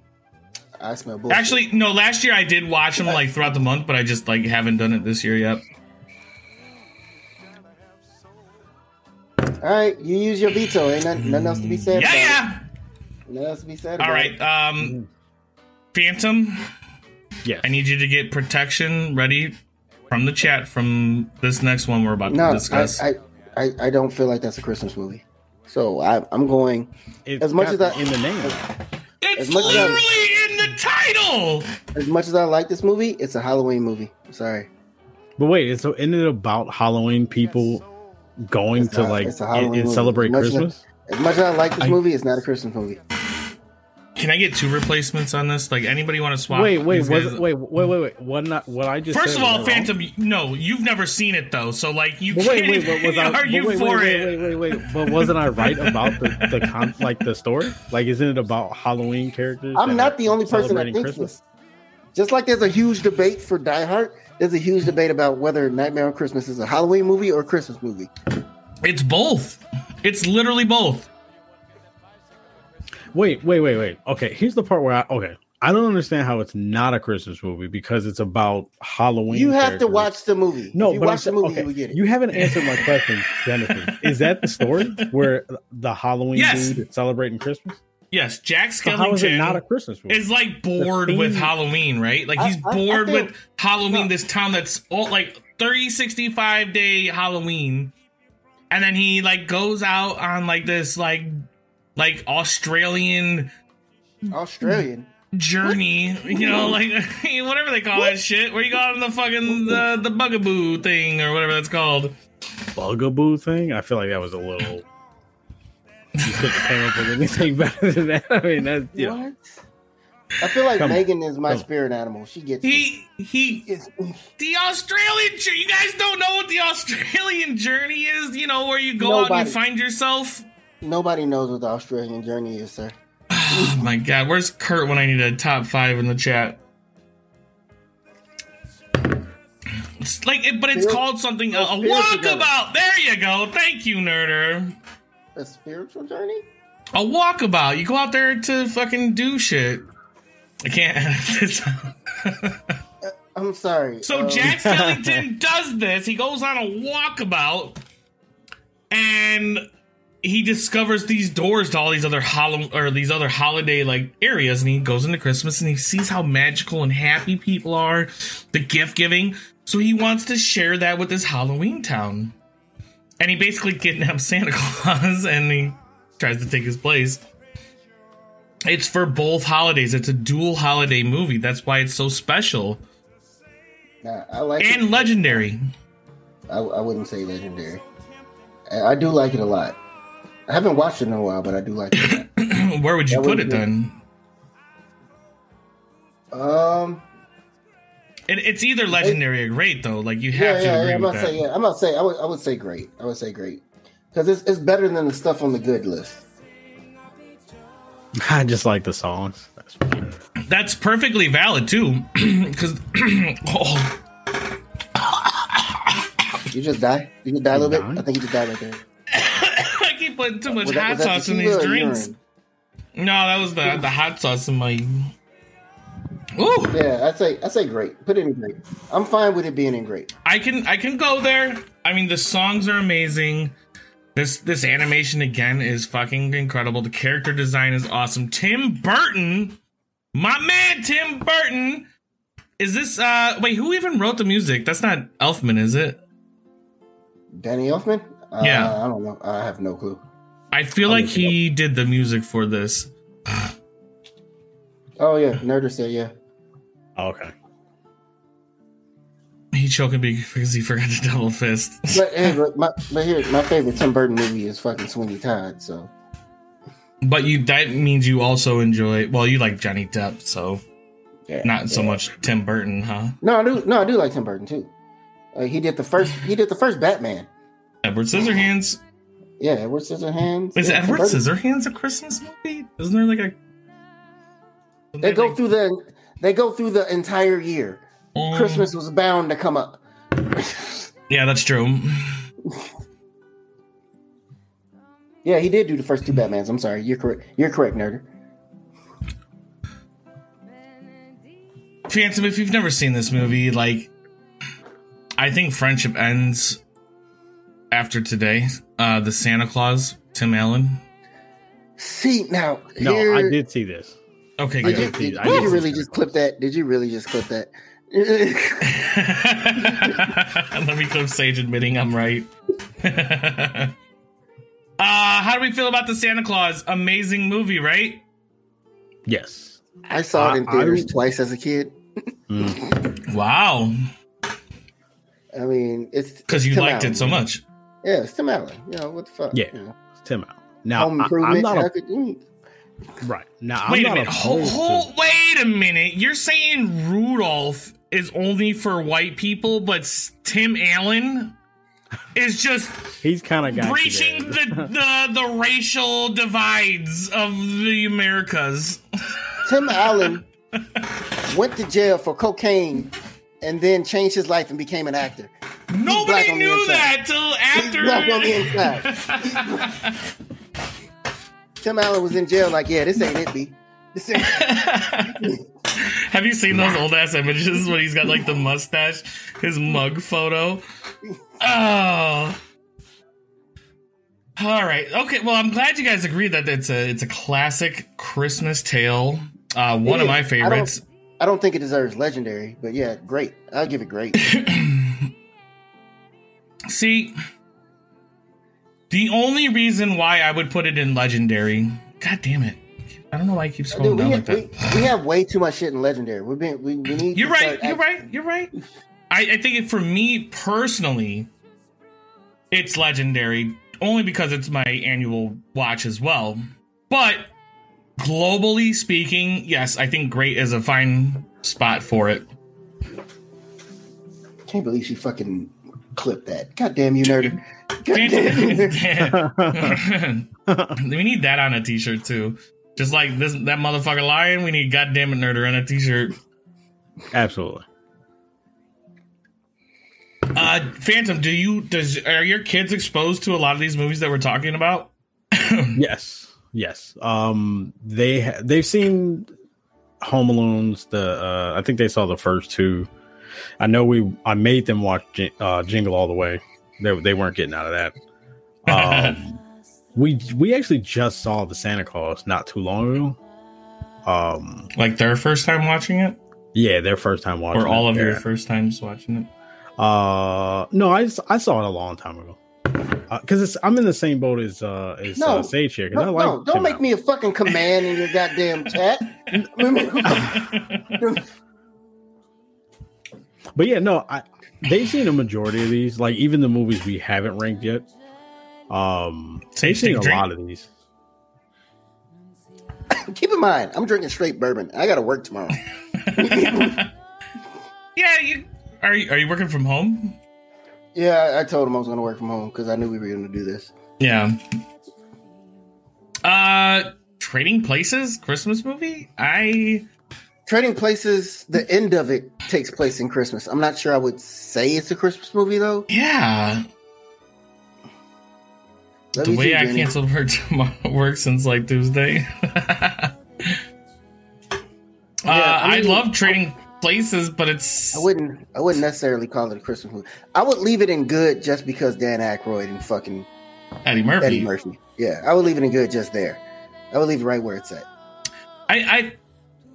I smell bullshit. Actually, no. Last year I did watch them like throughout the month, but I just like haven't done it this year yet. All right, you use your veto. Ain't nothing, nothing else to be said. Yeah, about yeah. It. Nothing else to be said. All about right, it. um, Phantom. Yes. I need you to get protection ready from the chat from this next one we're about No, to I, discuss. I, I, I don't feel like that's a Christmas movie. So I, I'm going. It's as much as I- in the name. it's as much as I- literally in the title. As much as I like this movie, it's a Halloween movie. I'm sorry. But wait, so isn't it about Halloween people going It's to not- like it's a and, and celebrate Much Christmas? As much as I like this I- movie, it's not a Christmas movie. Can I get two replacements on this? Like anybody want to swap? Wait, wait, was it, wait, wait, wait, wait. What not? What I just First said of all, was wrong? Phantom, no, you've never seen it though, so like you But can't wait, wait, was I? but argue wait, for wait, it. wait, wait, wait, wait. But wasn't I right about the the con- like the story? Like, isn't it about Halloween characters? I'm not the only person that celebrating thinks Christmas? this. Just like there's a huge debate for Die Hard, there's a huge debate about whether Nightmare on Christmas is a Halloween movie or a Christmas movie. It's both. It's literally both. Wait, wait, wait, wait. Okay, here's the part where I okay. I don't understand how it's not a Christmas movie because it's about Halloween. You have to watch the movie. No, if you but I'm watch the movie, okay, you would get it. You haven't answered my question, Genesis. Is that the story where the Halloween Yes. dude is celebrating Christmas? Yes, Jack So how is it Skellington not a Christmas movie? is like bored The with Halloween, right? Like he's I- I bored think- with Halloween, no. this town that's all like 30, 65 day Halloween. And then he like goes out on like this like like Australian Australian. journey, you know, like whatever they call that shit, where you go on the fucking the, the bugaboo thing or whatever that's called. bugaboo thing. I feel like that was a little. You couldn't come up with anything better than that. I mean, that's you know, What? I feel like Come on. Megan is my Come on. spirit animal. She gets it. He he It's- the Australian jour- you guys don't know what the Australian journey is, you know, where you go out and you find yourself. Nobody knows what the Australian journey is, sir. Oh my god, where's Kurt when I need a top five in the chat? It's like, it, but it's Spir- called something. A, a spiritual journey. walkabout. There you go. Thank you, nerder. A spiritual journey? A walkabout. You go out there to fucking do shit. I can't out. I'm sorry. So um, Jack Skellington does this. He goes on a walkabout, and he discovers these doors to all these other hollow or these other holiday like areas, and he goes into Christmas and he sees how magical and happy people are, the gift giving. So he wants to share that with his Halloween town, and he basically kidnaps Santa Claus and he tries to take his place. It's for both holidays. It's a dual holiday movie. That's why it's so special Nah, I like and it. legendary. I, I wouldn't say legendary. I, I do like it a lot. I haven't watched it in a while, but I do like it. Where would you That put it then? um, It, it's either legendary or great though. Like you yeah, have to yeah, agree yeah. I'm with about to that. say, yeah, I'm about to say, I would, I would say great. I would say great because it's it's better than the stuff on the good list. I just like the songs. That's That's perfectly valid too, because oh, You just die. You just die a little bit. I think you just died right there. I keep putting too much Was hot that sauce in these drinks. urine? No, that was the the hot sauce in my. Ooh, Yeah, I'd say I'd say great. Put it in great. I'm fine with it being in great. I can I can go there. I mean, the songs are amazing. This this animation again is fucking incredible. The character design is awesome. Tim Burton, my man, Tim Burton. Is this uh wait? Who even wrote the music? That's not Elfman, is it? Danny Elfman? Uh, Yeah. I don't know. I have no clue. I feel I'll like he did the music for this. Oh yeah, Nerder said yeah. Okay. He choking me because he forgot to double fist. But, hey, but my but here my favorite Tim Burton movie is fucking Sweeney Todd. So But you that means you also enjoy. Well, you like Johnny Depp, so yeah, not so much Tim Burton, huh? No, I do. No, I do like Tim Burton too. Uh, he did the first. He did the first Batman. Edward Scissorhands. Yeah, Edward Scissorhands. Is yeah, Edward Scissorhands a Christmas movie? Isn't there like a? They go through the. They go through the entire year. Um, Christmas was bound to come up. Yeah, that's true. Yeah, he did do the first two Batmans. I'm sorry. You're correct. You're correct, Nerder. Phantom, if you've never seen this movie, like, I think friendship ends after today. Uh, the Santa Claus, Tim Allen. See now. No, here, I did see this. Okay, Did you, good. did, I did did you really just clip that? Did you really just clip that? Let me clip Sage admitting I'm right. uh, how do we feel about the Santa Claus? Amazing movie, right? Yes. I saw it in I- I theaters twice as a kid. Wow, I mean, it's because you Tim liked Allen, it so man. much. Yeah, it's Tim Allen. You know what the fuck? Yeah. You know, It's Tim Allen. Now, Home I, Improvement. am not a, could- mm. Right. Now, I'm Wait a not minute. Hold, opposed to- hold, wait a minute. You're saying Rudolph is only for white people, but Tim Allen is just He's kind of got you breaching the, the the racial divides of the Americas. Tim Allen. went to jail for cocaine, and then changed his life and became an actor. Nobody knew that till He's black on the inside. Tim Allen was in jail, like, yeah, this ain't it, B. This ain't Have you seen those old ass images when he's got like the mustache, his mug photo? Oh. All right. Okay. Well, I'm glad you guys agree that it's a it's a classic Christmas tale. Uh, one of my is. I don't- favorites. I don't think it deserves legendary, but yeah, great. I'll give it great. See, the only reason why I would put it in legendary. God damn it! I don't know why I keep scrolling Dude, down have, like that. we, we have way too much shit in legendary. We've been we, we need. You're right. You're right. You're right. I, I think it, for me personally, it's legendary only because it's my annual watch as well. But globally speaking, yes, I think great is a fine spot for it. Can't believe she fucking clipped that. God damn you, nerder. We need that on a t-shirt too. Just like this that motherfucker lion, we need goddamn it nerder on a t-shirt. Absolutely. Uh Phantom, do you does are your kids exposed to a lot of these movies that we're talking about? Yes, yes. Um, they ha- they've seen Home Alone's. The uh, I think they saw the first two. I know we. I made them watch uh, Jingle All the Way. They they weren't getting out of that. Um, we we actually just saw the Santa Claus not too long ago. Um, Like their first time watching it? yeah, their first time watching. Or all it. of your first times watching it? Uh, no, I saw it a long time ago. Because it's I'm in the same boat as uh as No. uh, Sage here. 'cause I No, like no, don't make Allen. me a fucking command in your goddamn chat. But yeah, no, I they've seen a majority of these. Like even the movies we haven't ranked yet. Um, they've seen a drink. lot of these. Keep in mind, I'm drinking straight bourbon. I got to work tomorrow. yeah, you are you are you working from home? Yeah, I, I told him I was going to work from home because I knew we were going to do this. Yeah. Uh Trading Places Christmas movie? I Trading Places, the end of it takes place in Christmas. I'm not sure I would say it's a Christmas movie though. yeah. Let the way see, I Jenny. canceled work tomorrow work since like Tuesday. uh, I I, love trading places, but it's I wouldn't. I wouldn't necessarily call it a Christmas movie. I would leave it in good just because Dan Aykroyd and fucking Eddie Murphy. Eddie Murphy. Yeah, I would leave it in good just there. I would leave it right where it's at. I, I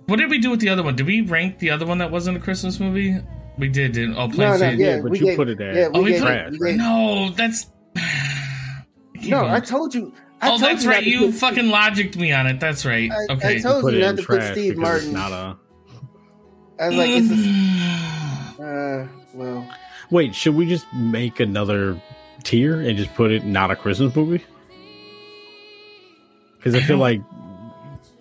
what did we do with the other one? Did we rank the other one that wasn't a Christmas movie? We did, didn't oh No, Planes no, Trains- yeah, but you gave- put it at- Yeah, Oh, we we gave, put- it- we gave- No, that's no. I told you. I oh, that's you right. You put- fucking logicked me on it. That's right. I- I okay. told- Put you it not in to put trash Steve because Martin. not a. I was like, it's Mm. a, uh, well, Wait, should we just make another tier and just put it not a Christmas movie? Because I I feel like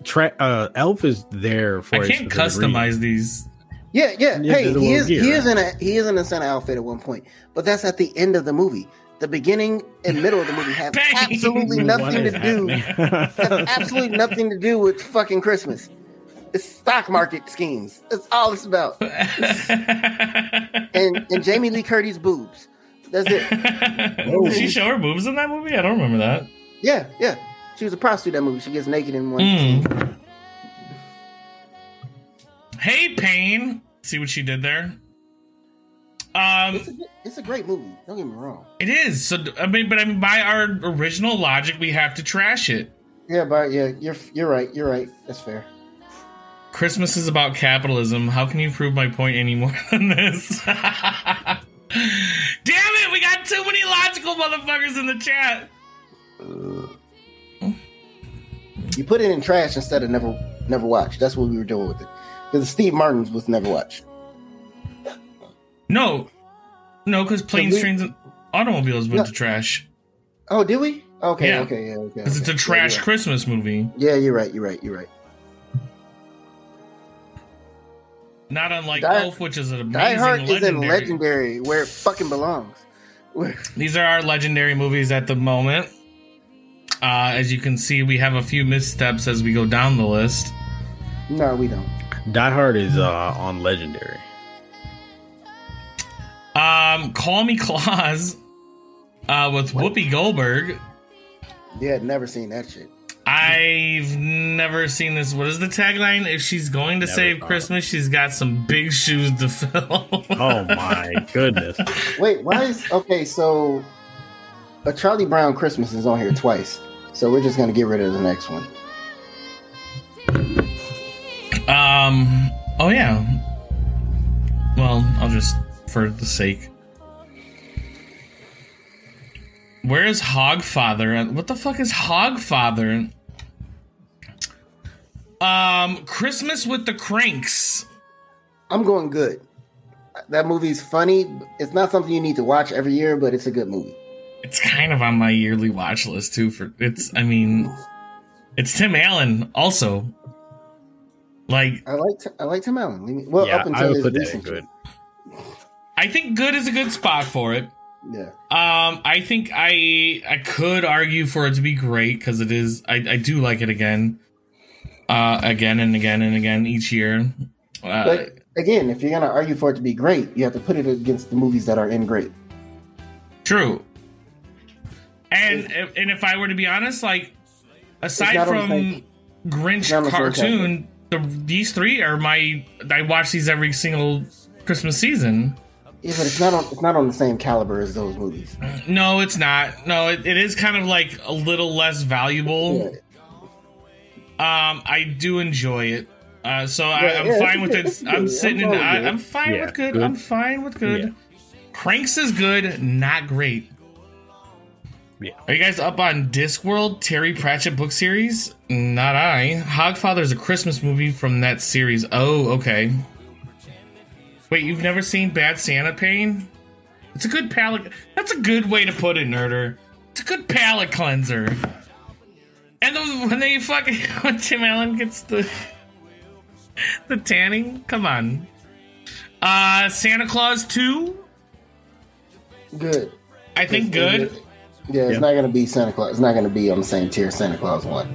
tra- uh, Elf is there for. I a can't customize reason. these. yeah, yeah. Yeah, hey, he is gear, he is right? in a he is in a Santa outfit at one point, but that's at the end of the movie. The beginning and middle of the movie have absolutely nothing to do. have absolutely nothing to do with fucking Christmas. It's stock market schemes. That's all it's about. And and Jamie Lee Curtis boobs. That's it. Did she show her boobs in that movie? I don't remember that. Yeah, yeah. She was a prostitute in that movie. She gets naked in one. Mm. Hey, Payne. See what she did there? Um, It's, a, it's a great movie. Don't get me wrong. it is. So I mean, but I mean, by our original logic, we have to trash it. Yeah, but yeah, you're you're right. You're right. That's fair. Christmas is about capitalism. How can you prove my point any more than this? Damn it! We got too many logical motherfuckers in the chat. You put it in trash instead of never never watched. That's what we were doing with it. Because Steve Martin's was never watched. No, no, because planes, we- trains, and automobiles went No. to trash. Oh, did we? Okay, Yeah. okay, yeah, okay. Because it's a trash Yeah, Christmas movie. Yeah, you're right. You're right. You're right. Not unlike Die- Elf, which is an amazing Die Hard is in legendary. legendary where it fucking belongs. These are our legendary movies at the moment. Uh, as you can see, we have a few missteps as we go down the list. no, we don't. Die Hard is uh, on Legendary. Um, Call Me Claus uh, with Whoopi Goldberg. Yeah, never seen that shit. I've never seen this. What is the tagline? If she's going to Never save thought. Christmas, she's got some big shoes to fill. Oh my goodness! Wait, why is okay? So, a Charlie Brown Christmas is on here twice. So we're just gonna get rid of the next one. Um. Oh yeah. Well, I'll just for the sake. Where is Hogfather? What the fuck is Hogfather? Um, Christmas with the Cranks. I'm going good. That movie's funny. It's not something you need to watch every year, but it's a good movie. It's kind of on my yearly watch list too. For it's, I mean, it's Tim Allen also. Like, I like I like Tim Allen. Well, yeah, up I would put that in good. I think good is a good spot for it. Yeah, Um, I think I I could argue for it to be great because it is. I, I do like it again, uh, again and again and again each year. Uh, but again, if you're gonna argue for it to be great, you have to put it against the movies that are in great. true. And if, and if I were to be honest, like aside not on the from Grinch not on the same cartoon, the, these three are my. I watch these every single Christmas season. Yeah, but it's not on it's not on the same caliber as those movies. No, it's not. No, it, it is kind of like a little less valuable. Yeah. Um, I do enjoy it. Uh, so I, Yeah, I'm yeah, fine with it. I'm I'm sitting in. fine with I, I'm fine Yeah, with good. good. I'm fine with good. Yeah. Cranks is good, not great. Yeah. Are you guys up on Discworld Terry Pratchett book series? Not I. Hogfather is a Christmas movie from that series. Oh, okay. Wait, you've never seen Bad Santa Payne? It's a good palate. That's a good way to put it, nerder. It's a good palate cleanser. And then when they fucking when Tim Allen gets the the tanning, come on. Uh, Santa Claus two. Good. I think good. Yeah, it's Yeah. not gonna be Santa Claus. It's not gonna be on the same tier as Santa Claus one.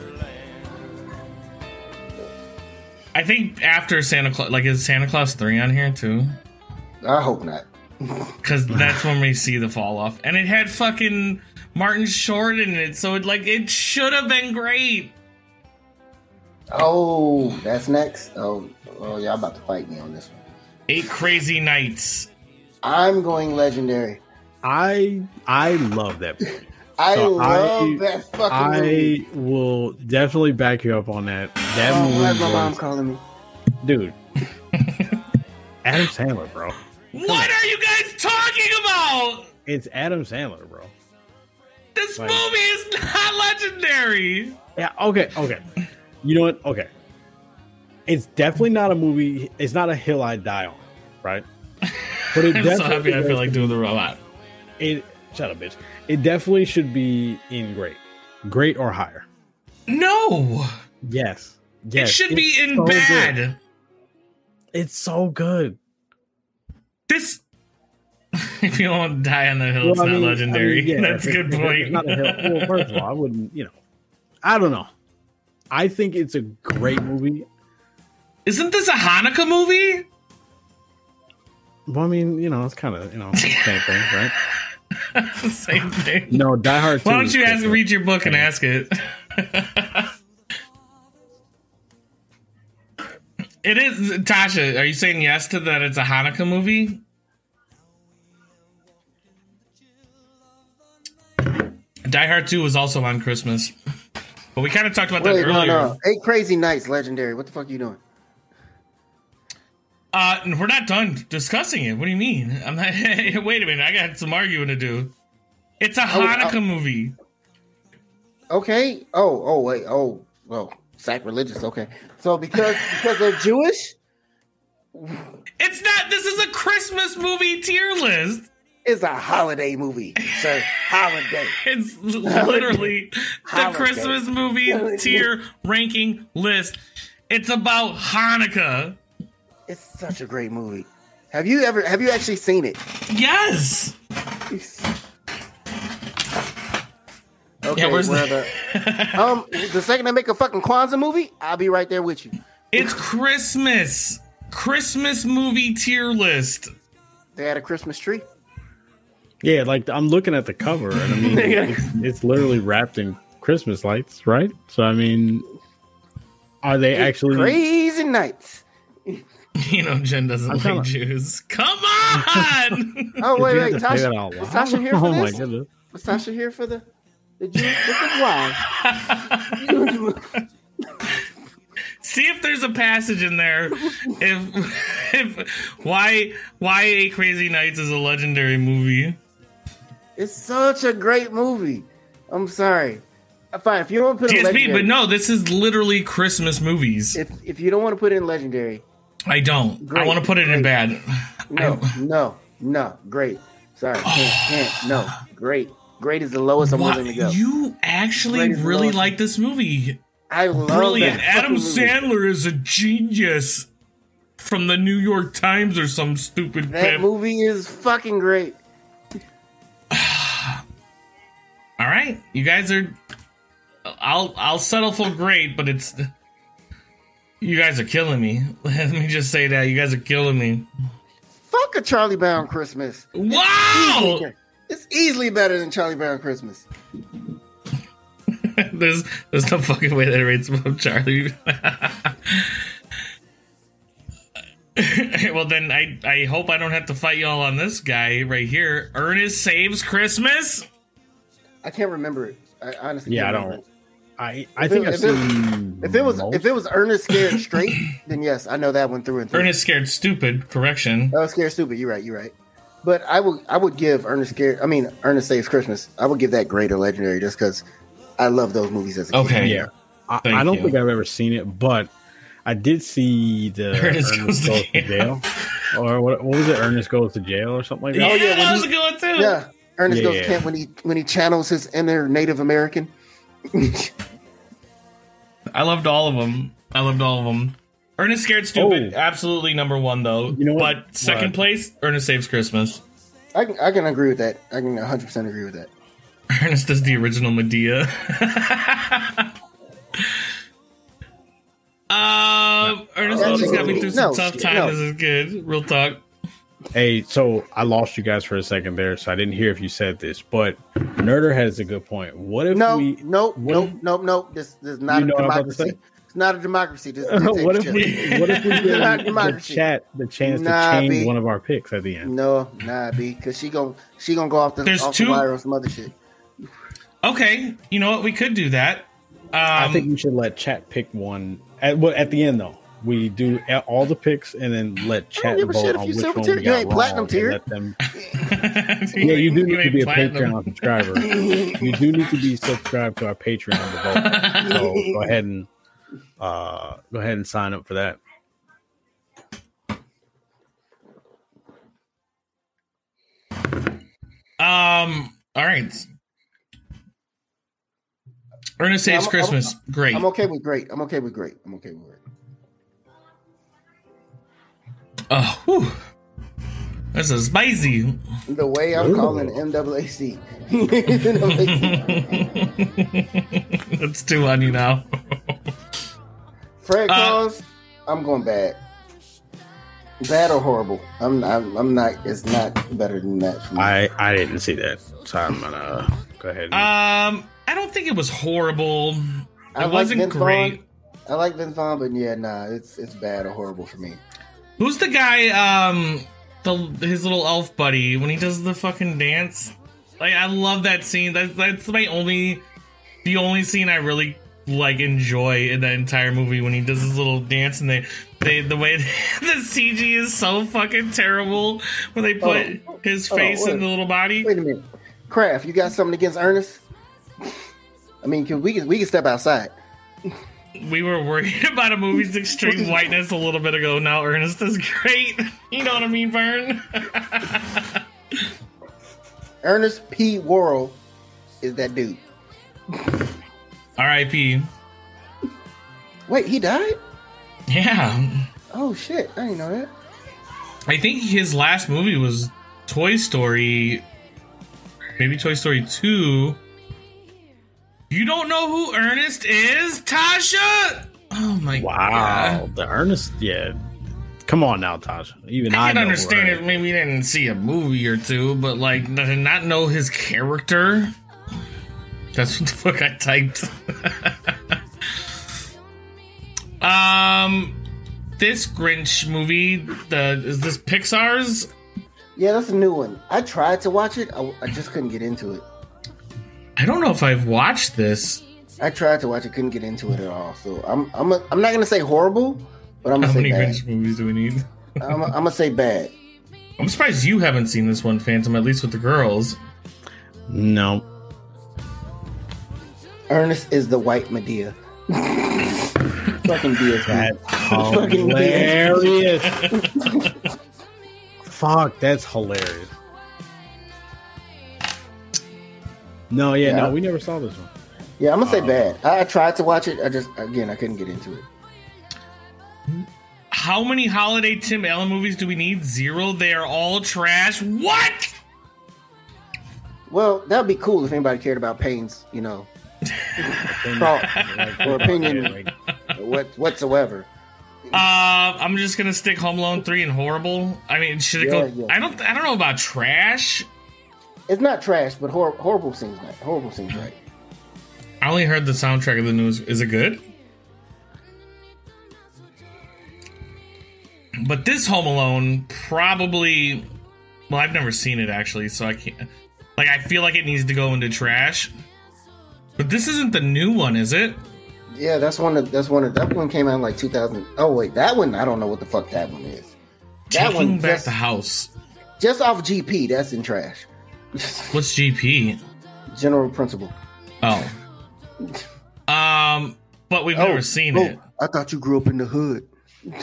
I think after Santa Claus, like is Santa Claus three on here too? I hope not. Because that's when we see the fall off, and it had fucking Martin Short in it, so it like it should have been great. Oh, that's next. Oh, oh, y'all about to fight me on this one. Eight Crazy Nights. I'm going legendary. I I love that movie. I So love I- that fucking movie. I will definitely back you up on that. That Oh, why movie, my mom was, calling me? dude. Adam Sandler, bro. What are you guys talking about? It's Adam Sandler, bro. This Like- movie is not legendary. Yeah. Okay. Okay. You know what? Okay. It's definitely not a movie. It's not a hill I die on, right? But it I'm so happy I feel like doing the robot. It. Shut up, bitch. It definitely should be in great, great or higher. No, Yes. it should It's be in so bad. good. It's so good. This. If you don't die on the hill, it's Well, I not mean- legendary. I mean, yeah, That's a good point. not a hill. Well, first of all, I wouldn't. You know, I don't know. I think it's a great movie. Isn't this a Hanukkah movie? Well, I mean, you know, it's kind of you know same thing, right? the same thing. No, Die Hard. Why don't you ask, read your book and ask it? it is Tasha. Are you saying yes to that? It's a Hanukkah movie. Die Hard Two was also on Christmas, but we kind of talked about that Wait, no, earlier. no. Eight Crazy Nights, legendary. What the fuck are you doing? Uh, we're not done discussing it. What do you mean? I'm not. wait a minute. I got some arguing to do. It's a Hanukkah I- movie. Okay. Oh, oh, wait. Oh, well, sacrilegious. Okay. So because because they're Jewish, It's not. This is a Christmas movie tier list. it's a holiday movie, sir. Holiday. It's literally the Holiday. Christmas movie tier ranking list. It's about Hanukkah. It's such a great movie. Have you ever? Have you actually seen it? Yes. Okay. Yeah, where's well, the- the, um, the second they make a fucking Kwanzaa movie, I'll be right there with you. It's Christmas. Christmas movie tier list. They had a Christmas tree. Yeah, like I'm looking at the cover, and I mean, it's literally wrapped in Christmas lights, right? So I mean, are they actually? Crazy nights. You know, Jen doesn't I'm like kinda- Jews. Come on! Oh wait, wait, to say that Tasha. out Is? Tasha here for oh my this? goodness! Was Tasha here for the the Jews? Why? See if there's a passage in there. If if why why Eight Crazy Nights is a legendary movie. it's such a great movie. I'm sorry. Fine, if you don't want to put it in legendary, but no, this is literally Christmas movies. if if you don't want to put it in legendary, I don't. I want to put it in bad. no, no, no, great. Sorry, can't, can't, no, great. Great is the lowest I'm Why, willing to go. you actually Great really like this movie. I love Brilliant. Adam movie. Sandler is a genius from the New York Times or some stupid That pip. movie is fucking great. All right, you guys are. I'll I'll settle for great, but it's. You guys are killing me. Let me just say that you guys are killing me. Fuck a Charlie Brown Christmas. Wow! It's easily better than Charlie Brown Christmas. there's there's no fucking way that it rates above Charlie. well then, I I hope I don't have to fight y'all on this guy right here. Ernest saves Christmas. I can't remember it. I honestly Yeah, I can't don't. remember it. I I If think it- I've if it- seen. If it was most. if it was Ernest Scared Straight, then yes, I know that one through and through. Ernest scared stupid. Correction. Oh, Scared Stupid. You're right. You're right. But I would I would give Ernest Scared. I mean Ernest Saves Christmas. I would give that greater legendary just because I love those movies as a kid. Okay. yeah, I, I don't you. think I've ever seen it, but I did see the Ernest Ernest, Goes goes, to to jail, or what, what was it? Ernest goes to jail or something like that. Yeah, Oh, yeah, that was he- a good one too. Yeah. Ernest goes Yeah. to camp when he when he channels his inner Native American. I loved all of them. I loved all of them. Ernest Scared Stupid, Oh. absolutely number one though. You know what? But second What? place, Ernest Saves Christmas. I can I can agree with that. I can 100 percent agree with that. Ernest is the original Madea. um, Ernest That's always got me through some no, tough no. times. This is good. Real talk. Hey, so I lost you guys for a second there, so I didn't hear if you said this, but Nerder has a good point. What if No, we? nope, what nope, if- nope, nope. This, this is not You a know what I'm about to democracy. say? It's not a democracy. This, this what if we? What if we give the chat the chance Nah, to change B. one of our picks at the end? No, nah, B, because she gon' she gonna go off the There's off two- the wire on some other shit. Okay, you know what? We could do that. Um, I think we should let chat pick one at well, at the end though. We do all the picks and then let chat give a vote on which one tier. we You got ain't platinum tier. let them- Yeah, you do need to ain't be a platinum. Patreon subscriber. you do need to be subscribed to our Patreon to vote. So go ahead and uh, go ahead and sign up for that. Um. All right. Ernest saves I'm- Christmas. Great. I'm okay with great. I'm okay with great. I'm okay with great. Oh, whew. This is spicy. The way I'm Ooh. calling MAAC. It's too on you now. Fred Uh, Claus, I'm going bad. Bad or horrible? I'm, I'm I'm not. It's not better than that. For me. I I didn't see that, so I'm gonna go ahead. And, Um, I don't think it was horrible. I It like wasn't Vince great. Vaughn. I like Vince Vaughn, but yeah, nah, it's it's bad or horrible for me. Who's the guy? Um, the his little elf buddy when he does the fucking dance. Like I love that scene. That's that's my only, the only scene I really like enjoy in that entire movie when he does his little dance and they they the way the CG is so fucking terrible when they put Oh. his Oh, face wait. in the little body. Wait a minute, Kraft, you got something against Ernest? I mean, can we can we can step outside. We were worried about a movie's extreme whiteness a little bit ago. Now Ernest is great. You know what I mean, Vern? Ernest P. Worrell is that dude. R.I.P. Wait, he died? Yeah. Oh shit, I didn't know that. I think his last movie was Toy Story, maybe Toy Story 2. You don't know who Ernest is, Tasha? Oh my god Wow, god. the Ernest. Yeah, come on now, Tasha. Even I, I can know, understand right? it. Maybe we didn't see a movie or two, but like to not know his character. That's what the fuck I typed. um, this Grinch movie, the is this Pixar's? Yeah, that's a new one. I tried to watch it. I, I just couldn't get into it. I don't know if I've watched this. I tried to watch it, couldn't get into it at all. So I'm I'm a, I'm not gonna say horrible, but I'm How gonna say many bad. Grinch movies do we need? I'm, I'm gonna say bad. I'm surprised you haven't seen this one, Phantom. At least with the girls. No, Ernest is the white Madea. Fucking Diaz. man. that's hilarious. Fuck, that's hilarious. No, yeah, Yeah. no, we never saw this one. Yeah, I'm gonna say Uh, bad. I, I tried to watch it. I just again I couldn't get into it. How many holiday Tim Allen movies do we need? Zero. They are all trash. What? Well, that'd be cool if anybody cared about Payne's, you know, thought or opinion what whatsoever. Uh, I'm just gonna stick Home Alone three and horrible. I mean, should it Yeah, go? yeah. I don't. I don't know about trash. It's not trash, but hor- horrible seems right. Horrible seems right. I only heard the soundtrack of the news. Is it good? But this Home Alone probably. Well, I've never seen it actually, so I can't. Like, I feel like it needs to go into trash. But this isn't the new one, is it? Yeah, that's one. Of, that's one. Of, that one came out in like 2000. Oh wait, that one I don't know what the fuck that one is. That Taking one back just, the house. just off GP. That's in trash. What's GP? General principle. Oh. Um, but we've never seen oh, it. I thought you grew up in the hood. My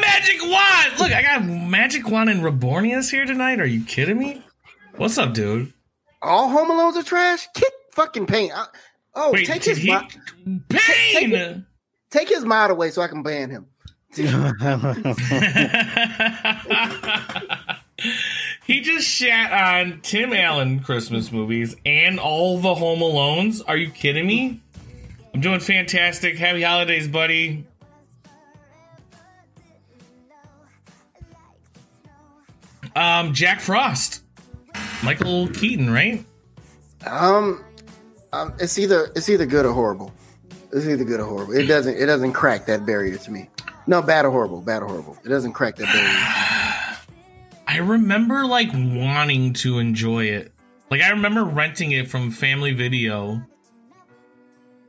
magic wand! Look, I got magic wand and Rebornius here tonight. Are you kidding me? What's up, dude? All Home Alones are trash. Kick fucking Payne. I- oh, Wait, take his he? mod, Payne! take his mod away so I can ban him. he just shat on Tim Allen Christmas movies and all the Home Alones. Are you kidding me? I'm doing fantastic. Happy holidays, buddy. Um, Jack Frost, Michael Keaton, right? Um, um, it's either it's either good or horrible. It's either good or horrible. It doesn't it doesn't crack that barrier to me. No, bad or horrible, bad or horrible. It doesn't crack that barrier. I remember like wanting to enjoy it. Like I remember renting it from Family Video.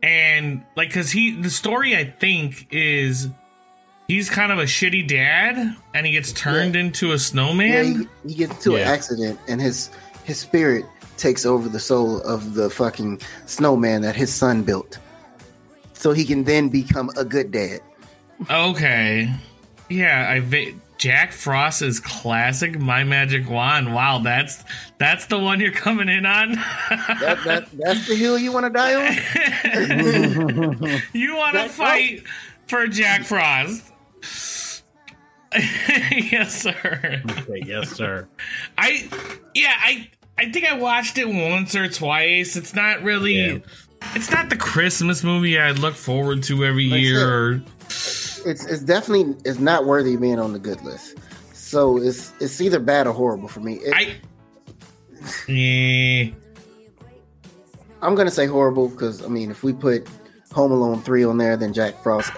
And like cuz he the story I think is he's kind of a shitty dad and he gets turned into a Yeah, snowman. he, he gets into an accident and his his spirit takes over the soul of the fucking snowman that his son built, so he can then become a good dad. Okay. Yeah, I va- Jack Frost's classic My Magic Wand. Wow, that's that's the one you're coming in on. That, that that's the hill you want to die on. You want to Jack fight for Jack Frost? yes, sir. Okay, yes, sir. I yeah, I I think I watched it once or twice. It's not really Yeah. it's not the Christmas movie I'd look forward to every Like year. said, Or, It's it's definitely it's not worthy of being on the good list. So it's it's either bad or horrible for me. It, I yeah. I'm gonna say horrible because I mean, if we put Home Alone three on there, then Jack Frost.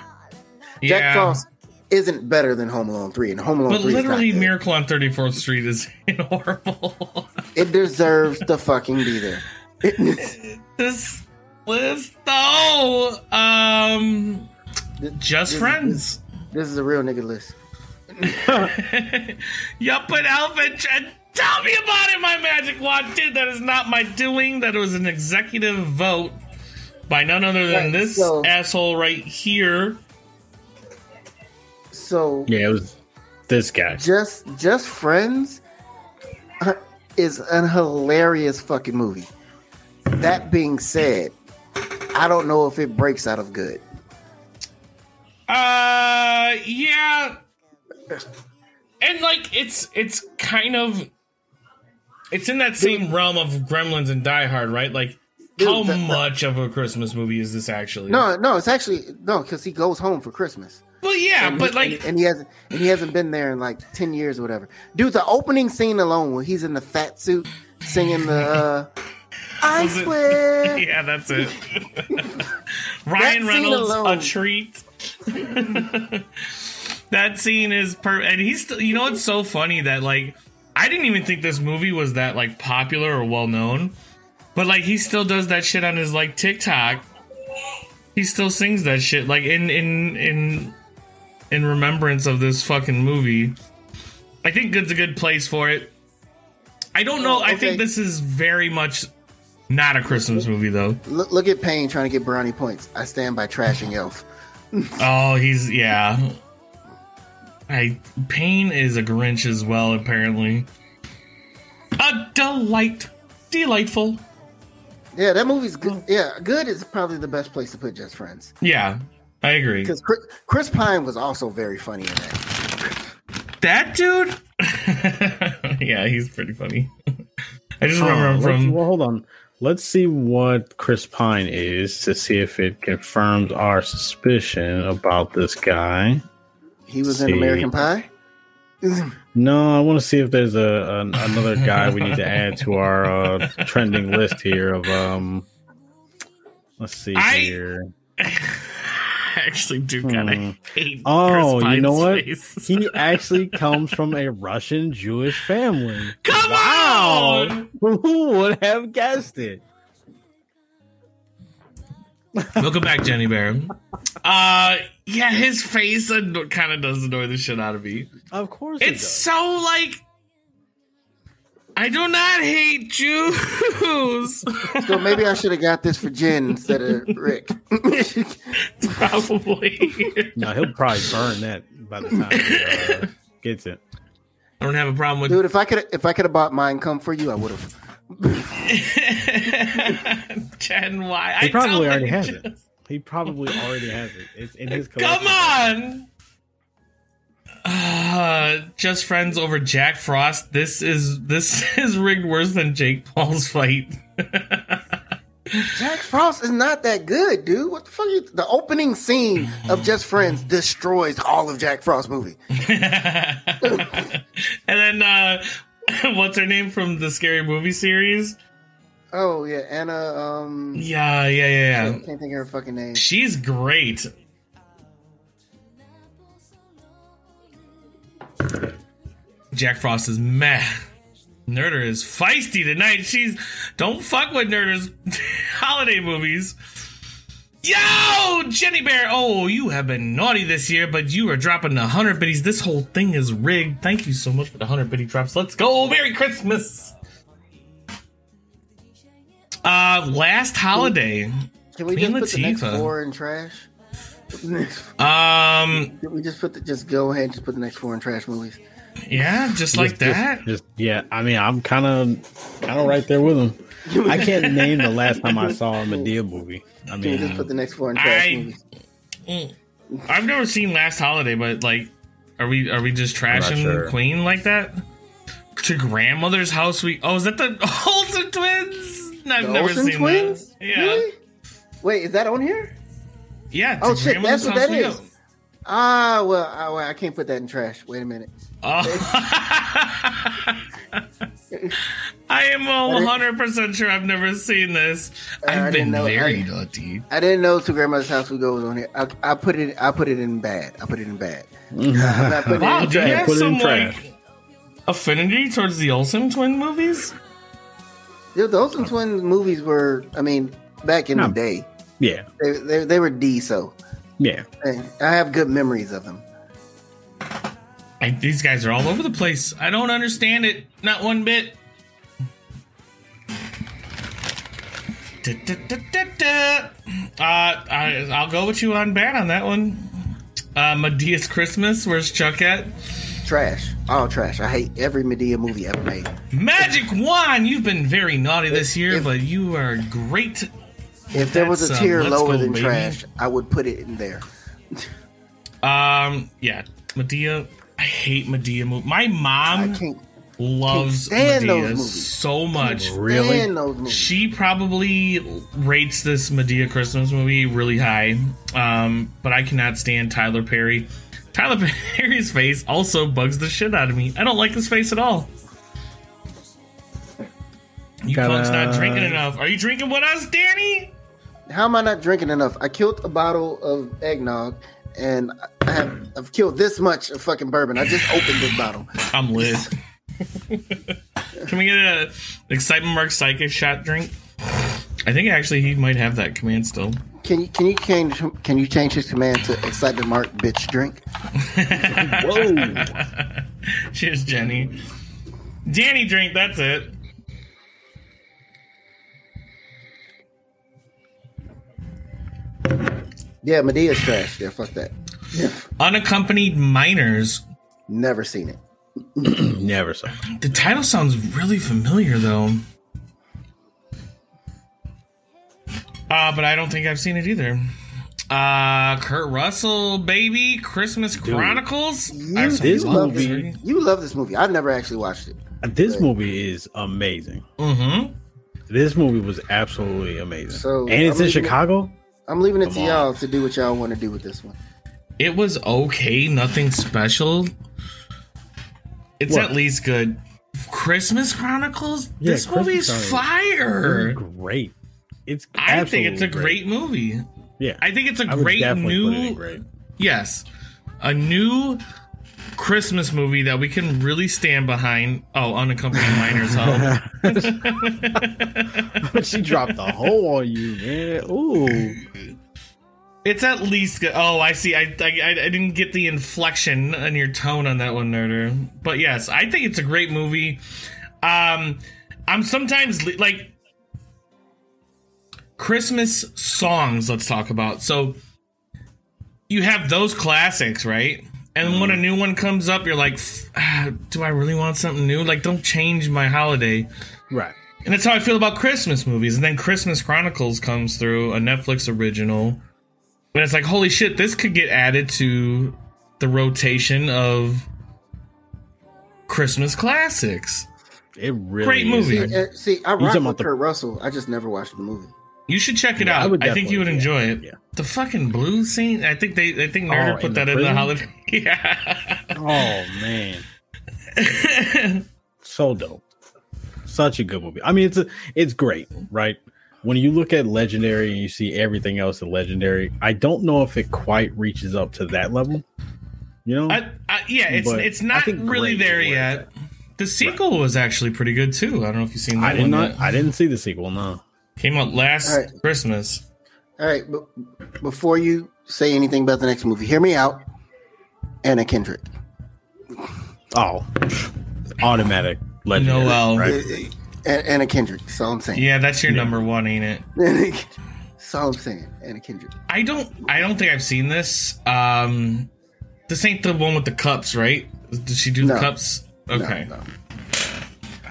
Jack yeah. Frost isn't better than Home Alone three, and Home Alone But three literally, is not good. Miracle on 34th Street is horrible. It deserves to fucking be there. this list, though, um, just this- friends. This is a real nigga list. Yup, and Alvin, Ch- tell me about it, my magic wand, dude. That is not my doing. That was an executive vote by none other than Right, this so- asshole right here. So Yeah, it was this guy. just just friends uh, is an hilarious fucking movie. That being said, I don't know if it breaks out of good. Uh, yeah, and like it's it's kind of it's in that same realm of Gremlins and Die Hard, right? Like Dude, How the- the- much of a Christmas movie is this actually? No, no, it's actually no, because he goes home for Christmas. Well, yeah, And but he- like, and, and he hasn't and he hasn't been there in like ten years or whatever. Dude, the opening scene alone, where he's in the fat suit singing the uh, "I swear." yeah, that's it. Ryan scene Reynolds, a treat. that scene is per, and he's still. You know, it's so funny that like I didn't even think this movie was that like popular or well known, but like he still does that shit on his like TikTok. He still sings that shit like in in in in remembrance of this fucking movie. I think good's a good place for it. I don't know. Oh, I think this is very much not a Christmas movie though. Look, look at Payne trying to get brownie points. I stand by trashing Elf. Oh, he's yeah. I Payne is a Grinch as well, apparently. A delight, delightful. Yeah, that movie's good. Yeah, good is probably the best place to put Just Friends Yeah, I agree. because Chris, Chris Pine was also very funny in that. That dude. yeah, he's pretty funny. I just remember Uh, him from. well, hold on. Let's see what Chris Pine is to see if it confirms our suspicion about this guy. He was in American Pie. No, I want to see if there's a an, another guy we need to add to our uh, trending list here of um. Let's see I- here. I actually do kind of Hmm. hate. Oh, Chris you know what? face. He actually comes from a Russian Jewish family. Come Wow. on! Who would have guessed it? Welcome back, Jenny Bear. Uh, yeah, his face kind of does annoy the shit out of me. Of course, it It's does. so like. I do not hate Jews. So maybe I should have got this for Jen instead of Rick. Probably. No, he'll probably burn that by the time he uh, gets it. I don't have a problem with. Dude, if I could if I could have bought mine come for you, I would have. Jen, why? He I probably tell already has just- it. He probably already has it. It's in his collection. Come on. Uh, just friends over Jack Frost. This is this is rigged worse than Jake Paul's fight. Jack Frost is not that good, dude. What the fuck? You, the opening scene of Just Friends destroys all of Jack Frost's movie. and then uh what's her name from the scary movie series? Oh yeah, Anna. Um, Yeah, yeah, yeah, I yeah. can't think of her fucking name. She's great. Jack Frost is meh. Nerder is feisty tonight. She's don't fuck with Nerder's holiday movies. Yo, Jenny Bear. Oh, you have been naughty this year, but you are dropping the hundred biddies. This whole thing is rigged. Thank you so much for the hundred biddy drops. Let's go. Merry Christmas. Uh, last holiday. Can we Queen just put the next Latifah. four in trash? Um, Can we just put the, just go ahead and just put the next four in trash movies? yeah, just like Just- just- that. Just, yeah, I mean, I'm kind of kind of right there with him. I can't name the last time I saw a Madea movie. I Can we mean, just put the next four in trash I- movies? I've never seen Last Holiday, but like, are we are we just trashing sure. Queen like that? To grandmother's house, we oh, is that the Olsen twins? I've The never Olsen seen twins? that. Yeah, Really? Wait, is that on here? Yeah. Oh, shit, that's what that is. that We Ah, well, I, well, I can't put that in trash. Wait a minute. Oh. I am one hundred percent sure I've never seen this. I I've didn't been know- very I- naughty. I didn't know to grandma's house we go was on here. I, I put it. I put it in bad. I put it in bad. I'm not putting Wow, it in do you have Put it some in trash. like affinity towards the Olsen twin movies? Dude, the Olsen twin movies were. I mean, back in No. the day, yeah, they, they they were D. So yeah. and I have good memories of them. I, these guys are all over the place. I don't understand it, not one bit. Da, da, da, da, da. Uh, I, I'll go with you on bad on that one. Uh, Madea's Christmas. Where's Chuck at? Trash, all trash. I hate every Madea movie ever made. Magic Wand. You've been very naughty this year, if- but you are great. If there was a That's, uh, tier let's lower go, than baby. trash, I would put it in there. Um, yeah, Madea. I hate Madea movie. My mom. loves Madea so much. Really? Stand those movies. She probably rates this Madea Christmas movie really high, um, but I cannot stand Tyler Perry. Tyler Perry's face also bugs the shit out of me. I don't like his face at all. You Gotta- punk's not drinking enough. Are you drinking with us, Danny? How am I not drinking enough? I killed a bottle of eggnog, and I have I've killed this much of fucking bourbon. I just opened this bottle. I'm lit. Can we get a excitement mark psychic shot drink? I think actually he might have that command still. Can you can you change can you change his command to excitement mark bitch drink? Whoa. Cheers, Jenny. Danny drink, that's it. Yeah, Madea's trash. Yeah, fuck that. Yeah, Unaccompanied minors. never seen it. Never saw. The title sounds really familiar though. Uh, but I don't think I've seen it either. Uh Kurt Russell, baby, Christmas Chronicles. I've this a lot of movie- it. You love this movie. I've never actually watched it. This movie is amazing. Mhm. This movie was absolutely amazing. So, and it's I'm in leaving- Chicago. I'm leaving it to Come on. y'all to do what y'all want to do with this one. It was okay, nothing special. It's What? at least good. Christmas Chronicles. Yeah, this movie is Christmas Chronicles. fire. Great. It's. I think it's a absolutely great movie. Yeah, I think it's a I would great definitely put it in new great. yes, a new Christmas movie that we can really stand behind. Oh, unaccompanied minors. Oh, she dropped the hole on you, man. Ooh. it's at least good. Oh, I see. I, I I didn't get the inflection in your tone on that one, Nerder. But yes, I think it's a great movie. Um, I'm sometimes li- like Christmas songs. Let's talk about so. You have those classics, right? And when a new one comes up, you're like, ah, "Do I really want something new? Like, don't change my holiday." Right. And that's how I feel about Christmas movies. And then Christmas Chronicles comes through, a Netflix original. And it's like, holy shit, this could get added to the rotation of Christmas classics. It really Great is. movie. See, see I rock with about the- Kurt Russell. I just never watched the movie. You should check it Yeah, out. would I, think you would enjoy yeah, it. yeah. The fucking blue scene. I think they. I think Nerder Oh, put in that the in the holiday. yeah. Oh man. so dope. Such a good movie. I mean, it's a, it's great, right? When you look at Legendary and you see everything else in Legendary, I don't know if it quite reaches up to that level. You know, I, I, yeah, it's But it's not really there yet. The sequel was actually pretty good too. I don't know if you've seen I did one not. yet. I didn't see the sequel. No. Came out last All right. Christmas. All right, but before you say anything about the next movie, hear me out. Anna Kendrick. Oh, automatic Legendary. Noelle. Right. Anna Kendrick. So I'm saying. Yeah, that's your number one, ain't it? That's all I'm saying. Anna Kendrick. I don't. I don't think I've seen this. Um, this ain't the one with the cups, right? Did she do the cups? Okay. No, no.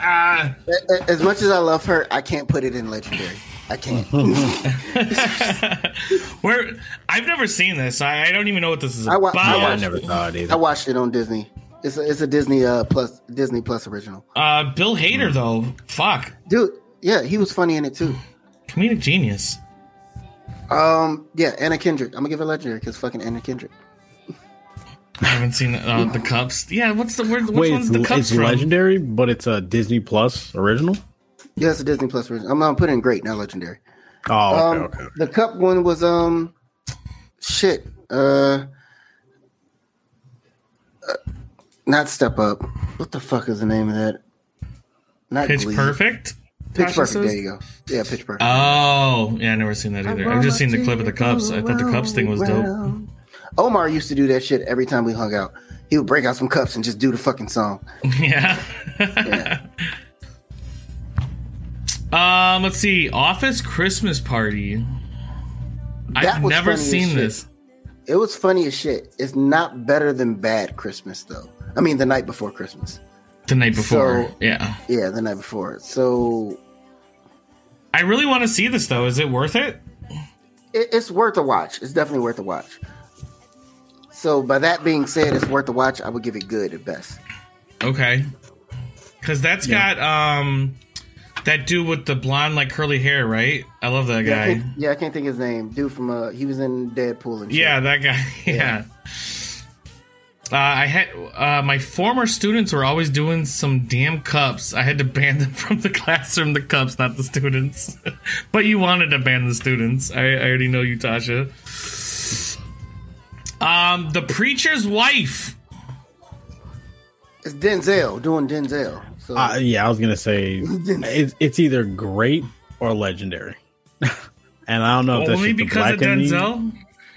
Ah, A- a- As much as I love her, I can't put it in Legendary. I can't. where I've never seen this. I, I don't even know what this is I wa- about. I Yeah, I watched- never saw it I watched it on Disney. It's a, it's a Disney uh plus Disney Plus original. uh, Bill Hader though, fuck, Dude, yeah, he was funny in it too. comedic genius. Um, yeah, Anna Kendrick. I'm gonna give her Legendary because fucking Anna Kendrick. I haven't seen uh, the cups. Yeah, what's the where, which Wait, one's it's, the cups it's from? Legendary, but it's a Disney Plus original. Yeah, it's a Disney Plus original. I'm gonna put in great, not Legendary. Oh, okay, um, okay. The cup one was um, shit. Uh, uh, not Step Up. What the fuck is the name of that? Not Pitch Glee. Perfect. Pitch Tasha Perfect. says? There you go. Yeah, Pitch Perfect. Oh, yeah, I never seen that either. I've just seen the clip of the cups. I thought the cups thing was dope. Omar used to do that shit every time we hung out. He would break out some cups and just do the fucking song. Yeah. Yeah. um, let's see. Office Christmas Party. That I've never seen this. It was funny as shit. It's not better than Bad Christmas though. I mean, the night before Christmas. The night before. So- yeah. Yeah, the night before. So I really want to see this though. Is it worth it? it, it's worth a watch. It's definitely worth a watch. So by that being said, it's worth a watch. I would give it good at best. Okay. because that's got um that dude with the blonde like curly hair, right? I love that Yeah, guy. can't, yeah, I can't think of his name. Dude from uh, he was in Deadpool and shit. Yeah, that guy. Yeah. Uh, I had uh, my former students were always doing some damn cups. I had to ban them from the classroom. The cups, not the students. but you wanted to ban the students. I, I already know you, Tasha. Um, the preacher's wife. it's Denzel doing Denzel. So Uh, yeah, I was gonna say it's, it's either great or legendary, and I don't know if that's Only just the because black of in me. Denzel.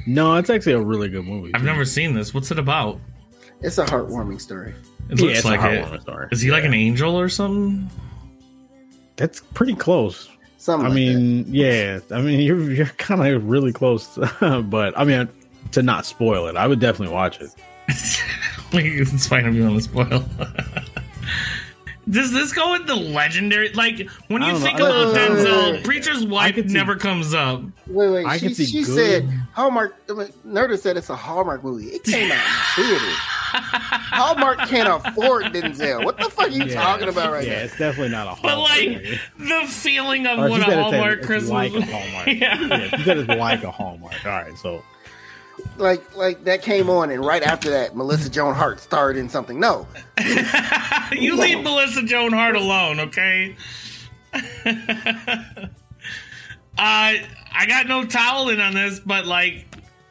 No, it's actually a really good movie. I've never seen this. What's it about? it's a heartwarming story. It Yeah, looks it's like a it. heartwarming story. Is he like an angel or something? That's pretty close. Something. I like mean, yeah. I mean, you're you're kind of really close, but I mean, to not spoil it, I would definitely watch it. Like, it's fine if you want to spoil. Does this go with the legendary? Like when you think know. about Wait, wait, wait, Denzel, wait. Preacher's wife could see- never comes up. Wait, wait. I she she good- said Hallmark. I mean, Nerda said it's a Hallmark movie. It came out in theaters. Hallmark can't afford Denzel. What the fuck are you talking about right yeah, now? Yeah, it's definitely not a Hallmark. But like movie. the feeling of Or what a Hallmark it's Christmas like a Hallmark. Yeah. yeah, she said it's like a Hallmark. All right, so Like, like that came on, and right after that, Melissa Joan Hart starred in something. No, you leave Melissa Joan Hart alone, okay? uh, I got no toweling on this, but like,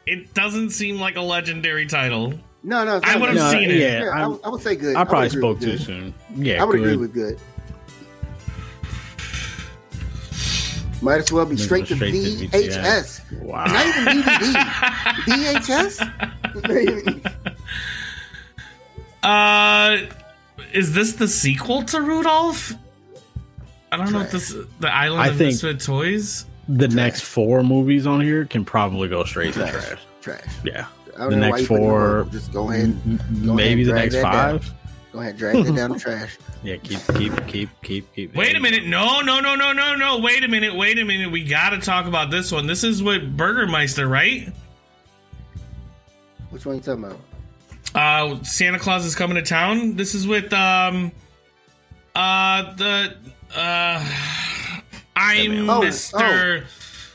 it doesn't seem like a legendary title. no, no. I would've good. seen it. Yeah, Yeah, I, I'm- would- say good. I would probably agree spoke too good. soon. Yeah, I would agree with good. Might as well be straight to Straight to VHS. Wow. Not even DVD. VHS? Uh, is this the sequel to Rudolph? I don't know if this the Island I of think- Misfit Toys. The next four movies on here can probably go straight to trash. trash. Trash. Yeah, the next you putting the four. Just go ahead. go maybe and the next five. down. Five. Go ahead, drag that down the trash. Yeah, keep, keep, keep, keep, keep. Wait a minute! No, no, no, no, no, no! Wait a minute! Wait a minute! We got to talk about this one. This is with Burgermeister, right? Which one you talking about? Uh, Santa Claus is coming to town. This is with um, uh, the uh, I'm Oh, Mister.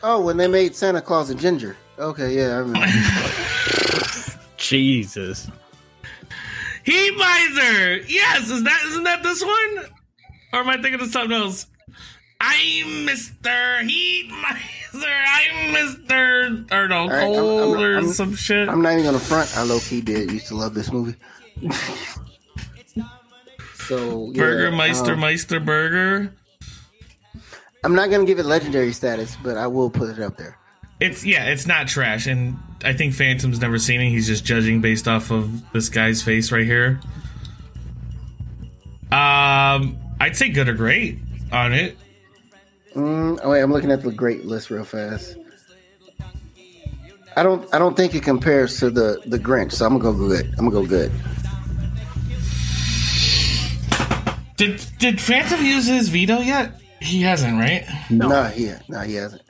Oh, when they made Santa Claus and ginger. Okay, yeah, I remember. Jesus. Heat miser. Yes, is that isn't that this one? Or am I thinking of something else? I'm Mister Heat Miser. I'm Mister or no right, I'm- cold I'm- or I'm- some shit. I'm not even gonna front. I low key did used to love this movie. so yeah, Burgermeister um, Meister Burger. I'm not gonna give it legendary status, but I will put it up there. It's yeah, it's not trash, and I think Phantom's never seen it. He's just judging based off of this guy's face right here. Um, I'd say good or great on it. Mm, oh wait, I'm looking at the great list real fast. I don't I don't think it compares to the the Grinch, so I'm gonna go good. I'm gonna go good. Did did Phantom use his veto yet? He hasn't, right? No, No, he no he hasn't.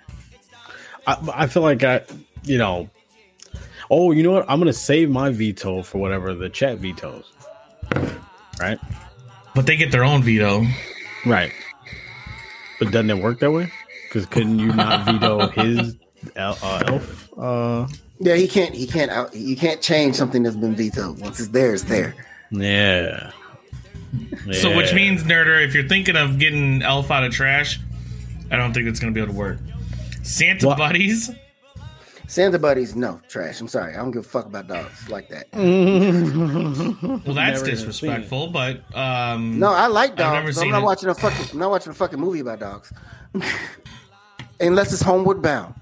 I, I feel like I, you know. Oh, you know what? I'm gonna save my veto for whatever the chat vetoes. Right, But they get their own veto. right. But doesn't it work that way? Because couldn't you not veto his el- uh, elf? Uh, Yeah, he can't he can't out you can't change something that's been vetoed. Once it's there, it's there. yeah. So, which means, Nerder, if you're thinking of getting Elf out of trash, I don't think it's going to be able to work. Santa What? Buddies? Santa buddies, no trash. I'm sorry, I don't give a fuck about dogs like that. Well, that's disrespectful, but um, No, I like dogs. but I'm not it. watching a fucking. I'm not watching a fucking movie about dogs. Unless it's Homeward Bound.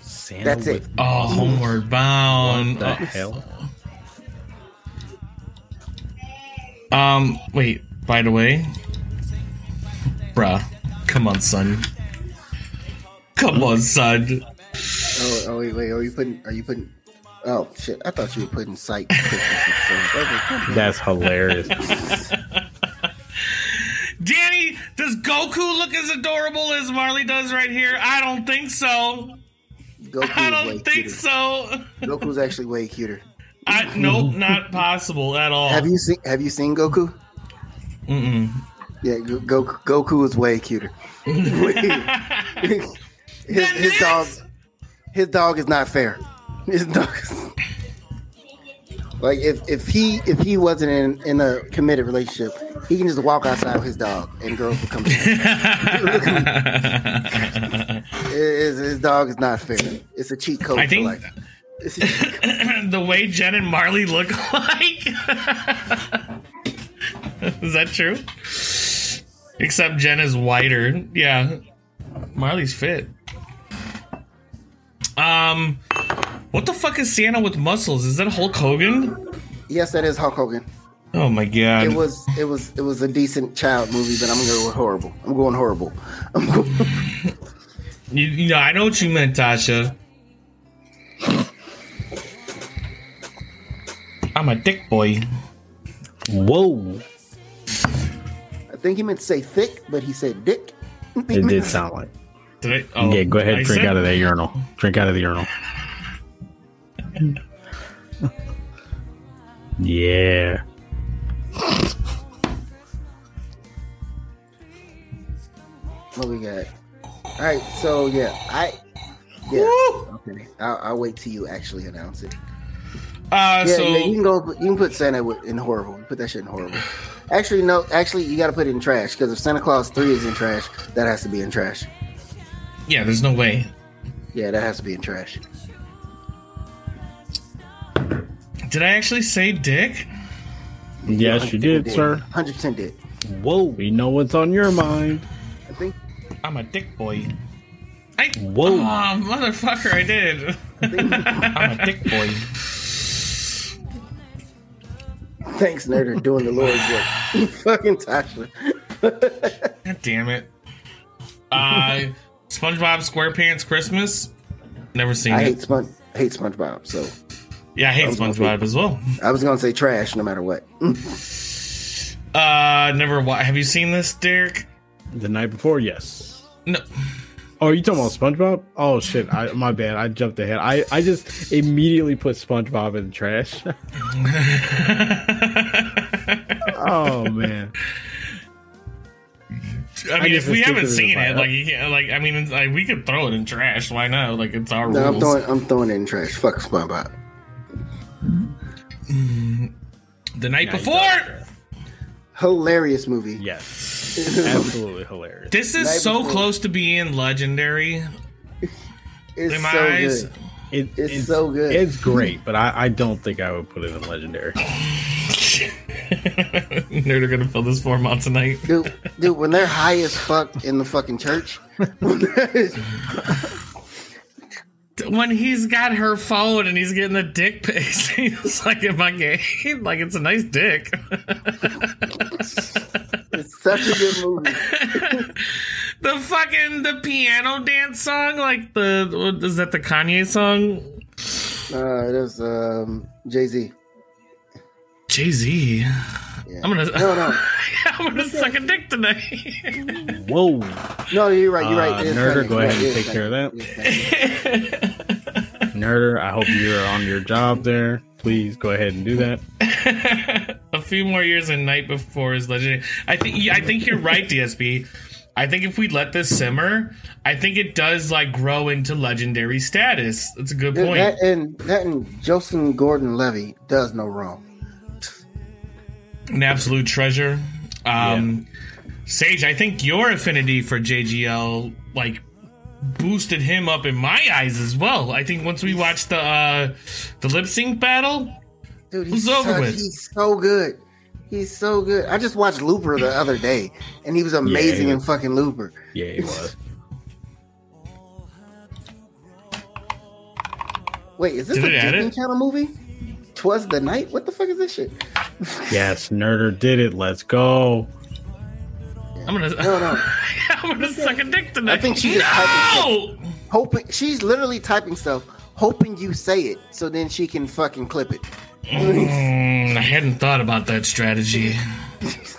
Santa That's it. with- oh, Homeward Bound. What the Oh, hell? Um, wait. By the way, bruh, come on, son. Come on, son. Oh, oh wait, wait. Are you putting? Are you putting? Oh shit! I thought you were putting sight. That's hilarious. Danny, does Goku look as adorable as Marley does right here? I don't think so. Goku I don't think cuter. so. Goku's actually way cuter. I nope, not possible at all. Have you seen? Have you seen Goku? Mm-mm. Yeah, Go- Go- Goku is way cuter. his, his dog, his dog is not fair. His dog is like if, if he if he wasn't in, in a committed relationship, he can just walk outside with his dog and girls will come. his, his dog is not fair. It's a cheat code I think- for life. It's a cheat code. the way Jen and Marley look like. is that true? Except Jen is whiter. Yeah. Marley's fit. Um what the fuck is Santa with muscles? Is that Hulk Hogan? yes, that is Hulk Hogan. Oh my god. It was it was it was a decent child movie, but I'm gonna go with horrible. I'm going horrible. I'm going, you, you know, I know what you meant, Tasha. I'm a dick boy. Whoa. I think he meant to say thick, but he said dick. It did sound like. Did I? Oh, yeah, go ahead, I drink said- out of that urinal. Drink out of the urinal. yeah. What we got? All right, so yeah, I yeah. Okay, I'll, I'll wait till you actually announce it. Uh, Yeah, so yeah, you can go. You can put Santa in horrible. Put that shit in horrible. Actually, no. Actually, you got to put it in trash because if Santa Claus three is in trash, that has to be in trash. Yeah, there's no way. Yeah, that has to be in trash. Did I actually say dick? Yes, you did, sir. Hundred percent did. Whoa. We know what's on your mind. I think. I'm a dick boy. I Whoa. Oh, motherfucker, I did. I'm a dick boy. Thanks, Nerder, doing the Lord's work. Fucking Tasha. God damn it. Uh, SpongeBob SquarePants Christmas. Never seen I it. hate Sponge. I hate SpongeBob. So yeah, I hate was gonna SpongeBob as well. I was gonna say trash no matter what. Uh, never. Wa- Have you seen this, Derek? The night before, yes. No. Oh, you talking about SpongeBob? Oh shit! I, my bad. I jumped ahead. I, I just immediately put SpongeBob in the trash. oh man! I mean, just if we haven't seen it, like, you can't, like, I mean, like, we could throw it in trash. Why not? Like, it's our No, I'm throwing. I'm throwing it in trash. Fuck SpongeBob. Mm, the night Yeah, before. Hilarious movie. Yes, absolutely hilarious. This is Night so Before. close to being legendary. It's In my so eyes. good. It, It's so good. It's great, but I, I don't think I would put it in legendary. Nerd are gonna fill this form out tonight. Dude, dude, when they're high as fuck in the fucking church, When he's got her phone and he's getting the dick pics, he's like, "Am I gay?" like, it's a nice dick. it's such a good movie. the fucking the piano dance song, like the what, is that the Kanye song? Uh, it is um, Jay Z. Jay Z. Yeah. I'm gonna No, no, I'm gonna suck a dick tonight. Whoa, no. You're right. You're right. Uh, Nerder, go ahead and take care of that. It is Kanye. nerder! I hope you're on your job there. Please go ahead and do that. a few more years and night before is legendary. I think yeah, I think you're right, DSP. I think if we let this simmer, I think it does like grow into legendary status. That's a good point. that and that and Joseph Gordon-Levitt does no wrong. An absolute treasure. Um Sage, I think your affinity for JGL like boosted him up in my eyes as well. I think once we watched the uh the lip sync battle, Dude, Who's he's, over such- with? he's so good. He's so good. I just watched Looper the other day, and he was amazing he in fucking Looper. Yeah, he was. Wait, is this Did a it add Disney? Channel movie? Twas the night. What the fuck is this shit? yes, nerder did it. Let's go. I'm gonna No, no. I'm gonna suck a dick tonight. I think she just no! Hoping she's literally typing stuff, hoping you say it, so then she can fucking clip it. Mm, I hadn't thought about that strategy.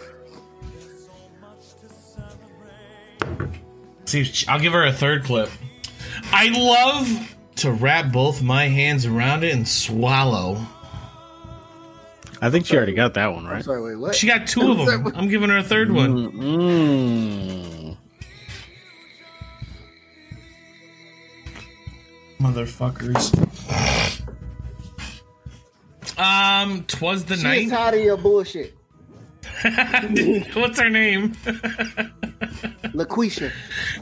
See, I'll give her a third clip. I love to wrap both my hands around it and swallow. I think she already got that one, I'm right? sorry, wait, what? She got two of them. I'm giving her a third one. Mm. Motherfuckers. Um, twas the She is night. tired of your bullshit. What's her name? LaQuisha.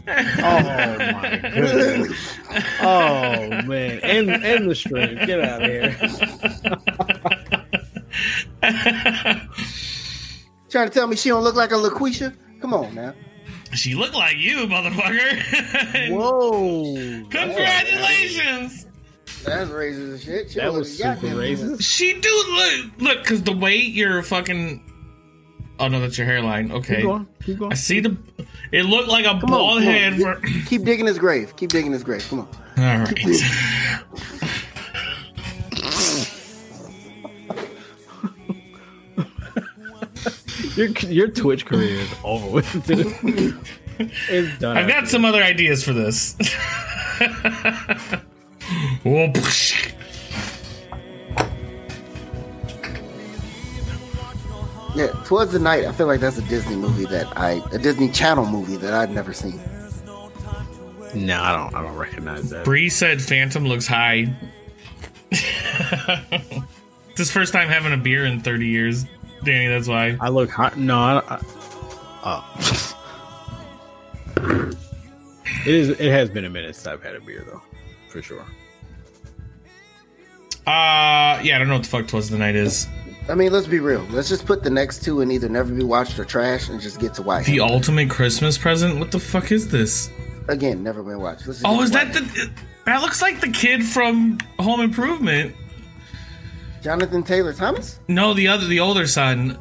Oh my goodness. Oh man. And and the stream. Get out of here. Trying to tell me she don't look like a LaQuisha? Come on now. she looked like you, motherfucker. Whoa. Congratulations. That's racist as shit. She That was super goddamn racist. She do look look because the way you're fucking. Oh no, that's your hairline. Okay, Keep going. Keep going. I see the. It looked like a on, bald on. head for. Keep digging his grave. Keep digging his grave. Come on. All right. Your your Twitch career is over with. dude. it's done. I've got some other ideas for this. Whoop. Yeah, Twas the Night, I feel like that's a Disney movie that I, a Disney Channel movie that I've never seen. No, I don't. I don't recognize that. Bree said Phantom looks high. it's his first time having a beer in 30 years, Danny. That's why. I look hot. No, I. I oh. it is. It has been a minute since I've had a beer, though, for sure. Uh, yeah, I don't know what the fuck Twas the Night is. I mean, let's be real. Let's just put the next two in either never be watched or trash and just get to why. The ultimate Christmas present? What the fuck is this? Again, never been watched. Let's Oh, is to that the. That looks like the kid from Home Improvement. Jonathan Taylor Thomas? No, the other, the older son.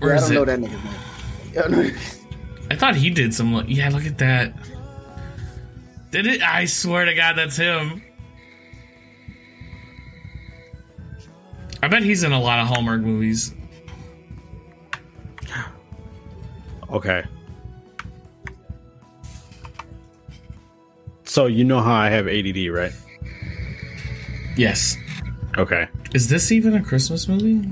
Or Yeah, I don't it? know that nigga's name. I thought he did some. lo- Yeah, look at that. Did it? I swear to God, that's him. I bet he's in a lot of Hallmark movies. Okay. So you know how I have ADD, right? Yes. Okay. Is this even a Christmas movie?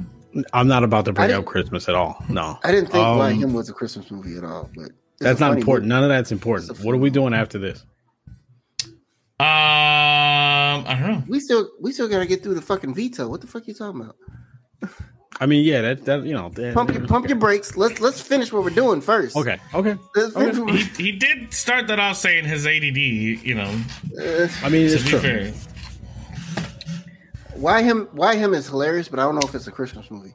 I'm not about to bring up Christmas at all. No. I didn't think Why Um, Him was a Christmas movie at all, but That's not important. movie. None of that's important. What are we doing after this? Um, I don't know. We still we still gotta get through the fucking veto. What the fuck are you talking about? I mean, yeah, that that you know. that- Pump your pump your brakes. Let's let's finish what we're doing first. Okay. Okay. Let's finish what He, he did start that off saying his ADD. You know, uh, I mean, to it's be true. fair. Why him why him is hilarious, but I don't know if it's a Christmas movie.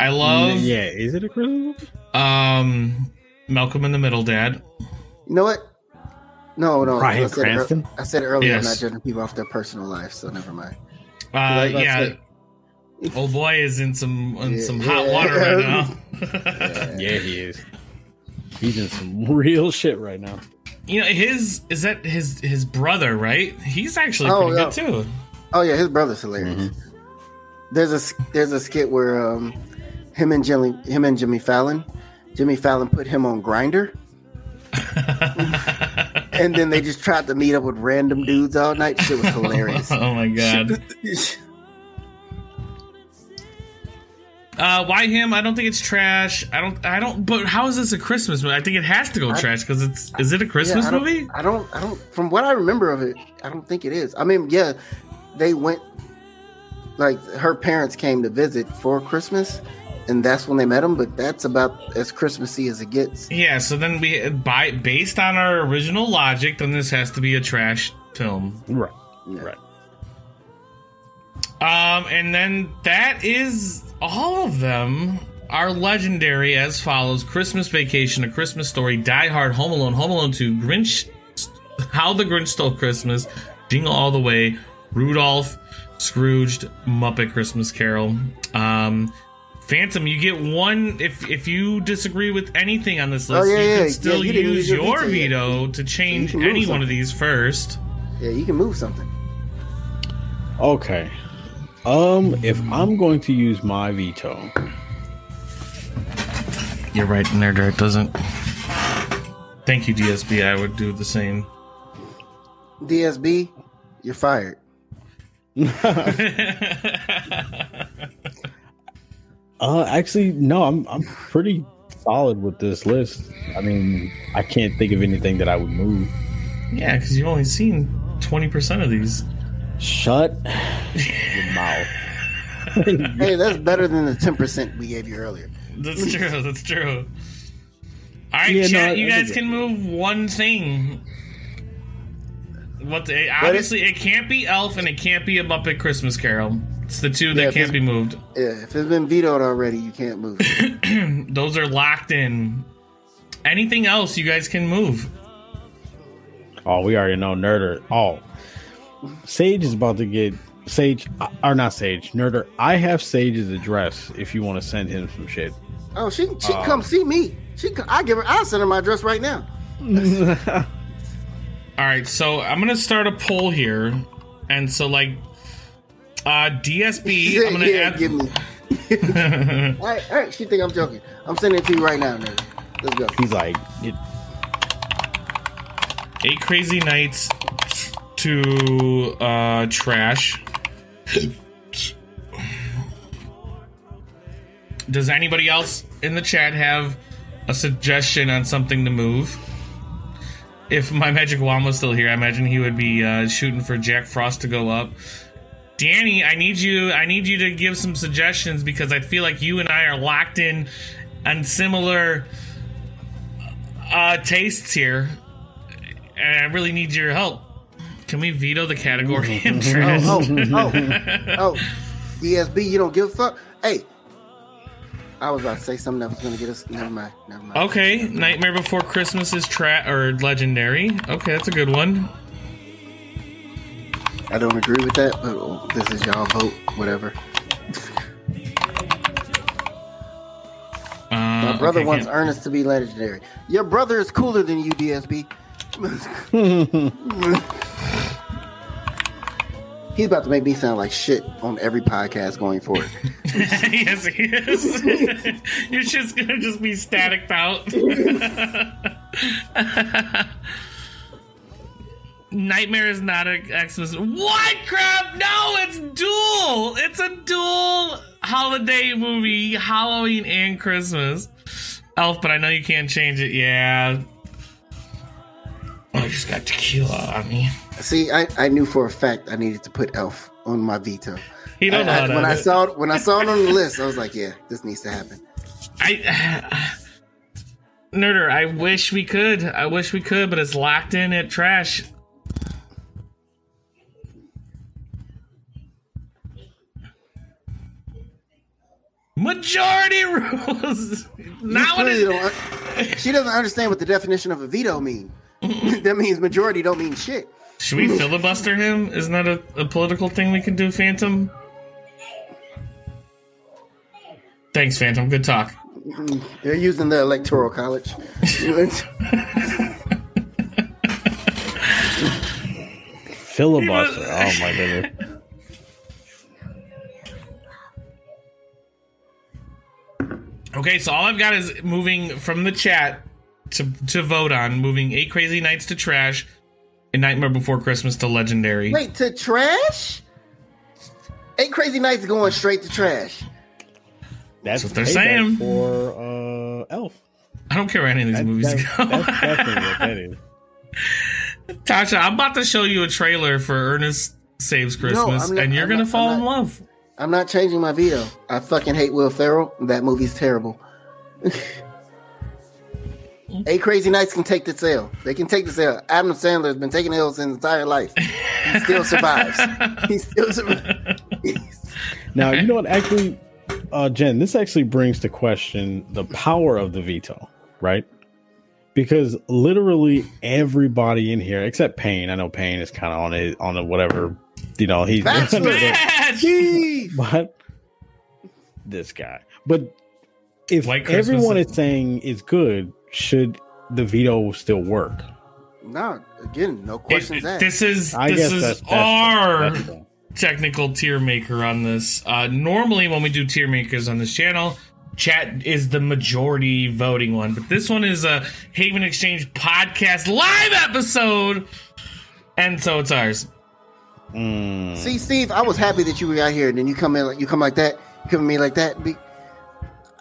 I love Yeah. Is it a Christmas movie? um Malcolm in the Middle, Dad. You know what? No, no. Bryan I said, it, Cranston? I said it earlier. I'm not judging people off their personal life, so never mind. Uh, I was about to yeah. say- Old boy is in some in Yeah, some hot yeah. water right now. Yeah, he is. He's in some real shit right now. You know, his is that his his brother, right? He's actually Oh, pretty yeah. good too. Oh yeah, his brother's hilarious. There's a s- there's a skit where um him and Jimmy him and Jimmy Fallon, Jimmy Fallon put him on Grindr, and then they just tried to meet up with random dudes all night. Shit was hilarious. oh my god. Uh, why him? I don't think it's trash. I don't. I don't. But how is this a Christmas movie? I think it has to go I- trash because it's. Is it a Yeah, Christmas I movie? I don't. I don't. From what I remember of it, I don't think it is. I mean, yeah, they went. Like her parents came to visit for Christmas, and that's when they met him. But that's about as Christmassy as it gets. Yeah. So then we by based on our original logic, then this has to be a trash film. Right. Yeah. Right. Um, and then that is all of them are legendary as follows: Christmas Vacation, A Christmas Story, Die Hard, Home Alone, Home Alone Two, Grinch, How the Grinch Stole Christmas, Jingle All the Way, Rudolph, Scrooged, Muppet Christmas Carol. Um, Phantom, you get one if if you disagree with anything on this Oh, list, yeah, you yeah, can yeah, still you use use your your veto yet. veto to change can move any one of these first. Yeah, you can move something. Okay. Um, if I'm going to use my veto, You're right, Nerder. It doesn't. Thank you, DSB. I would do the same. DSB, you're fired. Uh, actually, no. I'm I'm pretty solid with this list. I mean, I can't think of anything that I would move. yeah, because you've only seen 20% of these. Shut your mouth. Hey, that's better than the ten percent we gave you earlier. That's true. That's true. All right, Yeah, chat. I- you guys can move one thing. What? The, obviously, it can't be Elf and it can't be a Muppet Christmas Carol. It's the two that Yeah, can't be moved. Yeah, if it's been vetoed already, you can't move. Those are locked in. Anything else, you guys can move. Oh, we already know Nerder. Oh, Sage is about to get Sage, uh, or not Sage, Nerder. I have Sage's address if you want to send him some shit. oh, she she can come see me. She can, I give her. I'll send her my address right now. All right, so I'm gonna start a poll here, and so like, uh, DSB. I'm gonna yeah, add. give me. all right, all right. She think I'm joking. I'm sending it to you right now, nigga. Let's go. He's like, it, Eight crazy nights to uh trash. Does anybody else in the chat have a suggestion on something to move? If my magic wand was still here, I imagine he would be uh, shooting for Jack Frost to go up. Danny, I need you. I need you to give some suggestions because I feel like you and I are locked in on similar uh, tastes here, and I really need your help. Can we veto the category in trash? Oh, oh, oh, oh. DSB, you don't give a fuck. Hey, I was about to say something that was gonna get us. Never mind. Never mind. Okay, Nightmare Before Christmas is tra- or legendary. Okay, that's a good one. I don't agree with that, but oh, this is y'all vote. Whatever. Uh, My brother okay, wants Ernest to be legendary. Your brother is cooler than you, DSB. He's about to make me sound like shit on every podcast going forward. yes, he is. Your shit's gonna just be static out. Nightmare is not a Xmas. What crap? No, it's dual. It's a dual holiday movie, Halloween and Christmas. Elf, but I know you can't change it. Yeah. Oh, I just got tequila on me. See, I, I knew for a fact I needed to put Elf on my veto. He don't I- I- when I saw when I saw it on the list, I was like, yeah, this needs to happen. I Nerder, I wish we could. I wish we could, but it's locked in at trash. Majority rules. Not what it, she doesn't understand what the definition of a veto means. that means majority don't mean shit. Should we filibuster him? Isn't that a, a political thing we can do, Phantom? Thanks, Phantom. Good talk. They're using the electoral college. filibuster. Oh my goodness. Okay, so all I've got is moving from the chat to to vote on moving eight crazy nights to trash and Nightmare Before Christmas to legendary. Wait, to trash? Eight Crazy Nights going straight to trash. That's what they're saying. for uh, Elf. I don't care where any of these That- movies that- go. that's definitely what that is. Tasha, I'm about to show you a trailer for Ernest Saves Christmas, I'm not- and you're I'm gonna not- fall I'm in love. I'm not changing my veto. I fucking hate Will Ferrell. That movie's terrible. Eight Crazy Nights can take the sale. They can take the sale. Adam Sandler has been taking L's his entire life. He still survives. he still survives. Now you know what? Actually, uh, Jen, this actually brings to question the power of the veto, right? Because literally everybody in here, except Payne, I know Payne is kind of on it on the whatever, you know, he's Bachelor. Bad! Jeez. but this guy. But if White everyone is- is saying it's good, should the veto still work? No, again, no It- questions it- asked. this is I this is that's, that's our that's fair. technical tier maker on this. Uh, normally, when we do tier makers on this channel, chat is the majority voting one, but this one is a Haven Exchange podcast live episode, and so it's ours. Mm. See, Steve, I was happy that you were out here, and then you come in, like you come like that, you come at me like that. Be,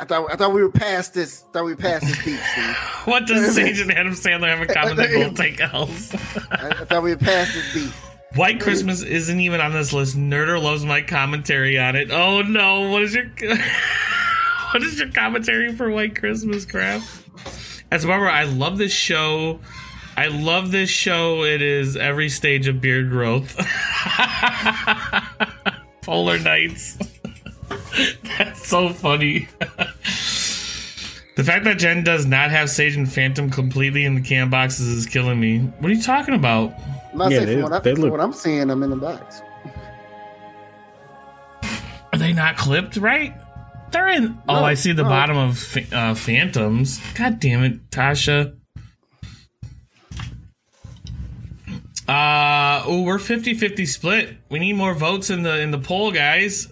I thought, I thought we were past this. Thought we past this beat, Steve. What does Sage and Adam Sandler have in common? They both take L's. I, I thought we were past this beat. White Christmas isn't even on this list. Nerder loves my commentary on it. Oh no! What is your what is your commentary for White Christmas crap? As a barber, I love this show. I love this show. It is every stage of beard growth. Polar nights. That's so funny. the fact that Jen does not have Sage and Phantom completely in the can boxes is killing me. What are you talking about? I'm not Yeah, saying they- from, what I, they from look- what I'm seeing, I'm in the box. Are they not clipped right? They're in. oh, I see the no. bottom of uh, Phantoms. God damn it, Tasha. Uh oh, we're 50-50 split. We need more votes in the in the poll, guys.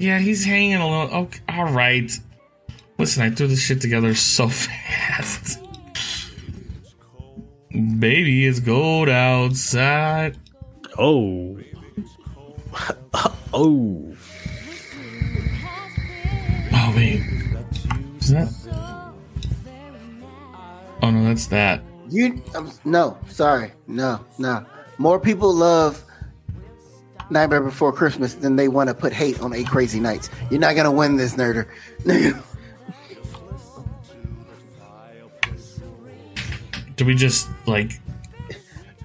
Yeah, he's hanging a little. Okay, all right. Listen, I threw this shit together so fast. Baby, it's cold outside. Oh. oh. Oh wait, is that? Oh no, that's that. You um, no, sorry, no, no. More people love Nightmare Before Christmas then they want to put hate on Eight Crazy Nights. You're not gonna win this, nerder. Do we just like?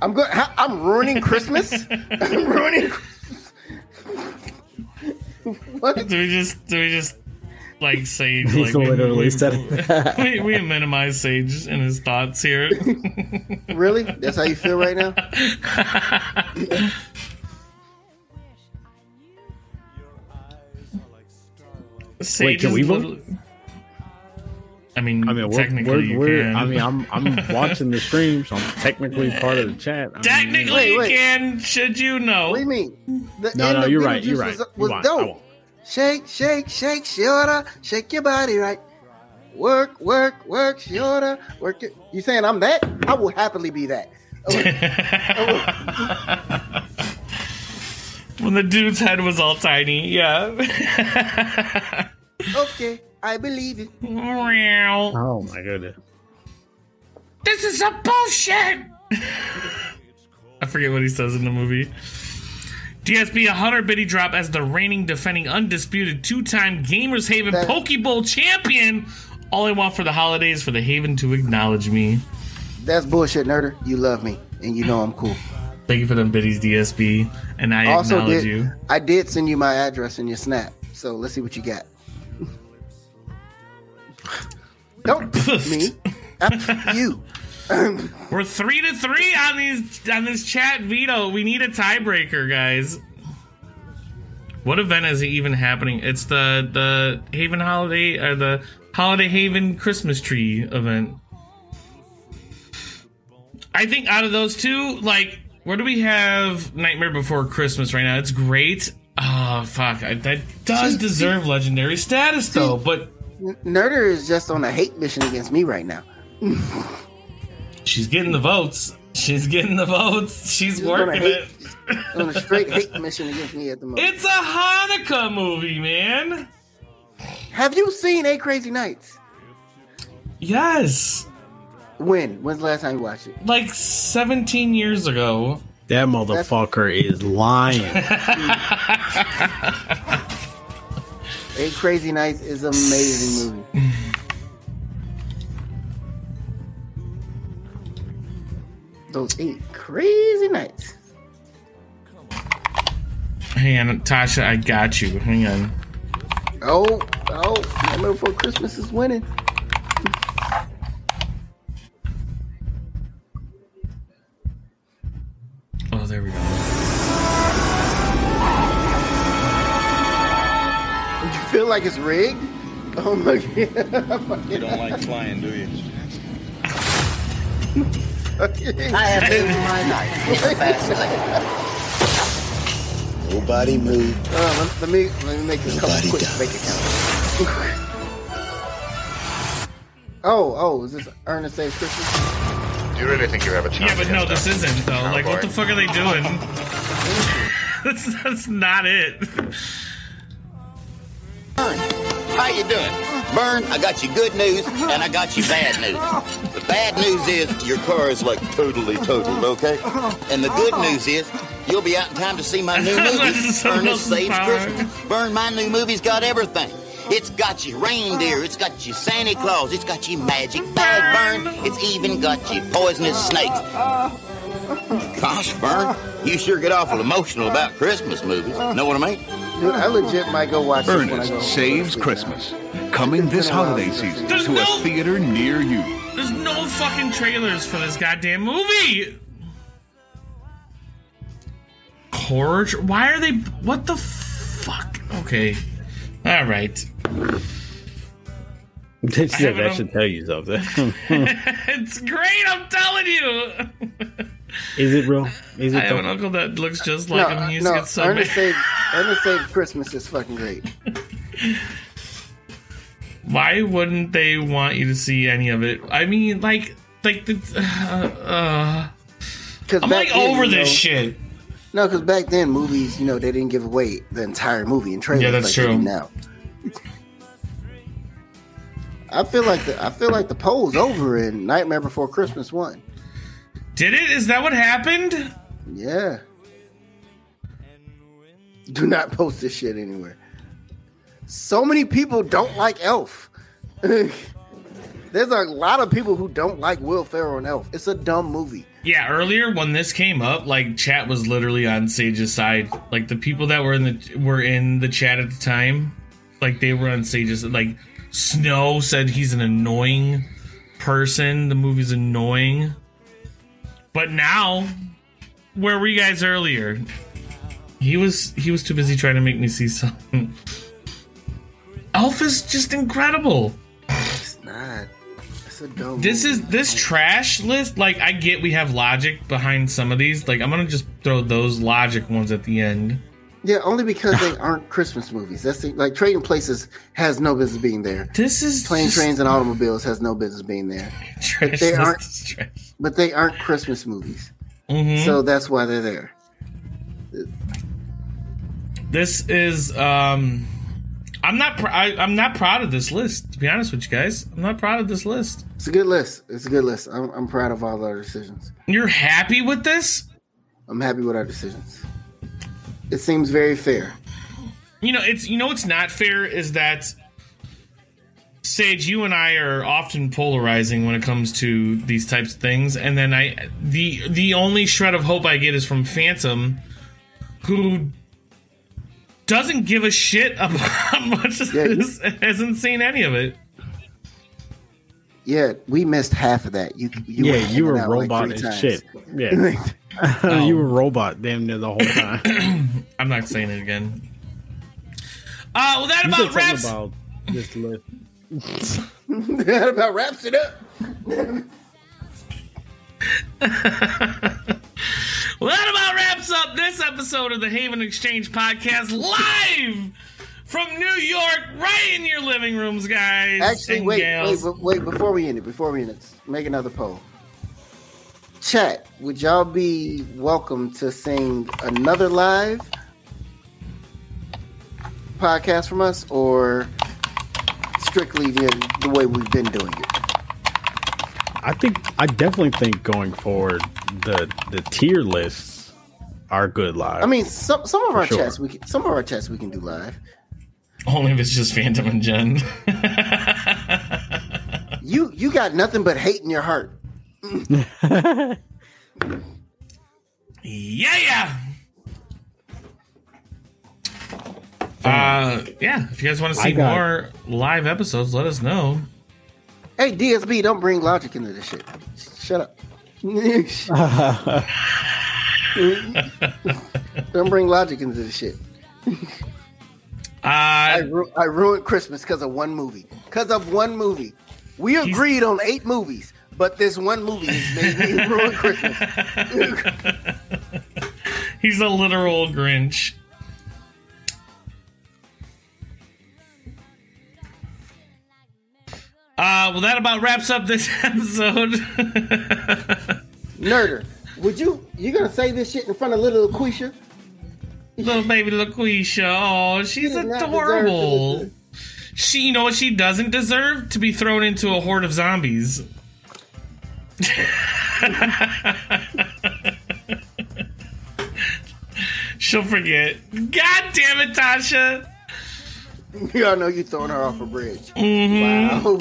I'm going. I'm ruining Christmas. I'm ruining. what? Do we just? Do we just like Sage? He's like, we- literally we, said it. we, we minimize Sage and his thoughts here. Really? That's how you feel right now? Sage can we vote? I mean, I mean, we're, technically, we're, you we're can. I mean, I'm I'm watching the stream, so I'm technically part of the chat. I technically, Wait, you wait. can. Should you know? What do you mean? The No, no, you're right. You're right. Was, You was won. I dope. Shake, shake, shake, shoulder, shake your body right. Work, work, work, shoulder, work. It. You saying I'm that? I will happily be that. when the dude's head was all tiny, yeah. Okay, I believe it. Meow. Oh my goodness. This is a bullshit. I forget what he says in the movie. DSB a 100 biddy drop as the reigning, defending, undisputed two-time Gamers Haven That- Pokeball champion. All I want for the holidays for the Haven to acknowledge me. That's bullshit, nerder. You love me, and you know I'm cool. Thank you for them biddies, DSB, and I also, acknowledge did you. I did send you my address in your snap? So let's see what you got. Don't me. After you. We're three to three on these on this chat veto. We need a tiebreaker, guys. What event is even happening? It's the the Haven Holiday or the Holiday Haven Christmas tree event. I think out of those two, like, where do we have Nightmare Before Christmas right now? It's great. Oh fuck, I, that does See- deserve legendary status though. But Nerder is just on a hate mission against me right now. she's getting the votes. She's getting the votes. She's She's working hate- it. On a straight hate mission against me at the moment. It's a Hanukkah movie, man. Have you seen Eight Crazy Nights? Yes. When? When's the last time you watched it? Like 17 years ago. That motherfucker is lying. Eight Crazy Nights is an amazing movie. Those eight crazy nights. Hang on, Tasha, I got you. Hang on. Oh, oh, Nightmare Before Christmas is winning. Oh, there we go. You feel like it's rigged? Oh my god. You don't like flying, do you? I have taken my knife in the fast lane. Nobody move. Uh, let, let me let me make a couple Nobody quick dies. bank accounts. oh, oh, is this Ernest and Save Christmas? Do you really think you have a chance? Yeah, but no, this them? isn't though. Like, what the fuck are they doing? that's, that's not it. How you doing? Burn, I got you good news and I got you bad news. The bad news is your car is like totally totaled, okay? And the good news is you'll be out in time to see my new movie, This Ernest Saves. Christmas. Burn, my new movie's got everything. It's got you reindeer, it's got you Santa Claus, it's got you magic bag, Burn. It's even got you poisonous snakes. Gosh, Burn, you sure get awful emotional about Christmas movies. Know what I mean? Dude, I legit might go watch this when I go. Ernest Saves Christmas. Coming this holiday season There's to no- a theater near you. There's no fucking trailers for this goddamn movie. Horror? Why are they? What the fuck? Okay. All right. That I haven't- should tell you something. it's great. I'm telling you. Is it real? Is I it? have an though? uncle that looks just like him. No, He no, gets so Ernest mad. Save, Ernest Save Christmas is fucking great. Why wouldn't they want you to see any of it? I mean, like, like the. Uh, uh, Cause I'm like over you this know- shit. No, because back then movies, you know, they didn't give away the entire movie in trailers Yeah, that's like true. now. I feel like the I feel like the poll's over in Nightmare Before Christmas one. Did it? Is that what happened? Yeah. Do not post this shit anywhere. So many people don't like Elf. There's a lot of people who don't like Will Ferrell and Elf. It's a dumb movie. Yeah, earlier when this came up, like chat was literally on Sage's side. Like the people that were in the were in the chat at the time, like they were on Sage's. Like Snow said he's an annoying person. The movie's annoying. But now, where were you guys earlier? He was he was too busy trying to make me see something. Elf is just incredible. It's not. It's a dumb This is this trash list. Like I get we have logic behind some of these. Like I'm gonna just throw those logic ones at the end. Yeah, only because they aren't Christmas movies. That's the, like Trading Places has no business being there. This is Plane, just Trains, and Automobiles has no business being there. trash. they list aren't-. But they aren't Christmas movies. Mhm. So that's why they're there. This is um. I'm not. Pr- I, I'm not proud of this list. To be honest with you guys, I'm not proud of this list. It's a good list. It's a good list. I'm, I'm proud of all our decisions. You're happy with this? I'm happy with our decisions. It seems very fair. You know, it's you know what's not fair is that Sage, you and I are often polarizing when it comes to these types of things, and then I the the only shred of hope I get is from Phantom, who doesn't give a shit about much of Yeah, this, hasn't seen any of it. Yeah, we missed half of that. You, you yeah, you were hanging out like robot three as shit. Yeah, you were robot damn near the whole time. I'm not saying it again. Uh, well, that You about wraps. about this list. that about wraps it up. Well, that about wraps up this episode of the Haven Exchange Podcast live from New York, right in your living rooms, guys. Actually, wait, gals. wait, wait, wait, before we end it, before we end it, make another poll. Chat, would y'all be welcome to sing another live podcast from us or strictly the, the way we've been doing it? I think I definitely think going forward, the the tier lists are good live. I mean, some some of our sure. chats we can, some of our chats we can do live. Only if it's just Phantom and Jen. You you got nothing but hate in your heart. yeah, yeah. Uh, yeah. If you guys want to see got- more live episodes, let us know. Hey DSB, don't bring logic into this shit. Shut up. don't bring logic into this shit. I, Uh, ru- I ruined Christmas because of one movie. Because of one movie. We agreed on eight movies, but this one movie made me ruin Christmas. he's a literal Grinch. Uh, well, that about wraps up this episode. Nerder, would you you gonna say this shit in front of little Quisha? Little baby LaQuisha. Oh, she's does not deserve to adorable. She, you know what she doesn't deserve? To be thrown into a horde of zombies. She'll forget. God damn it, Tasha. Y'all know you throwing her off a bridge. Mm-hmm. Wow.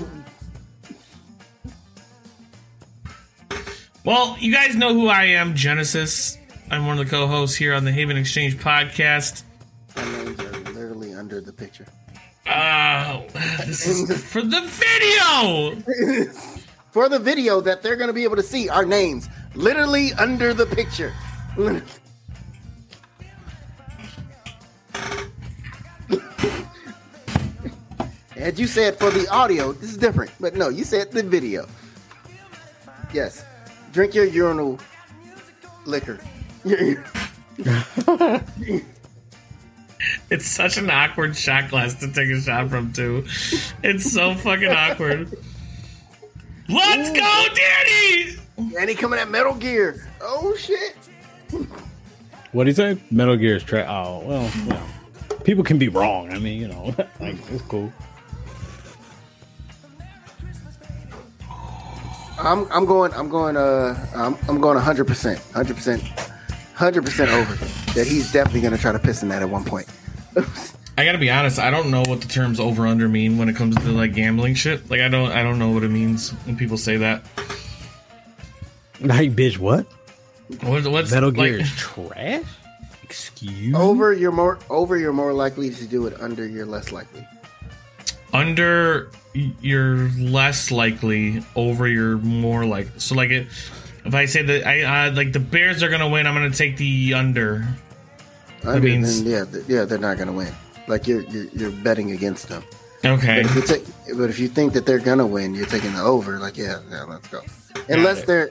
Well, you guys know who I am, Genesis. I'm one of the co-hosts here on the Haven Exchange podcast. My names are literally under the picture. Uh, this is for the video. For the video that they're gonna be able to see our names literally under the picture. As you said for the audio, this is different. But no, you said the video. Yes. Drink your urinal liquor. It's such an awkward shot glass to take a shot from, too. It's so fucking awkward. Let's go, Danny! and he coming at Metal Gear. Oh shit. What do you say? Metal Gear is trash. Oh well, you know, people can be wrong. I mean, you know, like it's cool. I'm I'm going I'm going uh I'm I'm going 100 percent 100 percent 100 percent over that he's definitely gonna try to piss in that at one point. I gotta be honest, I don't know what the terms over under mean when it comes to like gambling shit. Like I don't I don't know what it means when people say that. Like, bitch, what? What, what's Metal like- Gear is trash? Excuse over you're more over you're more likely to do it. Under you're less likely. Under you're less likely over you're more like so like it if i say that i uh, like the bears are gonna win i'm gonna take the under Under means- then, yeah th- yeah they're not gonna win. Like you're you're, you're betting against them. okay But if you take but if you think that they're gonna win, you're taking the over. Like yeah yeah let's go. Unless they're,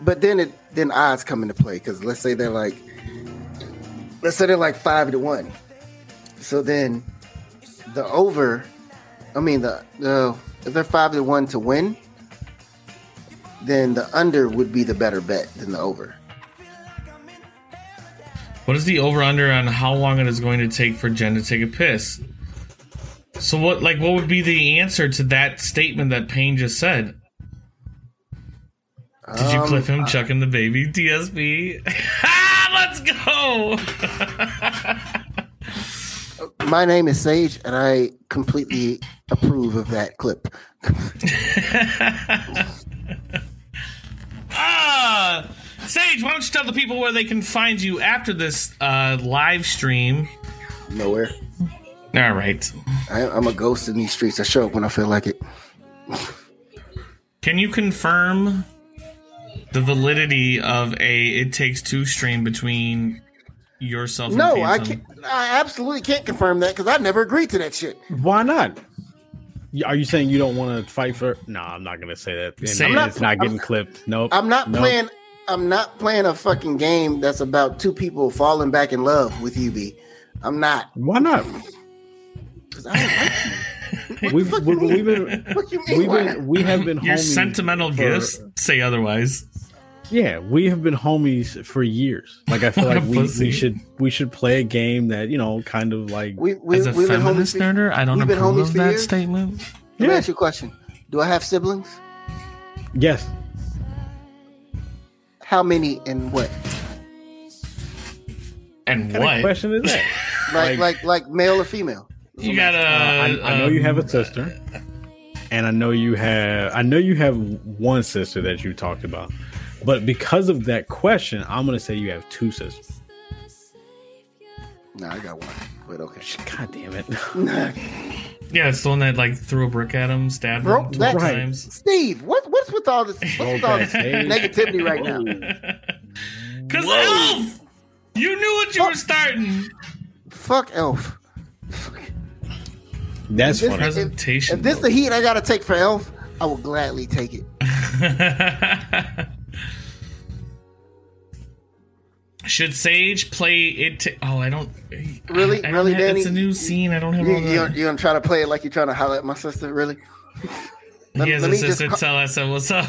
but then it then odds come into play because let's say they're like let's say they're like five to one. So then the over, I mean the the if they're five to one to win, then the under would be the better bet than the over. what is the over under on how long it is going to take for jen to take a piss? So what like what would be the answer to that statement that payne just said? Did you Um, clip him chucking the baby dsb let's go My name is Sage, and I completely approve of that clip. Ah, Sage, why don't you tell the people where they can find you after this uh, live stream? Nowhere. All right. I, I'm a ghost in these streets. I show up when I feel like it. Can you confirm the validity of a It Takes Two stream between yourself No, I can't. I absolutely can't confirm that because I never agreed to that shit. Why not? Are you saying you don't want to fight for? No, I'm not gonna say that. And Say it's it. not, I'm- getting clipped. Nope. I'm not Nope. playing. I'm not playing a fucking game that's about two people falling back in love with you, B. I'm not. Why not? 'Cause I don't like you. We've, we've, we've been What you mean? we've been we have been Your homies sentimental for- gifts say otherwise. Yeah, we have been homies for years. Like I feel like we, we should we should play a game that you know kind of like We, we, As a we've been homies. feminist For, nerder, I don't we've been approve homies of for that years? statement. Let me Yeah. ask you a question. Do I have siblings? yes. How many and what? And What kind what? of question is that? Like like like male or female? You got a. Uh, I, I know you have a sister, and I know you have I know you have one sister that you talked about. But because of that question, I'm gonna say you have two sisters. No, I got one. But okay. God damn it! Yeah, it's the one that like threw a brick at him, stabbed Bro, him 12 that's- times. Steve, what what's with all this? What's with all this Okay. negativity right now? Cause Elf, you knew what you were starting. Fuck Elf. That's This- funny. Presentation. If this the heat I gotta take for Elf, I will gladly take it. Should Sage play it? To, oh, I don't. Really? I don't Really, have- Danny? It's a new scene. I don't have You, all you, gonna- you gonna try to play it like you're trying to holler at my sister? Really? Let, he has let a me just sister ca- tell us what's up.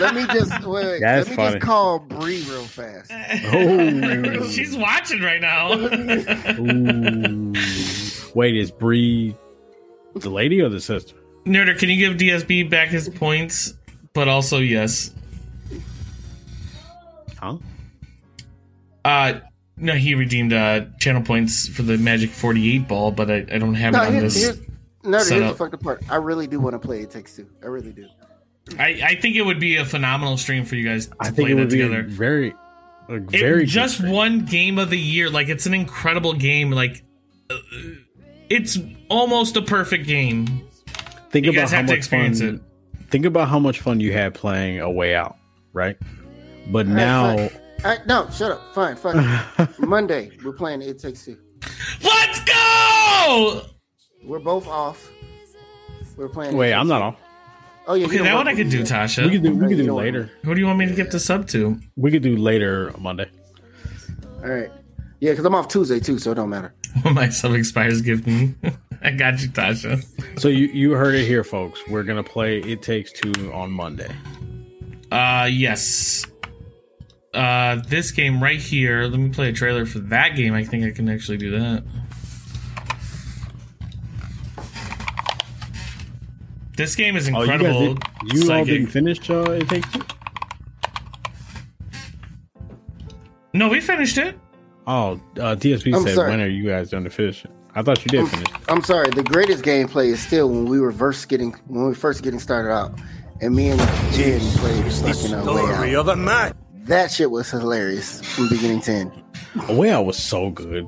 let me just wait, wait, That's let me funny. just call Bree real fast. Oh. She's watching right now. Ooh. Wait, is Bree the lady or the sister? Nerder, can you give DSB back his points? But also, yes. Huh? Uh, no, he redeemed uh, channel points for the Magic 48 ball, but I, I don't have No, it on here, this. here's, no, here's set the up. fucked up part. I really do want to play It Takes Two. I really do. I, I think it would be a phenomenal stream for you guys to I think play it that would be together. a very, a very good just stream. one game of the year. Like it's an incredible game. Like uh, it's almost a perfect game. Think you about guys how to much experience fun. Think about how much fun you had playing A Way Out, right? But All right, now, fine. All right, no, shut up. Fine, fine. Monday, we're playing It Takes Two. Let's go! We're both off. We're playing. Wait, I'm not off. Oh yeah, Okay, that one I could do, with me. Tasha. We could do. We could do don't later. Who do you want me to give the sub to? We could do later Monday. All right. Yeah, because I'm off Tuesday too, so it don't matter. When my sub expires, give me. I got you, Tasha. So you you heard it here, folks. We're gonna play It Takes Two on Monday. Uh, yes. Uh, this game right here. Let me play a trailer for that game. I think I can actually do that. This game is Oh, you incredible. guys did, you all didn't finish uh, It Takes Two. No, we finished it. Oh, uh, DSP I'm said, sorry. "When are you guys done to finish it?" I thought you did finish. it. I'm sorry. The greatest gameplay is still when we were first getting when we first getting started out, and me and Jen played fucking uh, Way Out. of a man. That shit was hilarious from beginning to end. A Way Out was so good.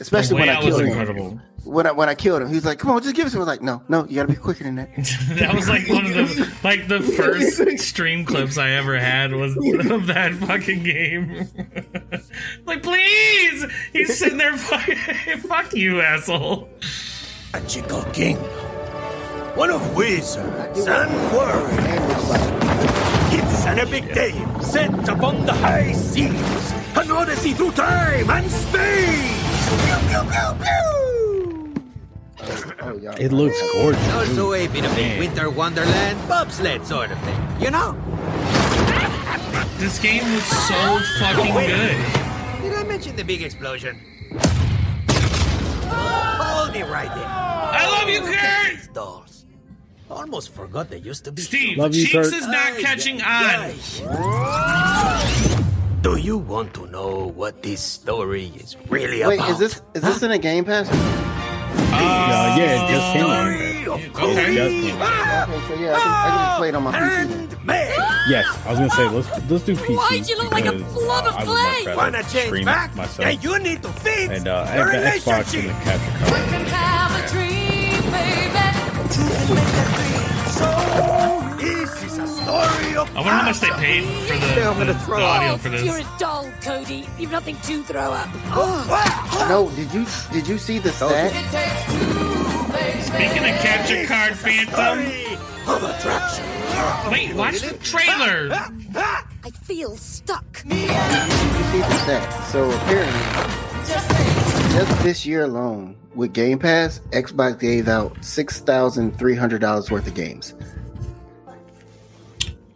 Especially when I Out was killed him. incredible. When I when I killed him, he was like, "Come on, just give us." I was like, "No, no, you gotta be quicker than that." that was like one of the like the first stream clips I ever had was of that fucking game. like, please, he's sitting there. Fucking, fuck you, asshole. A Chico King. One of wizards and warriors. And it's like, It's an epic game set upon the high seas. An odyssey through time and space. Pew, pew, pew, pew. oh, y'all. It looks gorgeous. Also a bit of a Man. winter wonderland bobsled sort of thing, you know? This game was so fucking good. Did I mention the big explosion? Hold it right there. I love you, Kurt. These. Almost forgot they used to be. Steve, Love you, Cheeks Kurt. is not catching on. Do you want to know what this story is really Wait, about? Wait, is this is this in a Game Pass? Uh, yeah, it just came out. Story Okay. Cody Just came. Okay, so yeah, I can, I can just play it on my PC. Then. and Meg. Yes, I was gonna say let's let's do PC. Why'd you look like a because blob of I would much clay? rather Wanna change stream back? myself. Then you need to fix and uh, your the Xbox and the relationship. capture card. I wonder how much they paid for the, I'm gonna the, throw the audio Oh, for you're a doll, Cody. You've nothing to throw up. Oh. No, did you did you see the stat? It takes two, baby. Speaking of capture card phantom, story of attraction. wait, watch the trailer. I feel stuck. Did you see the stat? So apparently, just this year alone, with Game Pass, Xbox gave out six thousand three hundred dollars worth of games.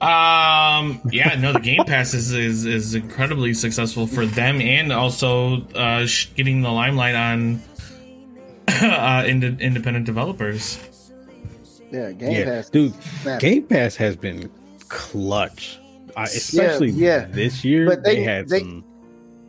Um, yeah, no, the Game Pass is, is is incredibly successful for them, and also uh, getting the limelight on uh, ind- independent developers. Yeah, Game Yeah, Pass, dude, snap. Game Pass has been clutch, I, especially yeah. this year. But they, they- had they- some.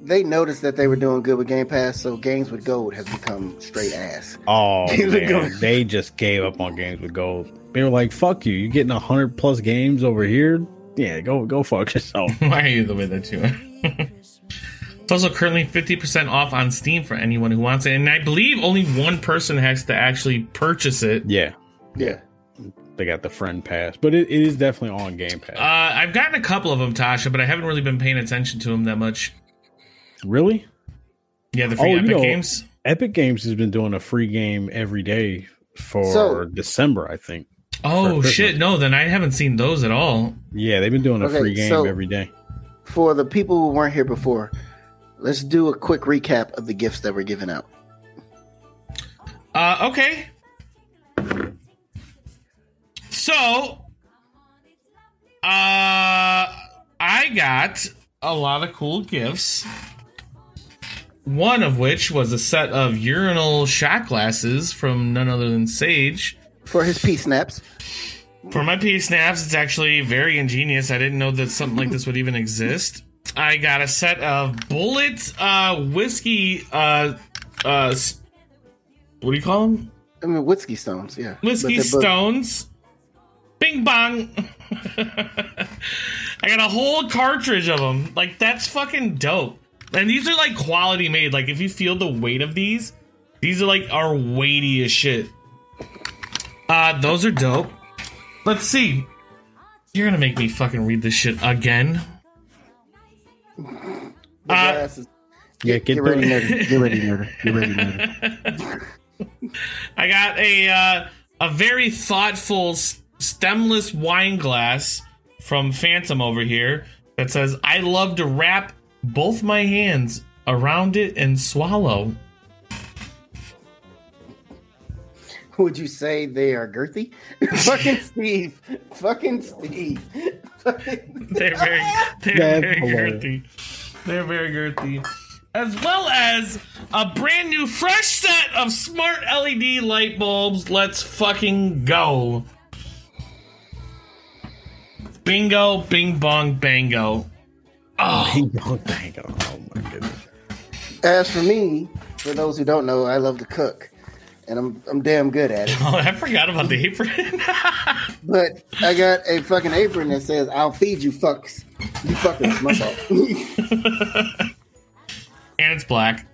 They noticed that they were doing good with Game Pass, so Games with Gold has become straight ass. Oh man, they just gave up on games with gold. They were like, "Fuck you! You're getting hundred plus games over here? Yeah, go go fuck yourself." Why are you the way that you are? it's also currently 50% off on Steam for anyone who wants it, and I believe only one person has to actually purchase it. yeah, Yeah. they got the friend pass, but it, it is definitely on Game Pass. Uh, I've gotten a couple of them, Tasha, but I haven't really been paying attention to them that much. Really? Yeah, the free Oh, you know- games. Epic Games has been doing a free game every day for So- December, I think. Oh shit, no, then I haven't seen those at all. Yeah, they've been doing a Okay, free game so- every day. For the people who weren't here before, let's do a quick recap of the gifts that were given out. Uh, okay. So, uh, I got a lot of cool gifts. One of which was a set of urinal shot glasses from none other than Sage. For his pee snaps. For my pee snaps, it's actually very ingenious. I didn't know that something like this would even exist. I got a set of bullet uh, whiskey. Uh, uh, what do you call them? I mean, whiskey stones, yeah. Whiskey stones. Bing bong. I got a whole cartridge of them. Like that's fucking dope. And these are like quality made. Like if you feel the weight of these, these are like are weighty as shit. Uh, those are dope. Let's see. You're gonna make me fucking read this shit again. the Uh, glasses. Yeah, Get, get, get ready, the- nerdy. Get ready, nerdy. Get ready, nerdy. I got a uh, a very thoughtful s- stemless wine glass from Phantom over here that says, "I love to wrap both my hands around it and swallow." Would you say they are girthy? Fucking Steve. Fucking Steve. Fucking- They're very, they're That's very hilarious. girthy. They're very girthy. As well as a brand new fresh set of smart LED light bulbs. Let's fucking go. Bingo, bing bong, bango. Oh, Bing bong bango. Oh my goodness. As for me, for those who don't know, I love to cook. And I'm I'm damn good at it. oh I forgot about the apron. But I got a fucking apron that says, I'll feed you fucks. You fuckers, my fault. and it's black.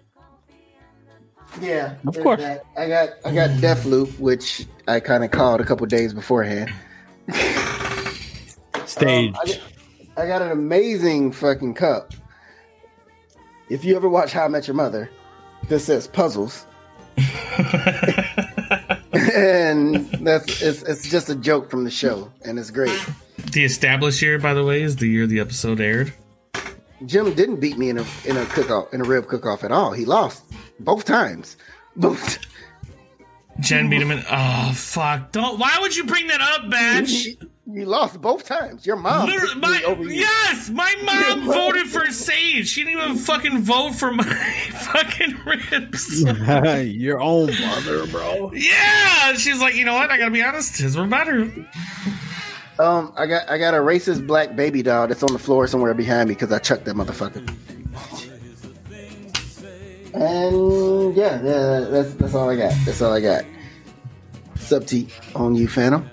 Yeah, Of course. that. I got I got Deathloop, which I kind of called a couple days beforehand. Stage. Um, I, got, an amazing fucking cup. If you ever watch How I Met Your Mother, this says puzzles, and that's it's it's just a joke from the show, and it's great. The established year, by the way, is the year the episode aired. Jim didn't beat me in a in a cook off in a rib cook off at all. He lost both times. Both. Jen beat him in. Oh fuck! Don't. Why would you bring that up, Batch? You lost both times. Your mom Literally, my, over you. yes, my mom voted for Sage. She didn't even fucking vote for my fucking ribs. Your own mother, bro. Yeah, she's like, you know what? I gotta be honest. His were better. Um, I got I got a racist black baby doll that's on the floor somewhere behind me because I chucked that motherfucker. And yeah, yeah, that's that's all I got. That's all I got. Sub T on you, Phantom.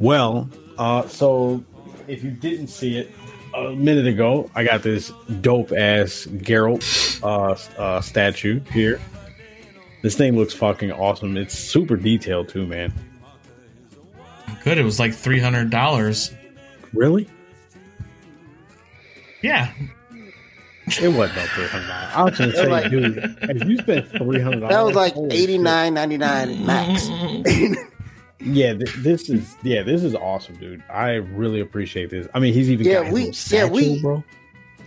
Well, uh, so if you didn't see it a minute ago, I got this dope ass Geralt uh, uh, statue here. This thing looks fucking awesome. It's super detailed too, man. Good. It was like three hundred dollars. Really? Yeah. It wasn't no three hundred dollars. I was gonna say, like- dude, if you spent three hundred dollars, That was like eighty nine ninety nine max. Yeah, th- this is yeah, this is awesome, dude. I really appreciate this. I mean, he's even Yeah, got we- statue, yeah, we- bro.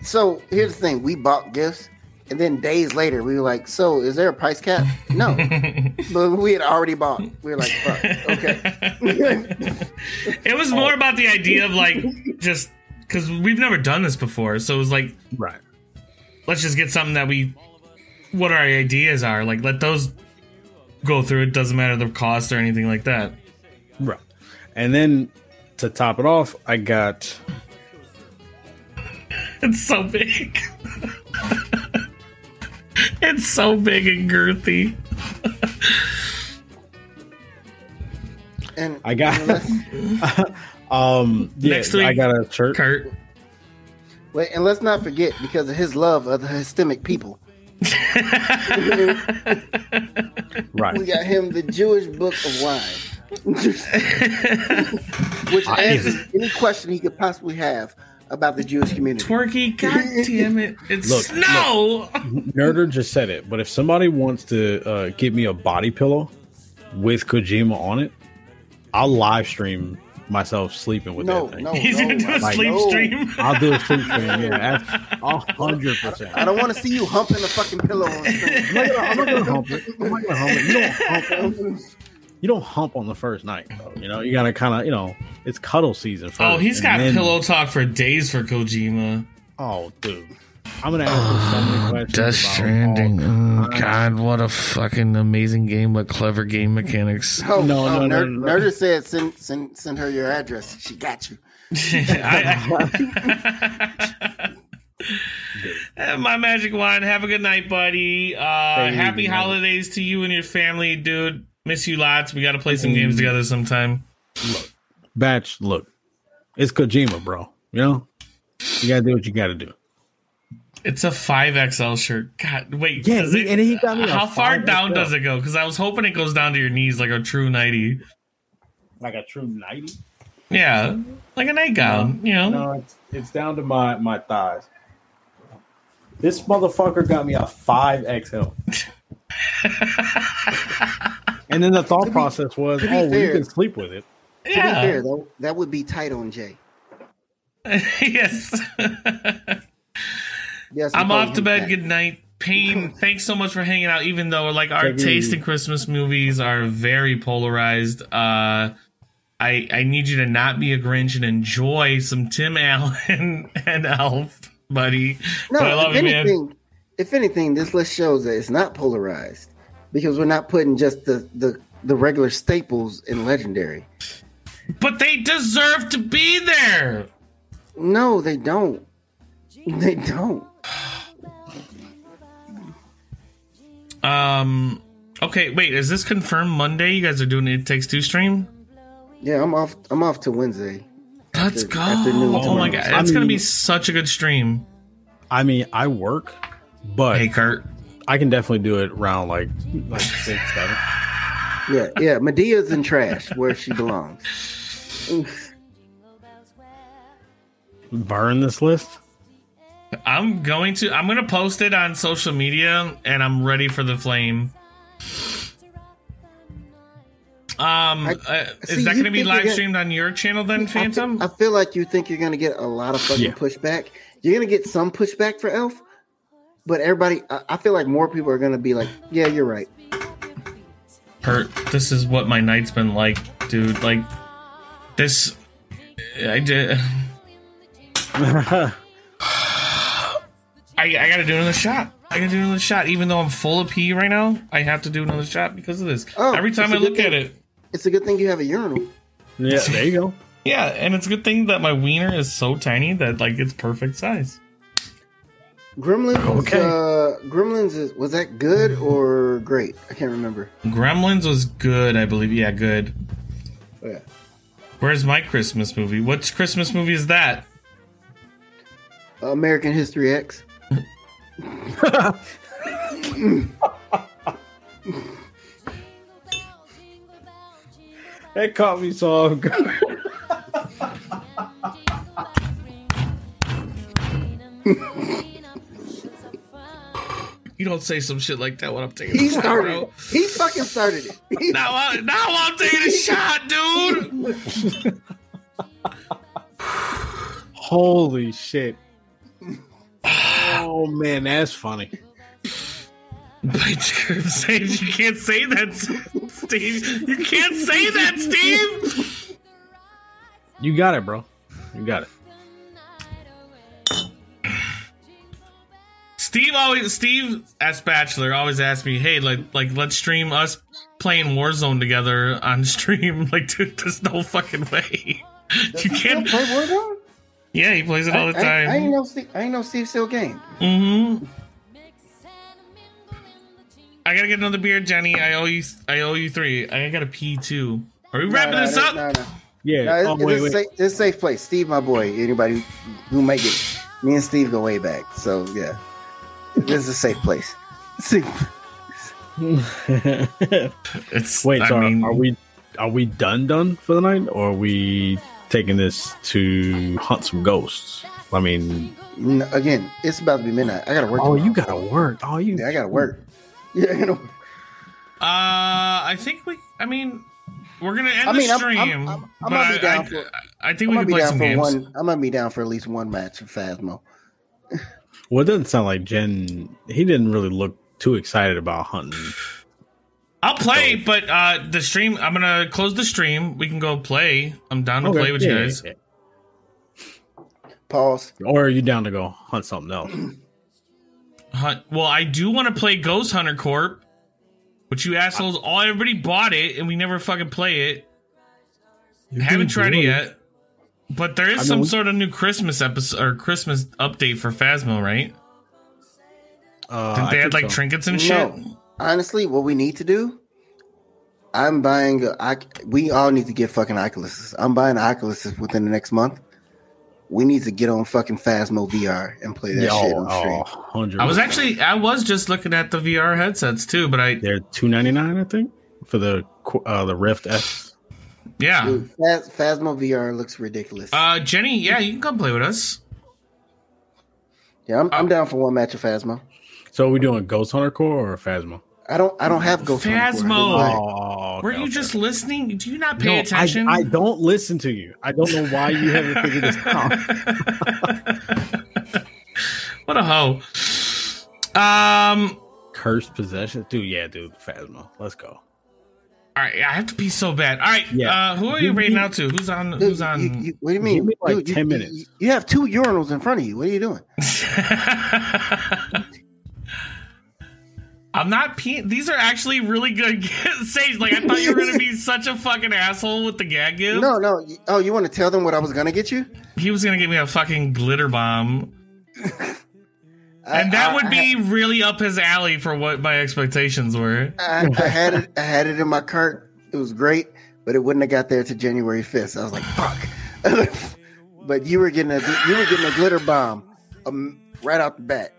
so here's the thing: we bought gifts, and then days later we were like, "So is there a price cap?" No, but we had already bought. We were like, "Fuck, okay." It was more about the idea of like just because we've never done this before, so it was like Right. let's just get something that we what our ideas are. Like let those go through. It doesn't matter the cost or anything like that. Right. And then to top it off, I got It's so big. it's so big and girthy. and I got um yeah, Next week, I got a shirt. Kurt. wait, and let's not forget because of his love of the Histemic people. Right. We got him the Jewish Book of Wine, which answers any question he could possibly have about the Jewish community. Twerky, god damn it. It's Look, snow. Nerder just said it, but if somebody wants to uh, give me a body pillow with Kojima on it, I'll live stream myself sleeping with No, that thing. no, He's no, gonna do a like, sleep no. stream. I'll do a sleep stream. Yeah, that's a hundred percent. I don't want to see you humping the fucking pillow on screen. I'm not gonna hump it. I'm not gonna hump it. You don't hump it. You don't hump on the first night. Though, you know, you gotta kind of you know it's cuddle season. First, Oh, he's got then- pillow talk for days for Kojima. Oh, dude, I'm gonna ask him so many questions. Death Stranding. Oh, God, what a fucking amazing game with clever game mechanics. Oh, No, oh, no, no, Ner- no. Nerder said send send send her your address. She got you. My magic wand. Have a good night, buddy. Uh, happy holidays to you and your family, dude. Miss you lots. We got to play some games together sometime. Look, Batch, look, it's Kojima, bro. You know, you gotta do what you gotta do. It's a five XL shirt. God, wait. Yeah, does he- and he got me How far 5XL. down does it go? Because I was hoping it goes down to your knees like a true nighty. Like a true nighty. Yeah, like a nightgown. You know. No, it's, it's down to my my thighs. This motherfucker got me a five XL. and then the thought process was, to be oh, well, you can sleep with it. To be fair though, that would be tight on Jay. yes. Yes, I'm off to bed. back. Good night. Payne, thanks so much for hanging out. Even though like our Take taste in Christmas movies are very polarized, uh, I I need you to not be a Grinch and enjoy some Tim Allen and Elf, buddy. No, But I love if you, man. anything, if anything, this list shows that it's not polarized because we're not putting just the the, the regular staples in legendary. But they deserve to be there. No, they don't. They don't. Um. Okay, wait. Is this confirmed Monday? You guys are doing it takes two stream. Yeah, I'm off. I'm off to Wednesday. Let's After- go. afternoon Oh my tomorrow. god, I it's gonna be such a good stream. I mean, I work, but Hey, Kurt. I can definitely do it around like like six, seven. Yeah, yeah. Madea's in trash where she belongs. Burn this list. I'm going to. I'm gonna post it on social media, and I'm ready for the flame. Um, uh, see, is that going to be live gonna- streamed on your channel then, I fe- Phantom? I feel like you think you're gonna get a lot of fucking Yeah. pushback. You're gonna get some pushback for Elf, but everybody, I, I feel like more people are gonna be like, "Yeah, you're right." Hurt. This is what my night's been like, dude. Like this. I did. I, I gotta do another shot. I gotta do another shot. Even though I'm full of pee right now, I have to do another shot because of this. Oh, Every time I look good at it, It's a good thing you have a urinal. Yeah, there you go. yeah, and it's a good thing that my wiener is so tiny that like it's perfect size. Gremlins. Okay. Uh, Gremlins is, was that good or great? I can't remember. Gremlins was good, I believe. Yeah, good. Oh, yeah. Where's my Christmas movie? Which Christmas movie is that? American History X. That caught me so off guard. You don't say some shit like that when I'm taking He a shot, started. bro. He fucking started it. He- Now, I, now I'm taking a shot, dude. Holy shit. Oh man, that's funny. By Jacob Sage, you can't say that, Steve. You can't say that, Steve. You got it, bro. You got it. Steve always, Steve as Bachelor always asks me, "Hey, like, like, let's stream us playing Warzone together on stream." Like, dude, there's no fucking way. You can't. play Warzone? Yeah, he plays it all the I, I, I ain't time. know. Steve, I ain't know Steve still game. Mm-hmm. I gotta get another beer, Jenny. I owe you. I owe you three. I gotta pee too. Are we wrapping No, no, this no, up? No, no. Yeah. No, it's, oh, it's wait, a wait. Safe, it's a safe place. Steve, my boy. Anybody who might get me and Steve go way back. So yeah, this is a safe place. See, It's. wait, I so are- mean, are we are we done done for the night or are we taking this to hunt some ghosts? I mean, n- again, it's about to be midnight. I gotta work. oh, tomorrow. you gotta work. Oh, you. Yeah, I gotta work. Yeah, you know. Uh, I think we. I mean, we're gonna end I mean, the I'm- stream. I'm- I'm- I'm gonna be down I, for- I think I'm we gonna can be play down some for games. one. I'm gonna be down for at least one match of Phasmo. Well, it doesn't sound like Jen. He didn't really look too excited about hunting I'll play, but uh the stream. I'm gonna close the stream. We can go play. I'm down to Okay, play with yeah, you guys. yeah. Pause. Or are you down to go hunt something else? Hunt. Well, I do want to play Ghost Hunter Corp, but you assholes all everybody bought it and we never fucking play it. Haven't tried it yet. But there is I some know- sort of new Christmas episode or Christmas update for Phasmo, right? Uh, Didn't they I add like so. trinkets and shit? Honestly, what we need to do. I'm buying. A, I, we all need to get fucking Oculus. I'm buying Oculus within the next month. We need to get on fucking Phasmo VR and play that Yeah, shit oh, on stream. oh, I was actually I was just looking at the VR headsets too, but I They're two ninety nine, I think, for the uh, the Rift S. yeah. Dude, Phas- Phasmo VR looks ridiculous. Uh Jenny, yeah, you can come play with us. yeah, I'm, I'm down for one match of Phasmo. So are we doing Ghost Hunter Corp or Phasmo? I don't. I don't have Ghost Hunter. Core. I didn't Phasmo. buy it. Oh, Were you okay. just listening? Do you not pay No, I- attention? I, don't listen to you. I don't know why you haven't figured this out. what a hoe. Um Cursed possession, dude. Yeah, dude. Phasmo. Let's go. All right, I have to pee so bad. All right, Yeah. uh who are you Give rating me- out to? Who's on who's on you- you- what do you mean? Give me, like, Dude, 10 you- minutes. You, you have two urinals in front of you. What are you doing? I'm not peeing. These are actually really good Sage. Like I thought you were gonna be such a fucking asshole with the gag gift. No, no. Oh, you want to tell them what I was gonna get you? He was gonna give me a fucking glitter bomb. I- And that I- would I- be really up his alley for what my expectations were. I, I had it. I had it in my cart. It was great, but it wouldn't have got there to January fifth. I was like, "Fuck!" but you were getting a you were getting a glitter bomb um, right out the bat.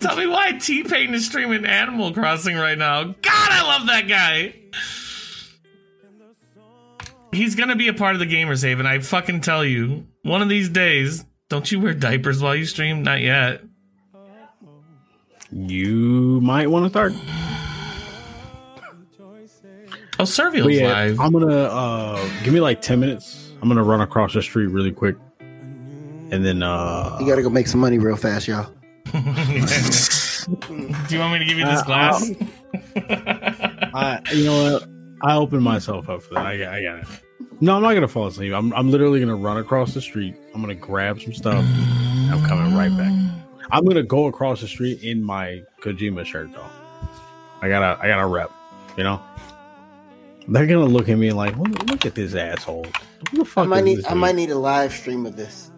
Tell me why T Pain is streaming Animal Crossing right now. God, I love that guy. He's gonna be a part of the Gamers Haven. I fucking tell you. One of these days, don't you wear diapers while you stream? Not yet. You might want to start. Oh, Servio's But yeah, live. I'm gonna uh give me like ten minutes. I'm gonna run across the street really quick, and then uh You got to go make some money real fast, y'all. Do you want me to give you this Uh, glass? I you know what? I opened myself up for that. I, I got it. No, I'm not gonna fall asleep. I'm I'm literally gonna run across the street. I'm gonna grab some stuff. I'm coming right back. I'm gonna go across the street in my Kojima shirt though. I gotta I gotta rep. You know. They're gonna look at me like, look, look at this asshole. Who the I fuck might is need this I might need a live stream of this.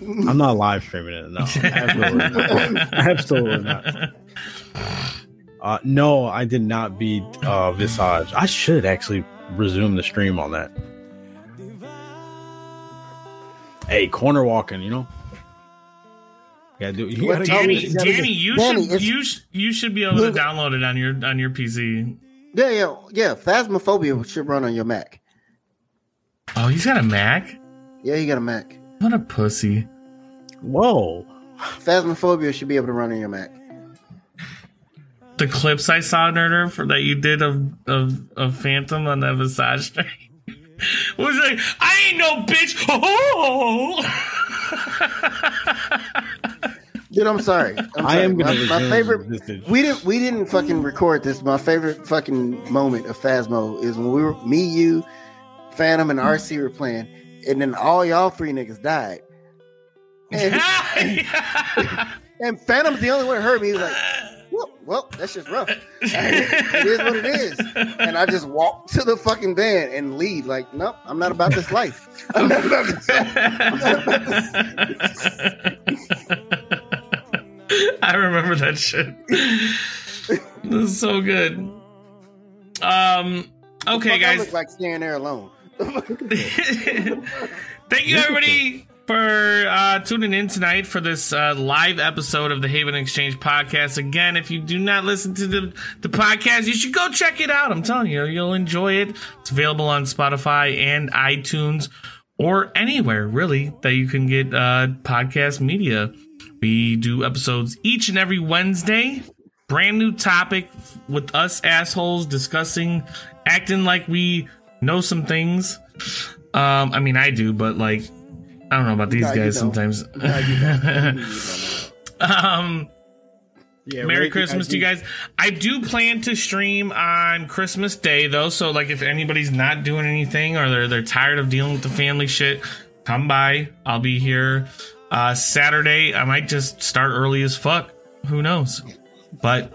I'm not live streaming it. No, absolutely not. absolutely not. Uh, no, I did not beat uh, Visage. I should actually resume the stream on that. Hey, corner walking, you know. Yeah, do you gotta time get Danny, is it? Danny, you Danny, should it's- you sh- you should be able to download it on your on your PC. Yeah, yeah, yeah. Phasmophobia should run on your Mac. Oh, he's got a Mac. Yeah, he got a Mac. What a pussy. Whoa. Phasmophobia should be able to run on your Mac. The clips I saw, Nerder, for that you did of of, of Phantom on that Visage stream was like, I ain't no bitch. Oh. Dude, I'm sorry. I'm I sorry. am gonna my, my favorite. Visage. We didn't. We didn't fucking record this. My favorite fucking moment of Phasmo is when we were me, you, Phantom, and RC were playing, and then all y'all three niggas died. And, and Phantom's the only one that heard me. He was like, well, well, that's just rough. it is what it is. And I just walk to the fucking van and leave. Like, nope, I'm not about this life. I'm not about this. I'm not about this. I remember that shit. this is so good. Um. Okay, guys. look like staying there alone. Thank you, everybody, for uh, tuning in tonight for this uh, live episode of the Haven Exchange podcast. Again, if you do not listen to the, the podcast, you should go check it out. I'm telling you, you'll enjoy it. It's available on Spotify and iTunes or anywhere, really, that you can get uh, podcast media. We do episodes each and every Wednesday. Brand new topic with us assholes discussing, acting like we know some things. Um, I mean, I do, but like, I don't know about these you guys don't. sometimes. No, you um, Yeah, Merry Ricky, Christmas to you guys. I do plan to stream on Christmas Day though, so like if anybody's not doing anything or they're they're tired of dealing with the family shit, come by. I'll be here. Uh Saturday, I might just start early as fuck. Who knows? But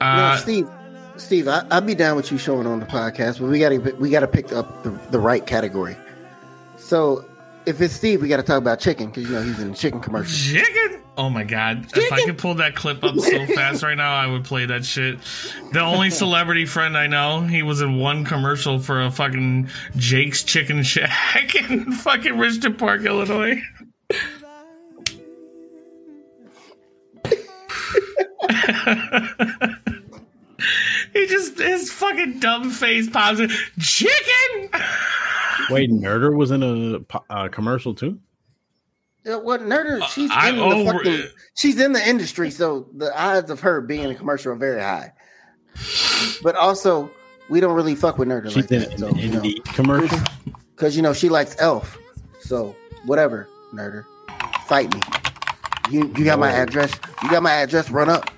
no, uh Steve, Steve, I, I'd be down with you showing on the podcast, but we got to we got to pick up the, the right category. So if it's Steve, we got to talk about chicken because you know he's in the chicken commercial. chicken. Oh my god. If I could pull that clip up so fast right now, I would play that shit. The only celebrity friend I know, he was in one commercial for a fucking Jake's Chicken Shack in fucking Richmond Park, Illinois. he just his fucking dumb face pops in. Chicken. Wait, Nerder was in a po- uh, commercial too. Yeah, what Nerder? She's I- in the oh, fucking, she's in the industry, so the odds of her being in a commercial are very high. But also, we don't really fuck with Nerder She's like in that. an So, you know, commercial. because you know she likes Elf. So whatever, Nerder, fight me. You you got my address. You got my address. Run up.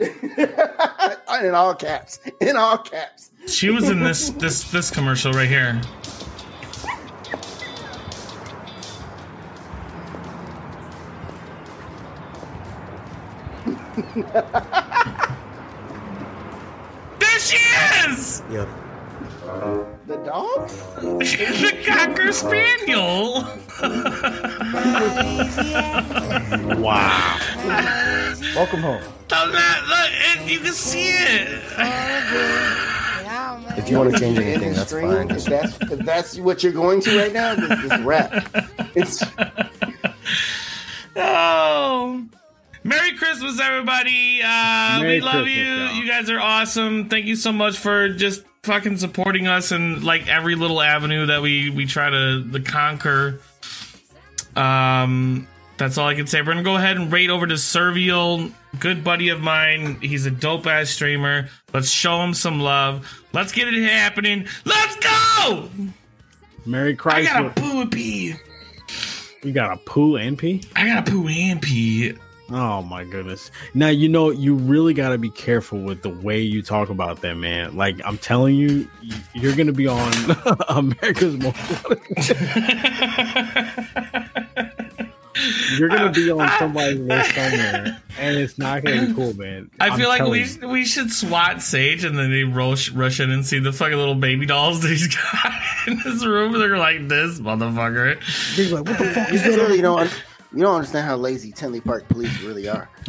in all caps. In all caps. She was in this this this commercial right here. there she is! Yep. The dog. the Cocker Spaniel! Wow. Welcome home. That, look, it, you can see it. If you want to change anything, that's fine. If that's if that's what you're going to right now, this is rap. It's Oh. Merry Christmas, everybody. Uh, Merry we love Christmas, you. y'all. You guys are awesome. Thank you so much for just fucking supporting us in like every little avenue that we we try to the conquer. Um, that's all I can say. We're gonna go ahead and rate over to Servial, good buddy of mine. He's a dope ass streamer. Let's show him some love. Let's get it happening. Let's go! Merry Christmas. I got a poo and pee. You got a poo and pee? I got a poo and pee. Oh my goodness. Now you know you really got to be careful with the way you talk about that, man. Like I'm telling you, you're going to be on America's Most You're going to be on somebody's list somewhere and it's not going to be cool, man. I I'm feel like we you. we should swat Sage and then they rush rush in and see the fucking little baby dolls that he's got in his room. They're like this motherfucker. He's like, what the fuck you is that? really you don't you don't understand how lazy Tinley Park police really are.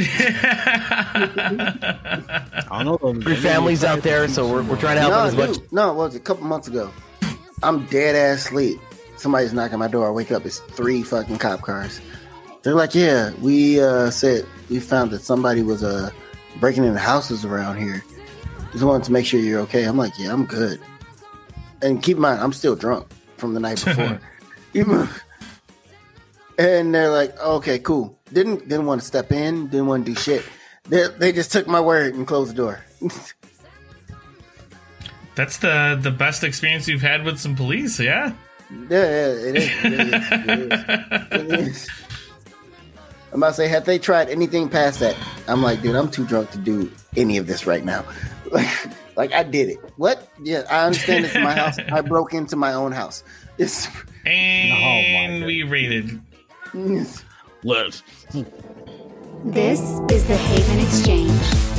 I don't know. them- Your family's out there, so we're, we're trying to help no, them as much. dude, no, it was a couple months ago. I'm dead ass sleep. Somebody's knocking my door. I wake up. It's three fucking cop cars. They're like, "Yeah, we uh, said we found that somebody was uh, breaking into houses around here. Just wanted to make sure you're okay." I'm like, "Yeah, I'm good." And keep in mind, I'm still drunk from the night before. Even- and they're like, "Okay, cool." Didn't didn't want to step in. Didn't want to do shit. They, they just took my word and closed the door. That's the the best experience you've had with some police, yeah. Yeah, yeah, it is. It is. It is. It is. I'm about to say, had they tried anything past that, I'm like, dude, I'm too drunk to do any of this right now. Like, like I did it. What? Yeah, I understand It's my house. I broke into my own house. It's And oh we rated. Let's. This is the Haven Exchange.